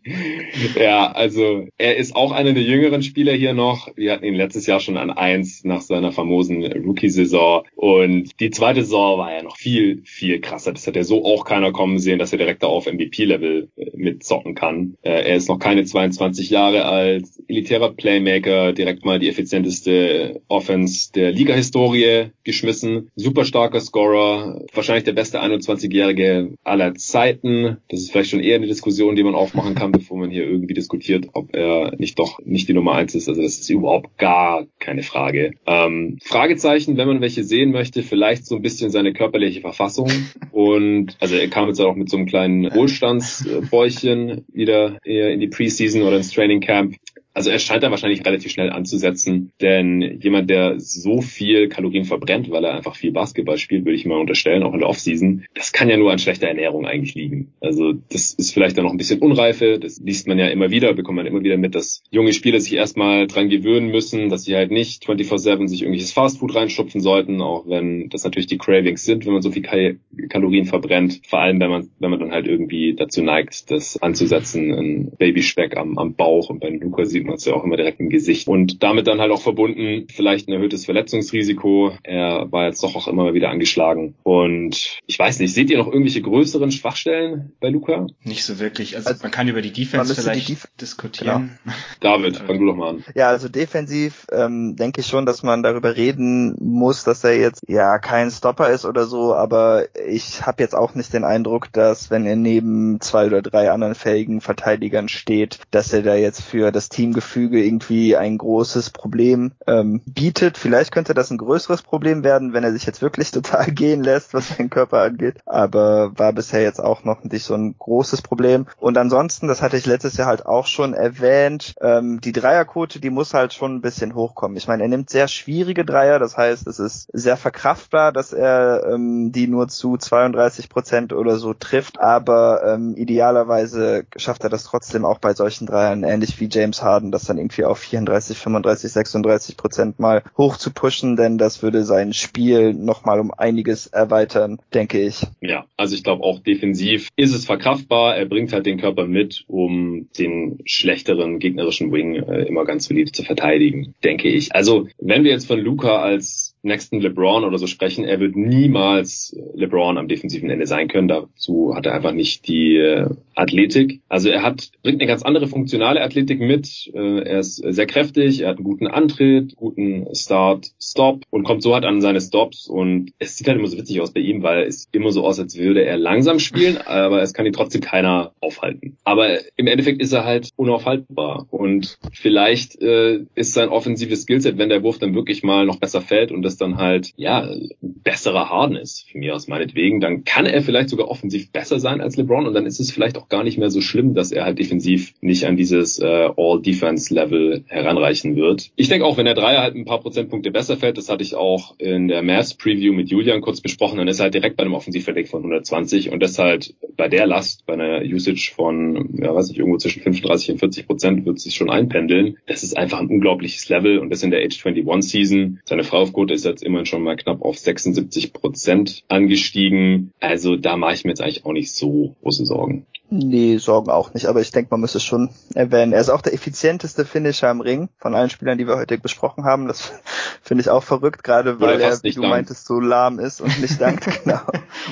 ja, also er ist auch einer der jüngeren Spieler hier noch. Wir hatten ihn letztes Jahr schon an eins nach seiner famosen Rookie-Saison. Und die zweite Saison war ja noch viel, viel krasser. Das hat ja so auch keiner kommen sehen, dass er direkt da auf MVP-Level äh, mitzocken kann. Äh, er ist noch keine 22 Jahre alt. Elitärer Playmaker, direkt mal die effizienteste Offense der Liga-Historie geschmissen. Super starker Scorer, wahrscheinlich der beste 21-Jährige aller Zeiten. Das ist vielleicht schon eher eine Diskussion, die man aufmachen kann, bevor man hier irgendwie diskutiert, ob er nicht doch nicht die Nummer eins ist. Also das ist überhaupt gar keine Frage. Ähm, Fragezeichen, wenn man welche sehen möchte, vielleicht so ein bisschen seine körperliche Verfassung. Und also er kam jetzt auch mit so einem kleinen Wohlstandsbäuchchen wieder eher in die Preseason oder ins Training Camp. Also er scheint da wahrscheinlich relativ schnell anzusetzen, denn jemand, der so viel Kalorien verbrennt, weil er einfach viel Basketball spielt, würde ich mal unterstellen, auch in der Offseason, das kann ja nur an schlechter Ernährung eigentlich liegen. Also das ist vielleicht dann noch ein bisschen Unreife, das liest man ja immer wieder, bekommt man immer wieder mit, dass junge Spieler sich erstmal dran gewöhnen müssen, dass sie halt nicht 24-7 sich irgendwelches Fastfood reinschupfen sollten, auch wenn das natürlich die Cravings sind, wenn man so viel Kal Kalorien verbrennt, vor allem wenn man, wenn man dann halt irgendwie dazu neigt, das anzusetzen, ein Babyspeck am, am Bauch und bei Luca sieht sieht man es ja auch immer direkt im Gesicht. Und damit dann halt auch verbunden vielleicht ein erhöhtes Verletzungsrisiko. Er war jetzt doch auch immer mal wieder angeschlagen. Und ich weiß nicht, seht ihr noch irgendwelche größeren Schwachstellen bei Luca? Nicht so wirklich. Also, also man kann über die Defense vielleicht die Def diskutieren. Genau. David, fang du doch mal an. Ja, also defensiv ähm, denke ich schon, dass man darüber reden muss, dass er jetzt ja kein Stopper ist oder so, aber ich habe jetzt auch nicht den Eindruck, dass wenn er neben zwei oder drei anderen fähigen Verteidigern steht, dass er da jetzt für das Team Teamgefüge irgendwie ein großes Problem ähm, bietet. Vielleicht könnte das ein größeres Problem werden, wenn er sich jetzt wirklich total gehen lässt, was seinen Körper angeht. Aber war bisher jetzt auch noch nicht so ein großes Problem. Und ansonsten, das hatte ich letztes Jahr halt auch schon erwähnt, ähm, die Dreierquote, die muss halt schon ein bisschen hochkommen. Ich meine, er nimmt sehr schwierige Dreier, das heißt, es ist sehr verkraftbar, dass er ähm, die nur zu 32 Prozent oder so trifft, aber ähm, idealerweise schafft er das trotzdem auch bei solchen Dreiern, ähnlich wie James Harden Schaden, das dann irgendwie auf 34, 35, 36 Prozent mal hoch zu pushen, denn das würde sein Spiel nochmal um einiges erweitern, denke ich. Ja, also ich glaube auch defensiv ist es verkraftbar. Er bringt halt den Körper mit, um den schlechteren gegnerischen Wing äh, immer ganz solide zu verteidigen, denke ich. Also wenn wir jetzt von Luca als nächsten LeBron oder so sprechen, er wird niemals LeBron am defensiven Ende sein können. Dazu hat er einfach nicht die äh, Athletik. Also er hat bringt eine ganz andere funktionale Athletik mit. Äh, er ist sehr kräftig, er hat einen guten Antritt, guten Start, Stop und kommt so halt an seine Stops und es sieht halt immer so witzig aus bei ihm, weil es immer so aus, als würde er langsam spielen, aber es kann ihn trotzdem keiner aufhalten. Aber im Endeffekt ist er halt unaufhaltbar und vielleicht äh, ist sein offensives Skillset, wenn der Wurf dann wirklich mal noch besser fällt und das es dann halt, ja, besserer Harden ist, für mich aus meinetwegen, dann kann er vielleicht sogar offensiv besser sein als LeBron und dann ist es vielleicht auch gar nicht mehr so schlimm, dass er halt defensiv nicht an dieses äh, All-Defense-Level heranreichen wird. Ich denke auch, wenn der Dreier halt ein paar Prozentpunkte besser fällt, das hatte ich auch in der Mass-Preview mit Julian kurz besprochen, dann ist er halt direkt bei einem Offensivverdeck von 120 und das halt bei der Last, bei einer Usage von, ja, weiß ich, irgendwo zwischen 35 und 40 Prozent wird sich schon einpendeln. Das ist einfach ein unglaubliches Level und das in der Age 21 Season. Seine Freiwurfquote ist ist jetzt immerhin schon mal knapp auf 76 Prozent angestiegen. Also da mache ich mir jetzt eigentlich auch nicht so große Sorgen. Nee, Sorgen auch nicht, aber ich denke, man müsste es schon erwähnen. Er ist auch der effizienteste Finisher im Ring von allen Spielern, die wir heute besprochen haben. Das finde ich auch verrückt, gerade weil er, wie du lang. meintest, so lahm ist und nicht dankt, genau.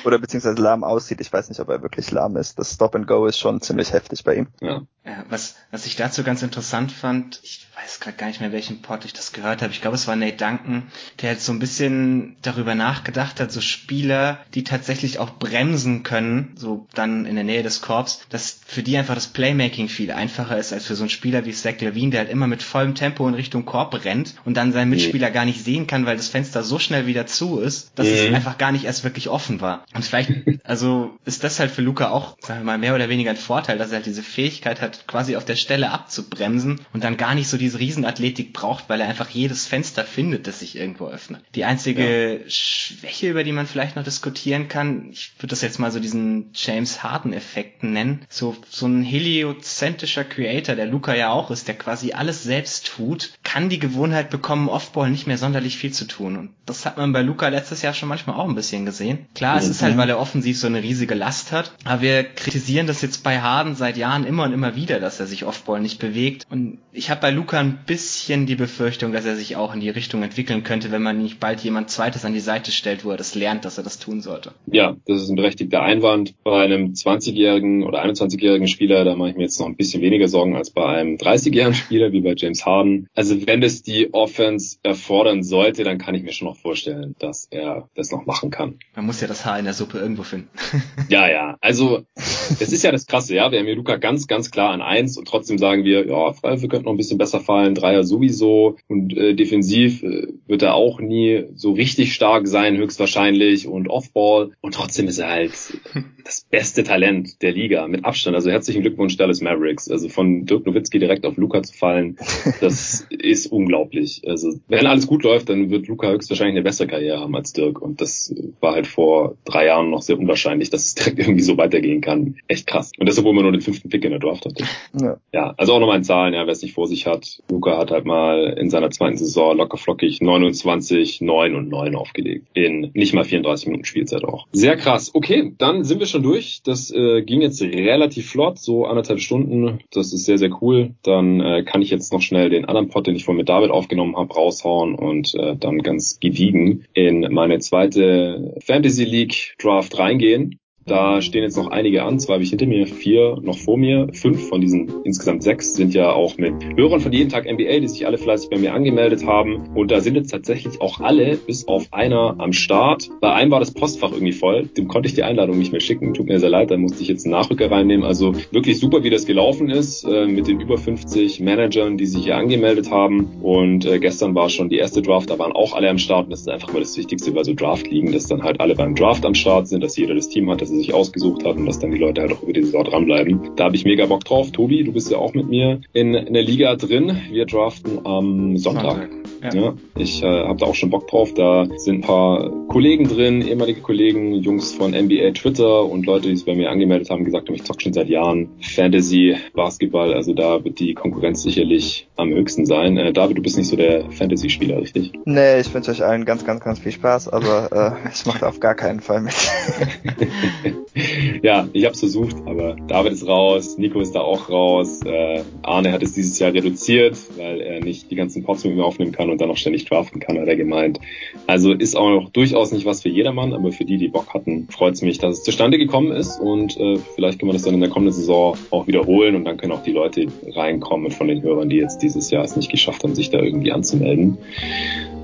Oder beziehungsweise lahm aussieht. Ich weiß nicht, ob er wirklich lahm ist. Das Stop and Go ist schon ziemlich heftig bei ihm. Ja. ja was, was ich dazu ganz interessant fand, ich weiß gerade gar nicht mehr, welchen Pod ich das gehört habe. Ich glaube, es war Nate Duncan, der jetzt so ein bisschen darüber nachgedacht hat, so Spieler, die tatsächlich auch bremsen können, so dann in der Nähe des Korbs, dass für die einfach das Playmaking viel einfacher ist als für so einen Spieler wie Zach Levine, der halt immer mit vollem Tempo in Richtung Korb rennt und dann seinen Mitspieler gar nicht sehen kann, weil das Fenster so schnell wieder zu ist, dass mhm. es einfach gar nicht erst wirklich offen war. Und vielleicht, also ist das halt für Luca auch, sagen wir mal, mehr oder weniger ein Vorteil, dass er halt diese Fähigkeit hat, quasi auf der Stelle abzubremsen und dann gar nicht so diese Riesenathletik braucht, weil er einfach jedes Fenster findet, das sich irgendwo öffnet. Die einzige ja. Schwäche, über die man vielleicht noch diskutieren kann, ich würde das jetzt mal so diesen James Harden-Effekt nennen, so, so ein heliozentrischer Creator, der Luca ja auch ist, der quasi alles selbst tut, kann die Gewohnheit bekommen, Offball nicht mehr sonderlich viel zu tun. Und das hat man bei Luca letztes Jahr schon manchmal auch ein bisschen gesehen. Klar, es ist halt, mhm. weil er offensiv so eine riesige Last hat. Aber wir kritisieren das jetzt bei Harden seit Jahren immer und immer wieder, dass er sich Offball nicht bewegt. Und ich habe bei Luca ein bisschen die Befürchtung, dass er sich auch in die Richtung entwickeln könnte, wenn man nicht bald jemand Zweites an die Seite stellt, wo er das lernt, dass er das tun sollte. Ja, das ist ein berechtigter Einwand. Bei einem 20-jährigen oder 21-jährigen Spieler, da mache ich mir jetzt noch ein bisschen weniger Sorgen als bei einem 30-jährigen Spieler wie bei James Harden. Also wenn es die Offense erfordern sollte, dann kann ich mir schon noch vorstellen, dass er das noch machen kann. Man muss ja das Haar in der Suppe irgendwo finden. ja, ja. Also es ist ja das Krasse, ja. Wir haben hier Luca ganz, ganz klar an eins und trotzdem sagen wir, ja, Freiwürfe könnten noch ein bisschen besser fallen, Dreier sowieso und äh, defensiv äh, wird er auch nie so richtig stark sein, höchstwahrscheinlich und Offball und trotzdem ist er halt das beste Talent der Liga mit Abstand. Also herzlichen Glückwunsch Dallas Mavericks. Also von Dirk Nowitzki direkt auf Luca zu fallen, das ist unglaublich. Also wenn alles gut läuft, dann wird Luca höchstwahrscheinlich eine bessere Karriere haben als Dirk und das war halt vor drei Jahren noch sehr unwahrscheinlich, dass es direkt irgendwie so weitergehen kann. Echt krass. Und das, obwohl man nur den fünften Pick in der Draft hatte. Ja, ja also auch nochmal in Zahlen, ja, wer es nicht vor sich hat. Luca hat halt mal in seiner zweiten Saison locker flockig 29, 9 und 9 aufgelegt. In nicht mal 34 Minuten Spielzeit auch. Sehr krass. Okay, dann sind wir schon durch. Das äh, ging jetzt relativ flott, so anderthalb Stunden. Das ist sehr, sehr cool. Dann äh, kann ich jetzt noch schnell den anderen Pod, den ich vorhin mit David aufgenommen habe, raushauen und äh, dann ganz gediegen in meine zweite Fantasy League Draft reingehen. Da stehen jetzt noch einige an, zwei habe ich hinter mir, vier noch vor mir, fünf von diesen insgesamt sechs sind ja auch mit Hörern von jeden Tag NBA, die sich alle fleißig bei mir angemeldet haben. Und da sind jetzt tatsächlich auch alle, bis auf einer am Start. Bei einem war das Postfach irgendwie voll, dem konnte ich die Einladung nicht mehr schicken. Tut mir sehr leid, da musste ich jetzt einen Nachrücker reinnehmen. Also wirklich super, wie das gelaufen ist, äh, mit den über 50 Managern, die sich hier angemeldet haben. Und äh, gestern war schon die erste Draft, da waren auch alle am Start. Und das ist einfach mal das Wichtigste bei so Draft liegen, dass dann halt alle beim Draft am Start sind, dass jeder das Team hat, dass sie sich ausgesucht hat und dass dann die Leute halt auch über die Saison dranbleiben. Da habe ich mega Bock drauf. Tobi, du bist ja auch mit mir in, in der Liga drin. Wir draften am Sonntag. Sonntag. Ja. ja ich äh, habe da auch schon Bock drauf. Da sind ein paar Kollegen drin, ehemalige Kollegen, Jungs von NBA Twitter und Leute, die sich bei mir angemeldet haben, gesagt haben, ich zock schon seit Jahren Fantasy, Basketball. Also da wird die Konkurrenz sicherlich am höchsten sein. Äh, David, du bist nicht so der Fantasy-Spieler, richtig? Nee, ich wünsche euch allen ganz, ganz, ganz viel Spaß, aber äh, ich mache auf gar keinen Fall mit. ja, ich habe versucht, aber David ist raus, Nico ist da auch raus. Äh, Arne hat es dieses Jahr reduziert, weil er nicht die ganzen Pots mit mir aufnehmen kann und dann noch ständig draften kann, hat er gemeint. Also ist auch durchaus nicht was für jedermann, aber für die, die Bock hatten, freut es mich, dass es zustande gekommen ist und äh, vielleicht können wir das dann in der kommenden Saison auch wiederholen und dann können auch die Leute reinkommen von den Hörern, die jetzt dieses Jahr es nicht geschafft haben, sich da irgendwie anzumelden.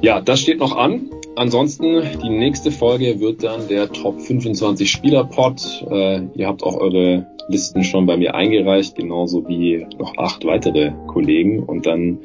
Ja, das steht noch an. Ansonsten, die nächste Folge wird dann der Top 25 Spieler Pod. Äh, ihr habt auch eure Listen schon bei mir eingereicht, genauso wie noch acht weitere Kollegen. Und dann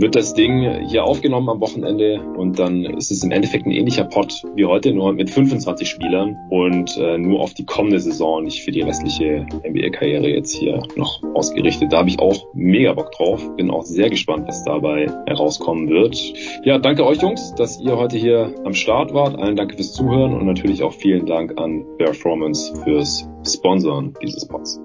wird das Ding hier aufgenommen am Wochenende und dann ist es im Endeffekt ein ähnlicher Pod wie heute, nur mit 25 Spielern und äh, nur auf die kommende Saison, nicht für die restliche NBA-Karriere jetzt hier noch ausgerichtet. Da habe ich auch mega Bock drauf. Bin auch sehr gespannt, was dabei herauskommen wird. Ja, danke euch Jungs, dass ihr heute hier am Start wart. Allen danke fürs Zuhören und natürlich auch vielen Dank an Performance fürs Sponsoren dieses Pods.